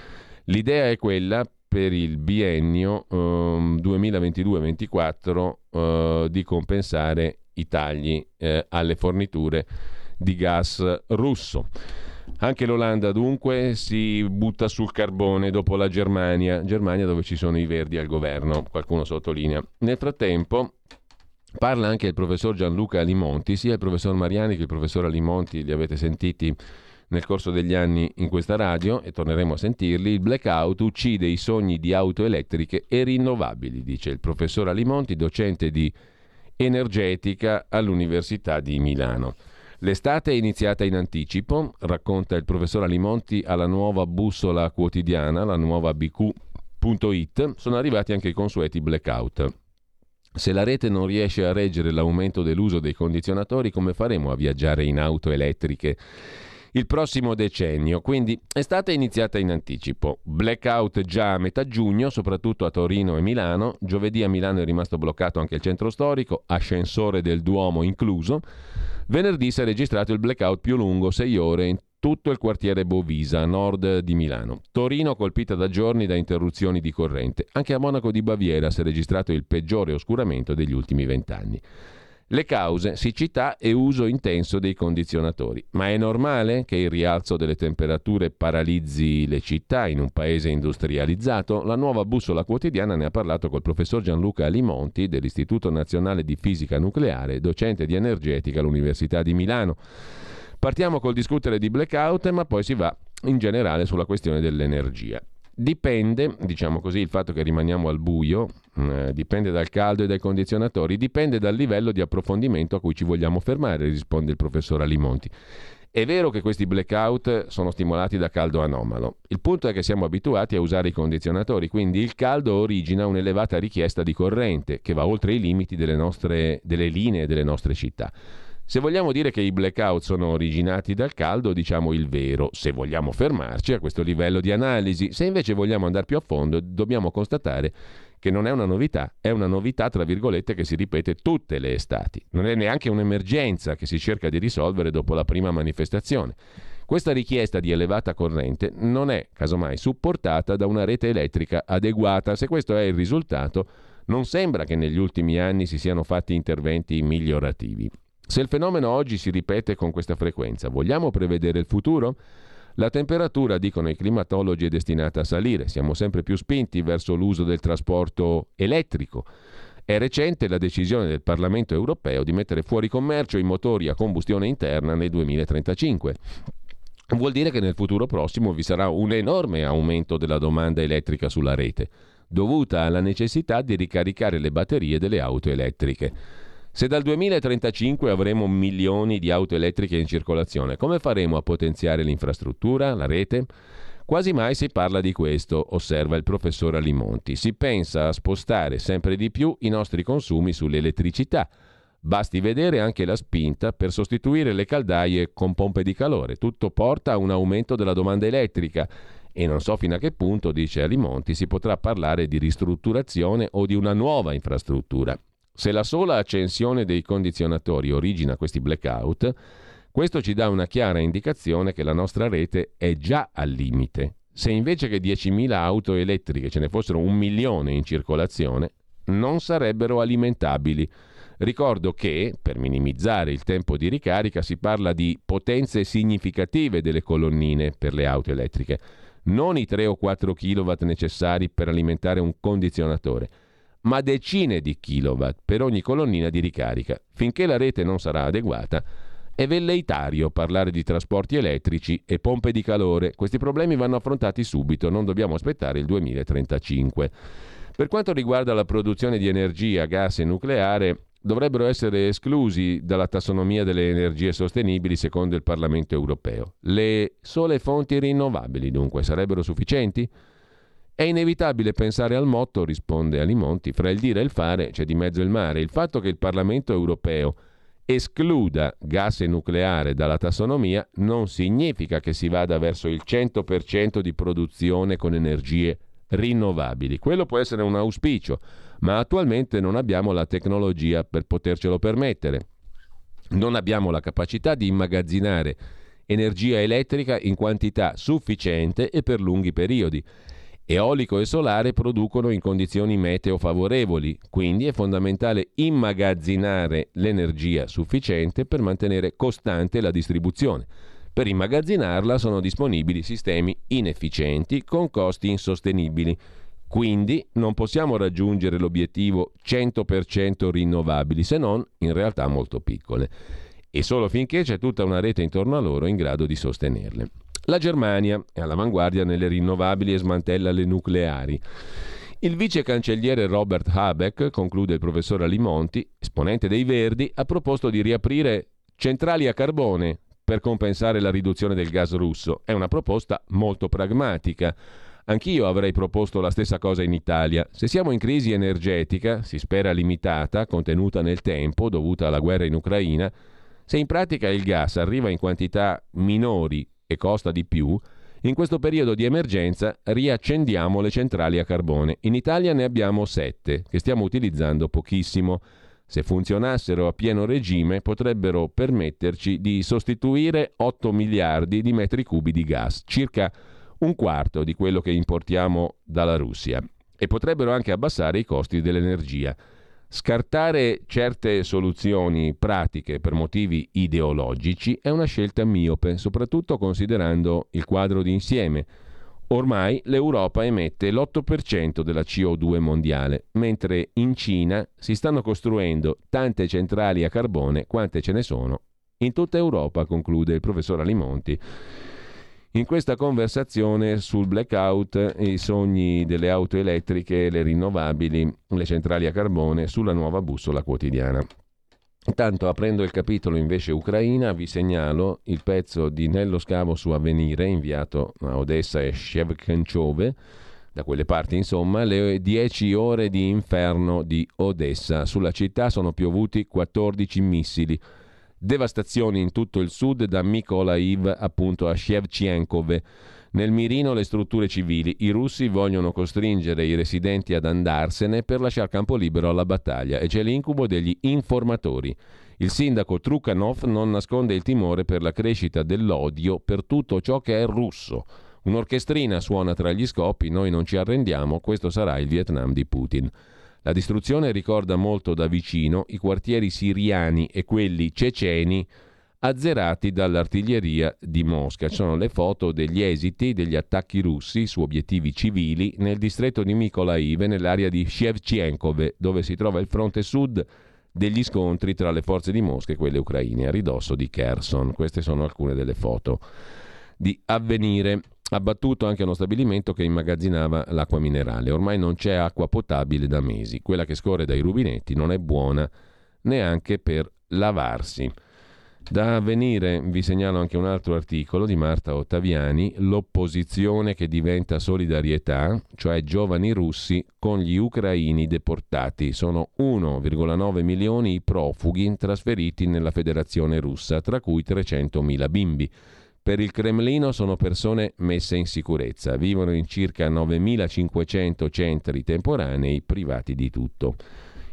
L'idea è quella per il biennio um, 2022-24 uh, di compensare i tagli uh, alle forniture di gas russo. Anche l'Olanda dunque si butta sul carbone dopo la Germania, Germania dove ci sono i verdi al governo, qualcuno sottolinea. Nel frattempo parla anche il professor Gianluca Alimonti, sia il professor Mariani che il professor Alimonti li avete sentiti nel corso degli anni in questa radio e torneremo a sentirli. Il blackout uccide i sogni di auto elettriche e rinnovabili, dice il professor Alimonti, docente di energetica all'Università di Milano. L'estate è iniziata in anticipo, racconta il professor Alimonti alla nuova bussola quotidiana, la nuova BQ It sono arrivati anche i consueti blackout. Se la rete non riesce a reggere l'aumento dell'uso dei condizionatori, come faremo a viaggiare in auto elettriche il prossimo decennio? Quindi estate iniziata in anticipo. Blackout già a metà giugno, soprattutto a Torino e Milano. Giovedì a Milano è rimasto bloccato anche il centro storico, ascensore del Duomo incluso. Venerdì si è registrato il blackout più lungo, 6 ore, in tutto il quartiere Bovisa, a nord di Milano. Torino colpita da giorni da interruzioni di corrente. Anche a Monaco di Baviera si è registrato il peggiore oscuramento degli ultimi vent'anni. Le cause, siccità e uso intenso dei condizionatori. Ma è normale che il rialzo delle temperature paralizzi le città in un paese industrializzato? La nuova bussola quotidiana ne ha parlato col professor Gianluca Alimonti dell'Istituto Nazionale di Fisica Nucleare, docente di energetica all'Università di Milano. Partiamo col discutere di blackout, ma poi si va in generale sulla questione dell'energia. Dipende, diciamo così, il fatto che rimaniamo al buio, eh, dipende dal caldo e dai condizionatori, dipende dal livello di approfondimento a cui ci vogliamo fermare, risponde il professor Alimonti. È vero che questi blackout sono stimolati da caldo anomalo. Il punto è che siamo abituati a usare i condizionatori, quindi il caldo origina un'elevata richiesta di corrente che va oltre i limiti delle, nostre, delle linee delle nostre città. Se vogliamo dire che i blackout sono originati dal caldo, diciamo il vero, se vogliamo fermarci a questo livello di analisi. Se invece vogliamo andare più a fondo, dobbiamo constatare che non è una novità, è una novità tra virgolette che si ripete tutte le estati. Non è neanche un'emergenza che si cerca di risolvere dopo la prima manifestazione. Questa richiesta di elevata corrente non è, casomai, supportata da una rete elettrica adeguata. Se questo è il risultato, non sembra che negli ultimi anni si siano fatti interventi migliorativi. Se il fenomeno oggi si ripete con questa frequenza, vogliamo prevedere il futuro? La temperatura, dicono i climatologi, è destinata a salire, siamo sempre più spinti verso l'uso del trasporto elettrico. È recente la decisione del Parlamento europeo di mettere fuori commercio i motori a combustione interna nel 2035. Vuol dire che nel futuro prossimo vi sarà un enorme aumento della domanda elettrica sulla rete, dovuta alla necessità di ricaricare le batterie delle auto elettriche. Se dal 2035 avremo milioni di auto elettriche in circolazione, come faremo a potenziare l'infrastruttura, la rete? Quasi mai si parla di questo, osserva il professor Alimonti. Si pensa a spostare sempre di più i nostri consumi sull'elettricità. Basti vedere anche la spinta per sostituire le caldaie con pompe di calore. Tutto porta a un aumento della domanda elettrica e non so fino a che punto, dice Alimonti, si potrà parlare di ristrutturazione o di una nuova infrastruttura. Se la sola accensione dei condizionatori origina questi blackout, questo ci dà una chiara indicazione che la nostra rete è già al limite. Se invece che 10.000 auto elettriche ce ne fossero un milione in circolazione, non sarebbero alimentabili. Ricordo che, per minimizzare il tempo di ricarica, si parla di potenze significative delle colonnine per le auto elettriche, non i 3 o 4 kW necessari per alimentare un condizionatore ma decine di kilowatt per ogni colonnina di ricarica. Finché la rete non sarà adeguata, è velleitario parlare di trasporti elettrici e pompe di calore. Questi problemi vanno affrontati subito, non dobbiamo aspettare il 2035. Per quanto riguarda la produzione di energia, gas e nucleare, dovrebbero essere esclusi dalla tassonomia delle energie sostenibili secondo il Parlamento europeo. Le sole fonti rinnovabili, dunque, sarebbero sufficienti? È inevitabile pensare al motto, risponde Alimonti, fra il dire e il fare c'è di mezzo il mare. Il fatto che il Parlamento europeo escluda gas e nucleare dalla tassonomia non significa che si vada verso il 100% di produzione con energie rinnovabili. Quello può essere un auspicio, ma attualmente non abbiamo la tecnologia per potercelo permettere. Non abbiamo la capacità di immagazzinare energia elettrica in quantità sufficiente e per lunghi periodi. Eolico e solare producono in condizioni meteo favorevoli, quindi è fondamentale immagazzinare l'energia sufficiente per mantenere costante la distribuzione. Per immagazzinarla sono disponibili sistemi inefficienti con costi insostenibili. Quindi non possiamo raggiungere l'obiettivo 100% rinnovabili, se non in realtà molto piccole. E solo finché c'è tutta una rete intorno a loro in grado di sostenerle. La Germania è all'avanguardia nelle rinnovabili e smantella le nucleari. Il vice cancelliere Robert Habeck, conclude il professor Alimonti, esponente dei Verdi, ha proposto di riaprire centrali a carbone per compensare la riduzione del gas russo. È una proposta molto pragmatica. Anch'io avrei proposto la stessa cosa in Italia. Se siamo in crisi energetica, si spera limitata, contenuta nel tempo, dovuta alla guerra in Ucraina, se in pratica il gas arriva in quantità minori e costa di più, in questo periodo di emergenza riaccendiamo le centrali a carbone. In Italia ne abbiamo sette, che stiamo utilizzando pochissimo. Se funzionassero a pieno regime potrebbero permetterci di sostituire 8 miliardi di metri cubi di gas, circa un quarto di quello che importiamo dalla Russia, e potrebbero anche abbassare i costi dell'energia. Scartare certe soluzioni pratiche per motivi ideologici è una scelta miope, soprattutto considerando il quadro d'insieme. Ormai l'Europa emette l'8% della CO2 mondiale, mentre in Cina si stanno costruendo tante centrali a carbone quante ce ne sono in tutta Europa, conclude il professor Alimonti in questa conversazione sul blackout, i sogni delle auto elettriche, le rinnovabili, le centrali a carbone, sulla nuova bussola quotidiana. Intanto, aprendo il capitolo invece Ucraina, vi segnalo il pezzo di Nello Scavo su Avvenire, inviato a Odessa e Shevkenchove, da quelle parti insomma, le 10 ore di inferno di Odessa. Sulla città sono piovuti 14 missili Devastazioni in tutto il sud da Mykolaiv appunto a Shevchenkov. Nel mirino le strutture civili. I russi vogliono costringere i residenti ad andarsene per lasciare campo libero alla battaglia e c'è l'incubo degli informatori. Il sindaco Trukhanov non nasconde il timore per la crescita dell'odio per tutto ciò che è russo. Un'orchestrina suona tra gli scoppi, noi non ci arrendiamo, questo sarà il Vietnam di Putin. La distruzione ricorda molto da vicino i quartieri siriani e quelli ceceni azzerati dall'artiglieria di Mosca. Ci sono le foto degli esiti degli attacchi russi su obiettivi civili nel distretto di Mykolaiv, nell'area di Shevchenkov, dove si trova il fronte sud degli scontri tra le forze di Mosca e quelle ucraine, a ridosso di Kherson. Queste sono alcune delle foto di avvenire abbattuto anche uno stabilimento che immagazzinava l'acqua minerale. Ormai non c'è acqua potabile da mesi. Quella che scorre dai rubinetti non è buona neanche per lavarsi. Da avvenire vi segnalo anche un altro articolo di Marta Ottaviani, l'opposizione che diventa solidarietà, cioè giovani russi con gli ucraini deportati. Sono 1,9 milioni i profughi trasferiti nella federazione russa, tra cui 300.000 bimbi. Per il Cremlino sono persone messe in sicurezza, vivono in circa 9.500 centri temporanei privati di tutto.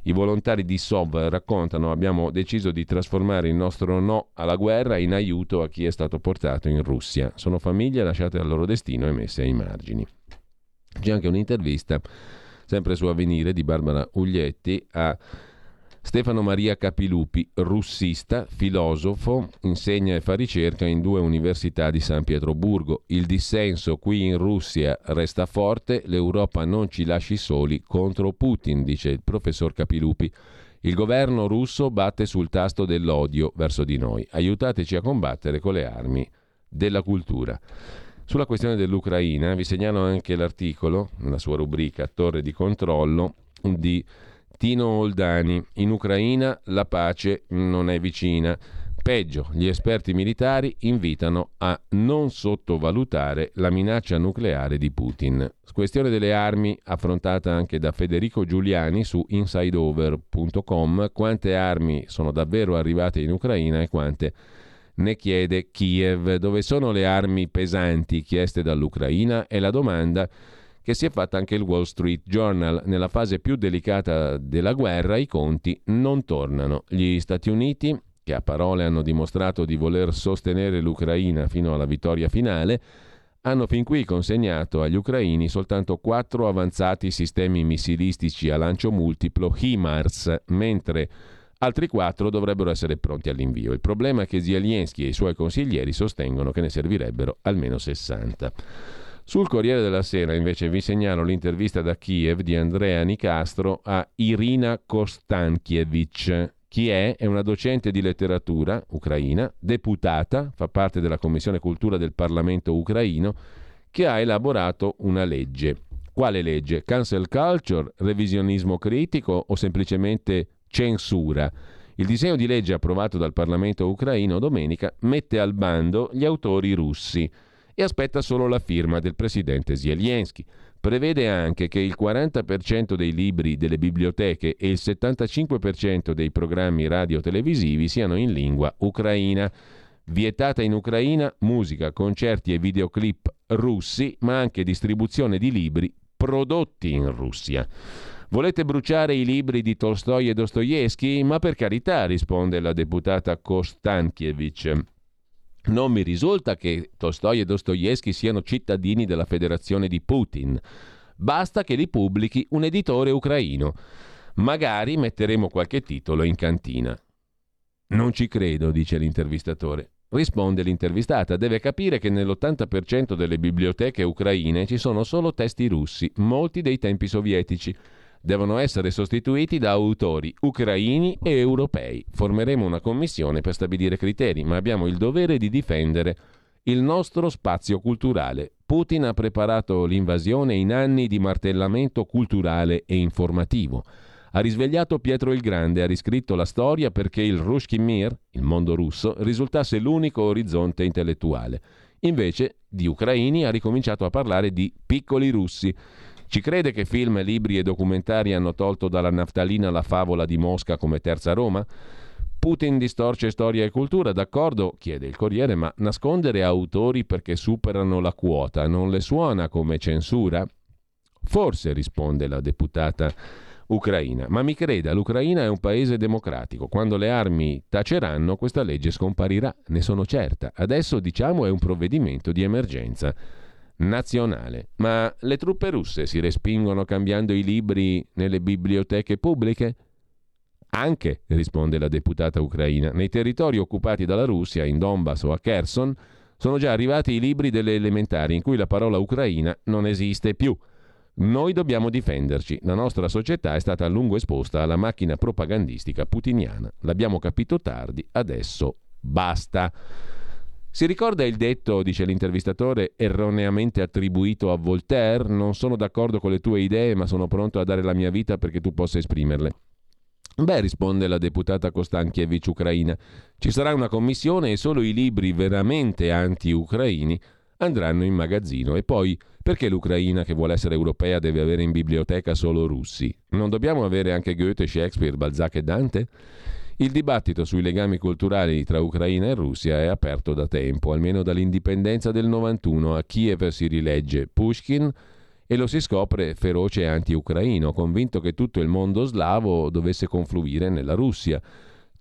I volontari di SOV raccontano abbiamo deciso di trasformare il nostro no alla guerra in aiuto a chi è stato portato in Russia. Sono famiglie lasciate al loro destino e messe ai margini. C'è anche un'intervista, sempre su Avvenire, di Barbara Uglietti a Stefano Maria Capilupi, russista, filosofo, insegna e fa ricerca in due università di San Pietroburgo. Il dissenso qui in Russia resta forte, l'Europa non ci lasci soli contro Putin, dice il professor Capilupi. Il governo russo batte sul tasto dell'odio verso di noi. Aiutateci a combattere con le armi della cultura. Sulla questione dell'Ucraina vi segnalo anche l'articolo, nella sua rubrica Torre di controllo, di Tino Oldani, in Ucraina la pace non è vicina. Peggio, gli esperti militari invitano a non sottovalutare la minaccia nucleare di Putin. Questione delle armi affrontata anche da Federico Giuliani su insideover.com. Quante armi sono davvero arrivate in Ucraina e quante ne chiede Kiev. Dove sono le armi pesanti chieste dall'Ucraina? È la domanda che si è fatta anche il Wall Street Journal. Nella fase più delicata della guerra i conti non tornano. Gli Stati Uniti, che a parole hanno dimostrato di voler sostenere l'Ucraina fino alla vittoria finale, hanno fin qui consegnato agli ucraini soltanto quattro avanzati sistemi missilistici a lancio multiplo HIMARS, mentre altri quattro dovrebbero essere pronti all'invio. Il problema è che Zelensky e i suoi consiglieri sostengono che ne servirebbero almeno 60. Sul Corriere della Sera invece vi segnalo l'intervista da Kiev di Andrea Nicastro a Irina Kostankiewicz. Chi è? È una docente di letteratura ucraina, deputata, fa parte della Commissione Cultura del Parlamento ucraino, che ha elaborato una legge. Quale legge? Cancel culture, revisionismo critico o semplicemente censura? Il disegno di legge approvato dal Parlamento ucraino domenica mette al bando gli autori russi e aspetta solo la firma del presidente Zelensky. Prevede anche che il 40% dei libri delle biblioteche e il 75% dei programmi radio-televisivi siano in lingua ucraina. Vietata in Ucraina musica, concerti e videoclip russi, ma anche distribuzione di libri prodotti in Russia. Volete bruciare i libri di Tolstoi e Dostoevsky? Ma per carità, risponde la deputata Kostankiewicz. Non mi risulta che Tolstoi e Dostoevsky siano cittadini della federazione di Putin. Basta che li pubblichi un editore ucraino. Magari metteremo qualche titolo in cantina. Non ci credo, dice l'intervistatore. Risponde l'intervistata, deve capire che nell'80% delle biblioteche ucraine ci sono solo testi russi, molti dei tempi sovietici. Devono essere sostituiti da autori ucraini e europei. Formeremo una commissione per stabilire criteri, ma abbiamo il dovere di difendere il nostro spazio culturale. Putin ha preparato l'invasione in anni di martellamento culturale e informativo ha risvegliato Pietro il Grande, ha riscritto la storia perché il Rushkin Mir, il mondo russo, risultasse l'unico orizzonte intellettuale. Invece di ucraini ha ricominciato a parlare di piccoli russi. Ci crede che film, libri e documentari hanno tolto dalla naftalina la favola di Mosca come terza Roma? Putin distorce storia e cultura, d'accordo, chiede il Corriere, ma nascondere autori perché superano la quota non le suona come censura? Forse, risponde la deputata ucraina. Ma mi creda, l'Ucraina è un paese democratico. Quando le armi taceranno, questa legge scomparirà, ne sono certa. Adesso diciamo è un provvedimento di emergenza nazionale. Ma le truppe russe si respingono cambiando i libri nelle biblioteche pubbliche? Anche, risponde la deputata ucraina, nei territori occupati dalla Russia, in Donbass o a Kherson, sono già arrivati i libri delle elementari in cui la parola ucraina non esiste più. Noi dobbiamo difenderci. La nostra società è stata a lungo esposta alla macchina propagandistica putiniana. L'abbiamo capito tardi, adesso basta. Si ricorda il detto, dice l'intervistatore, erroneamente attribuito a Voltaire? Non sono d'accordo con le tue idee, ma sono pronto a dare la mia vita perché tu possa esprimerle. Beh, risponde la deputata Kostankiewicz ucraina, ci sarà una commissione e solo i libri veramente anti-ucraini andranno in magazzino e poi perché l'Ucraina che vuole essere europea deve avere in biblioteca solo russi? Non dobbiamo avere anche Goethe, Shakespeare, Balzac e Dante? Il dibattito sui legami culturali tra Ucraina e Russia è aperto da tempo, almeno dall'indipendenza del 91. A Kiev si rilegge Pushkin e lo si scopre feroce anti-ucraino, convinto che tutto il mondo slavo dovesse confluire nella Russia.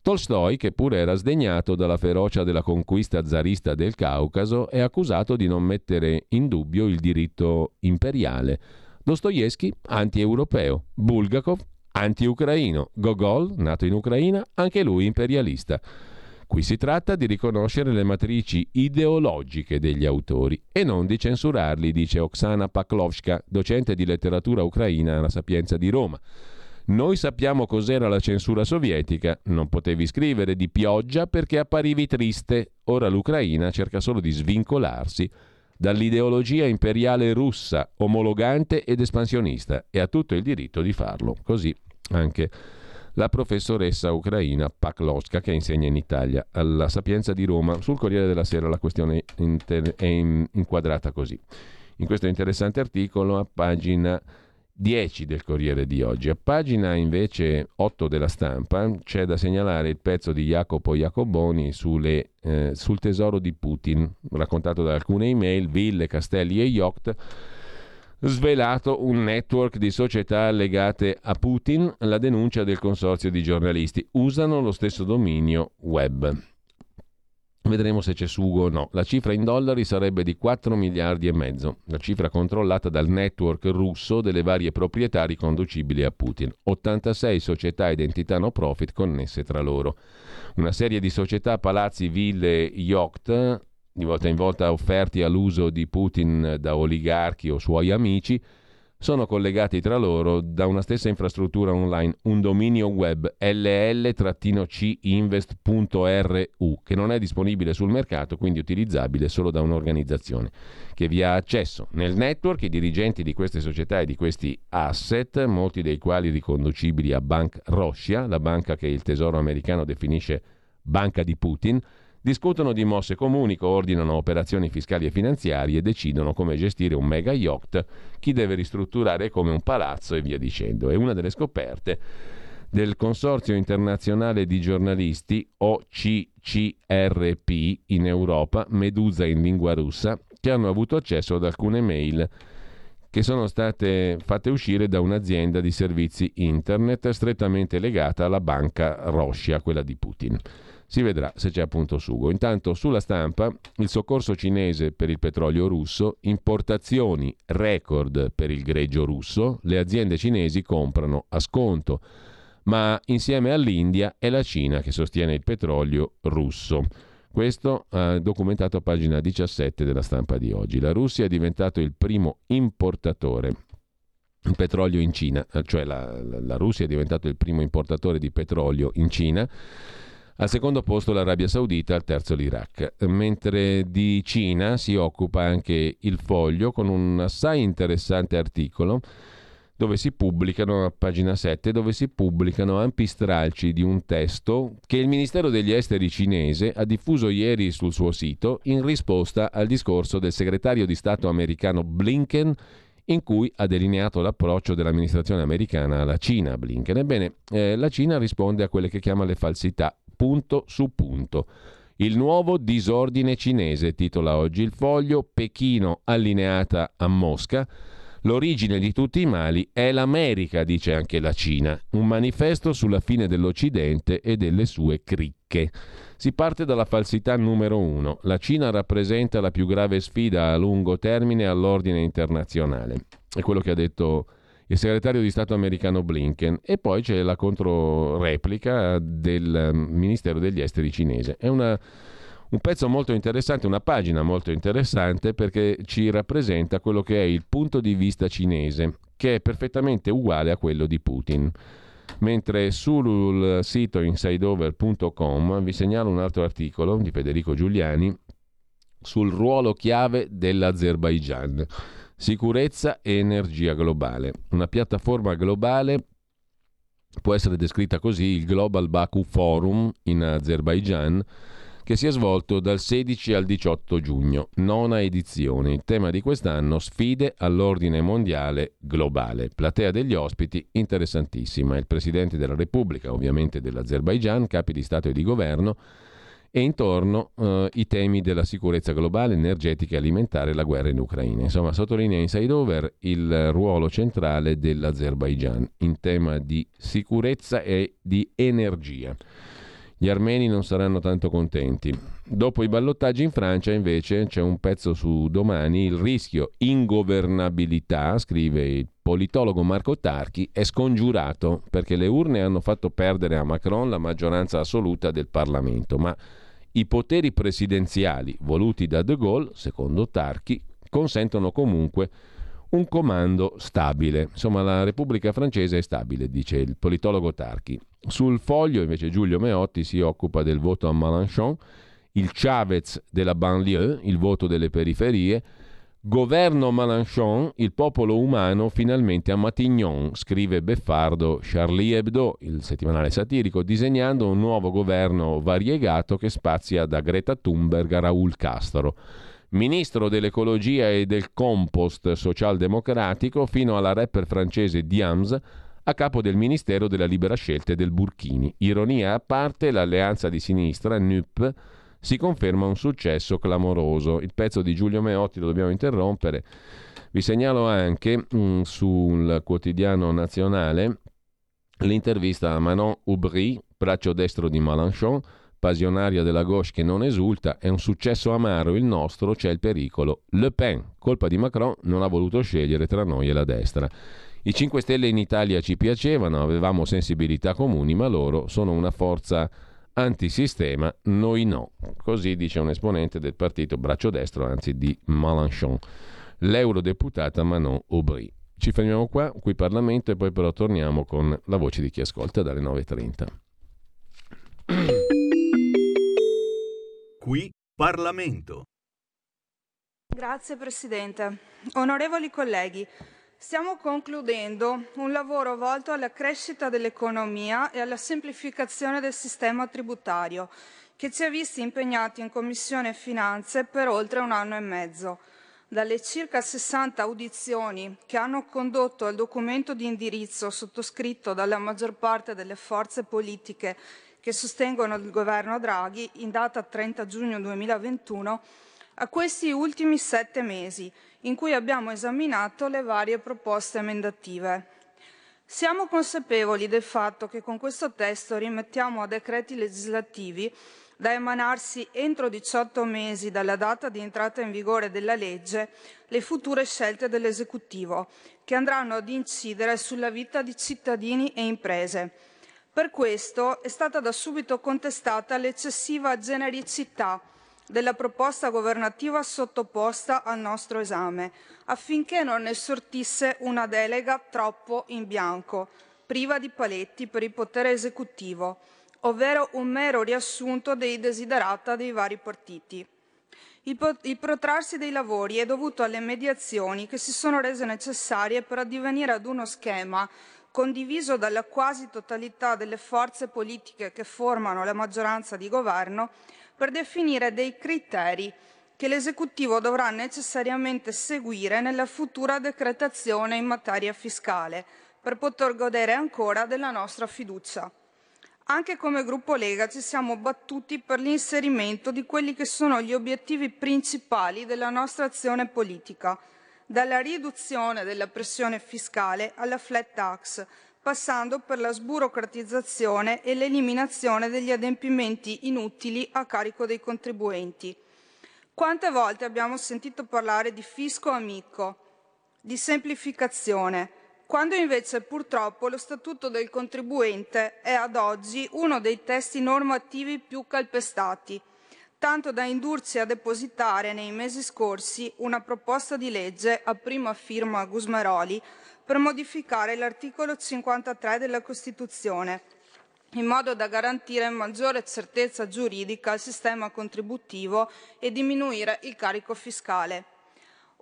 Tolstoi, che pure era sdegnato dalla ferocia della conquista zarista del Caucaso, è accusato di non mettere in dubbio il diritto imperiale. Dostoevsky, anti-europeo. Bulgakov, anti-ucraino. Gogol, nato in Ucraina, anche lui imperialista. Qui si tratta di riconoscere le matrici ideologiche degli autori e non di censurarli, dice Oksana Paklovska, docente di letteratura ucraina alla Sapienza di Roma. Noi sappiamo cos'era la censura sovietica, non potevi scrivere di pioggia perché apparivi triste. Ora l'Ucraina cerca solo di svincolarsi dall'ideologia imperiale russa, omologante ed espansionista, e ha tutto il diritto di farlo. Così anche la professoressa ucraina Paklovska che insegna in Italia alla Sapienza di Roma. Sul Corriere della Sera la questione è inquadrata così. In questo interessante articolo a pagina 10 del Corriere di oggi. A pagina invece 8 della stampa c'è da segnalare il pezzo di Jacopo Jacoboni sulle, eh, sul tesoro di Putin, raccontato da alcune email, ville, castelli e yacht, svelato un network di società legate a Putin, la denuncia del consorzio di giornalisti. Usano lo stesso dominio web. Vedremo se c'è sugo o no. La cifra in dollari sarebbe di 4 miliardi e mezzo, la cifra controllata dal network russo delle varie proprietà riconducibili a Putin. 86 società ed entità no profit connesse tra loro. Una serie di società, palazzi, ville, yacht, di volta in volta offerti all'uso di Putin da oligarchi o suoi amici, sono collegati tra loro da una stessa infrastruttura online, un dominio web ll-cinvest.ru che non è disponibile sul mercato, quindi utilizzabile solo da un'organizzazione che vi ha accesso. Nel network i dirigenti di queste società e di questi asset, molti dei quali riconducibili a Bank Russia, la banca che il Tesoro americano definisce banca di Putin, discutono di mosse comuni, coordinano operazioni fiscali e finanziarie, decidono come gestire un mega yacht, chi deve ristrutturare come un palazzo e via dicendo. È una delle scoperte del Consorzio internazionale di giornalisti OCCRP in Europa, Medusa in lingua russa, che hanno avuto accesso ad alcune mail che sono state fatte uscire da un'azienda di servizi internet strettamente legata alla banca Russia, quella di Putin. Si vedrà se c'è appunto sugo. Intanto sulla stampa il soccorso cinese per il petrolio russo, importazioni record per il greggio russo, le aziende cinesi comprano a sconto, ma insieme all'India è la Cina che sostiene il petrolio russo. Questo è documentato a pagina 17 della stampa di oggi. La Russia è diventato il primo importatore di petrolio in Cina, cioè la, la, la Russia è diventato il primo importatore di petrolio in Cina. Al secondo posto l'Arabia Saudita, al terzo l'Iraq. Mentre di Cina si occupa anche il Foglio con un assai interessante articolo dove si pubblicano, a pagina 7, dove si pubblicano ampi stralci di un testo che il Ministero degli Esteri cinese ha diffuso ieri sul suo sito in risposta al discorso del segretario di Stato americano Blinken in cui ha delineato l'approccio dell'amministrazione americana alla Cina. Blinken. Ebbene, eh, la Cina risponde a quelle che chiama le falsità, punto su punto. Il nuovo disordine cinese, titola oggi il foglio, Pechino allineata a Mosca L'origine di tutti i mali è l'America, dice anche la Cina, un manifesto sulla fine dell'Occidente e delle sue cricche. Si parte dalla falsità numero uno. La Cina rappresenta la più grave sfida a lungo termine all'ordine internazionale. È quello che ha detto il segretario di Stato americano Blinken. E poi c'è la controreplica del Ministero degli Esteri cinese. È una un pezzo molto interessante, una pagina molto interessante perché ci rappresenta quello che è il punto di vista cinese, che è perfettamente uguale a quello di Putin. Mentre sul sito insideover.com vi segnalo un altro articolo di Federico Giuliani sul ruolo chiave dell'Azerbaigian. Sicurezza e energia globale. Una piattaforma globale può essere descritta così il Global Baku Forum in Azerbaigian che si è svolto dal 16 al 18 giugno, nona edizione. Il tema di quest'anno sfide all'ordine mondiale globale. Platea degli ospiti interessantissima. Il Presidente della Repubblica, ovviamente dell'Azerbaigian, capi di Stato e di Governo, e intorno eh, i temi della sicurezza globale, energetica e alimentare la guerra in Ucraina. Insomma, sottolinea Inside Over il ruolo centrale dell'Azerbaigian in tema di sicurezza e di energia. Gli armeni non saranno tanto contenti. Dopo i ballottaggi in Francia, invece, c'è un pezzo su domani, il rischio ingovernabilità, scrive il politologo Marco Tarchi, è scongiurato perché le urne hanno fatto perdere a Macron la maggioranza assoluta del Parlamento, ma i poteri presidenziali voluti da De Gaulle, secondo Tarchi, consentono comunque un comando stabile. Insomma, la Repubblica francese è stabile, dice il politologo Tarchi. Sul foglio, invece, Giulio Meotti si occupa del voto a Mélenchon, il Chavez della banlieue, il voto delle periferie, Governo Mélenchon, il popolo umano finalmente a Matignon, scrive beffardo Charlie Hebdo, il settimanale satirico, disegnando un nuovo governo variegato che spazia da Greta Thunberg a Raul Castro ministro dell'ecologia e del compost socialdemocratico, fino alla rapper francese Diams, a capo del Ministero della Libera Scelta e del Burkini. Ironia a parte, l'alleanza di sinistra, NUP, si conferma un successo clamoroso. Il pezzo di Giulio Meotti lo dobbiamo interrompere. Vi segnalo anche mh, mm, sul quotidiano nazionale l'intervista a Manon Aubry, braccio destro di Mélenchon, passionaria della gauche che non esulta, è un successo amaro il nostro, c'è il pericolo. Le Pen, colpa di Macron, non ha voluto scegliere tra noi e la destra. I 5 Stelle in Italia ci piacevano, avevamo sensibilità comuni, ma loro sono una forza antisistema, noi no. Così dice un esponente del partito braccio destro, anzi di Mélenchon, l'eurodeputata Manon Aubry. Ci fermiamo qua, qui Parlamento, e poi però torniamo con la voce di chi ascolta dalle 9.30. Qui Parlamento. Grazie Presidente. Onorevoli colleghi, stiamo concludendo un lavoro volto alla crescita dell'economia e alla semplificazione del sistema tributario che ci ha visti impegnati in Commissione Finanze per oltre un anno e mezzo. Dalle circa 60 audizioni che hanno condotto al documento di indirizzo sottoscritto dalla maggior parte delle forze politiche che sostengono il governo Draghi in data 30 giugno 2021, a questi ultimi sette mesi in cui abbiamo esaminato le varie proposte emendative. Siamo consapevoli del fatto che con questo testo rimettiamo a decreti legislativi da emanarsi entro 18 mesi dalla data di entrata in vigore della legge le future scelte dell'esecutivo che andranno ad incidere sulla vita di cittadini e imprese. Per questo è stata da subito contestata l'eccessiva genericità della proposta governativa sottoposta al nostro esame, affinché non ne sortisse una delega troppo in bianco, priva di paletti per il potere esecutivo, ovvero un mero riassunto dei desiderata dei vari partiti. Il, po- il, protrarsi dei lavori è dovuto alle mediazioni che si sono rese necessarie per addivenire ad uno schema condiviso dalla quasi totalità delle forze politiche che formano la maggioranza di governo per definire dei criteri che l'esecutivo dovrà necessariamente seguire nella futura decretazione in materia fiscale per poter godere ancora della nostra fiducia. Anche come gruppo Lega ci siamo battuti per l'inserimento di quelli che sono gli obiettivi principali della nostra azione politica, dalla riduzione della pressione fiscale alla flat tax, passando per la sburocratizzazione e l'eliminazione degli adempimenti inutili a carico dei contribuenti. Quante volte abbiamo sentito parlare di fisco amico, di semplificazione, quando invece purtroppo lo Statuto del contribuente è ad oggi uno dei testi normativi più calpestati, tanto da indurci a depositare nei mesi scorsi una proposta di legge a prima firma Gusmeroli per modificare l'articolo 53 della Costituzione, in modo da garantire maggiore certezza giuridica al sistema contributivo e diminuire il carico fiscale.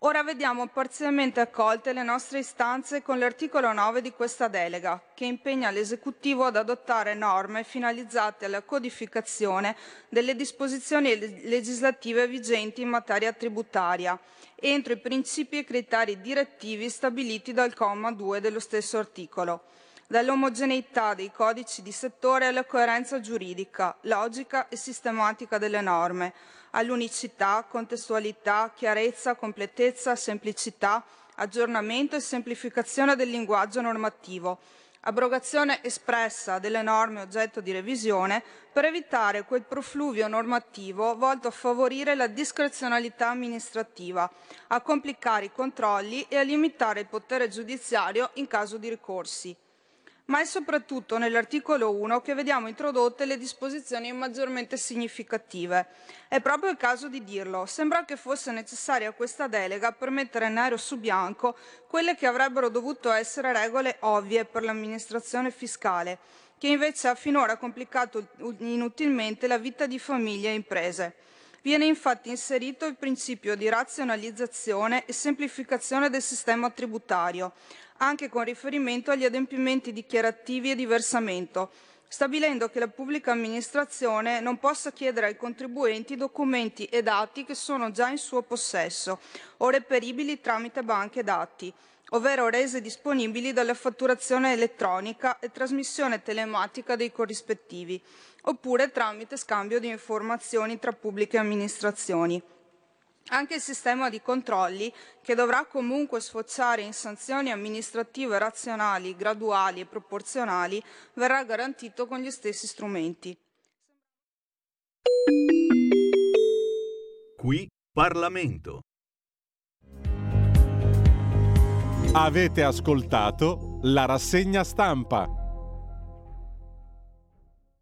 Ora vediamo parzialmente accolte le nostre istanze con l'articolo 9 di questa delega, che impegna l'Esecutivo ad adottare norme finalizzate alla codificazione delle disposizioni legislative vigenti in materia tributaria, entro i principi e criteri direttivi stabiliti dal comma 2 dello stesso articolo dall'omogeneità dei codici di settore alla coerenza giuridica, logica e sistematica delle norme, all'unicità, contestualità, chiarezza, completezza, semplicità, aggiornamento e semplificazione del linguaggio normativo, abrogazione espressa delle norme oggetto di revisione per evitare quel profluvio normativo volto a favorire la discrezionalità amministrativa, a complicare i controlli e a limitare il potere giudiziario in caso di ricorsi ma è soprattutto nell'articolo 1 che vediamo introdotte le disposizioni maggiormente significative. È proprio il caso di dirlo. Sembra che fosse necessaria questa delega per mettere nero su bianco quelle che avrebbero dovuto essere regole ovvie per l'amministrazione fiscale, che invece ha finora complicato inutilmente la vita di famiglie e imprese. Viene infatti inserito il principio di razionalizzazione e semplificazione del sistema tributario, anche con riferimento agli adempimenti dichiarativi e di versamento, stabilendo che la pubblica amministrazione non possa chiedere ai contribuenti documenti e dati che sono già in suo possesso o reperibili tramite banche dati, ovvero rese disponibili dalla fatturazione elettronica e trasmissione telematica dei corrispettivi, oppure tramite scambio di informazioni tra pubbliche amministrazioni. Anche il sistema di controlli, che dovrà comunque sfociare in sanzioni amministrative razionali, graduali e proporzionali, verrà garantito con gli stessi strumenti. Qui Parlamento. Avete ascoltato la rassegna stampa.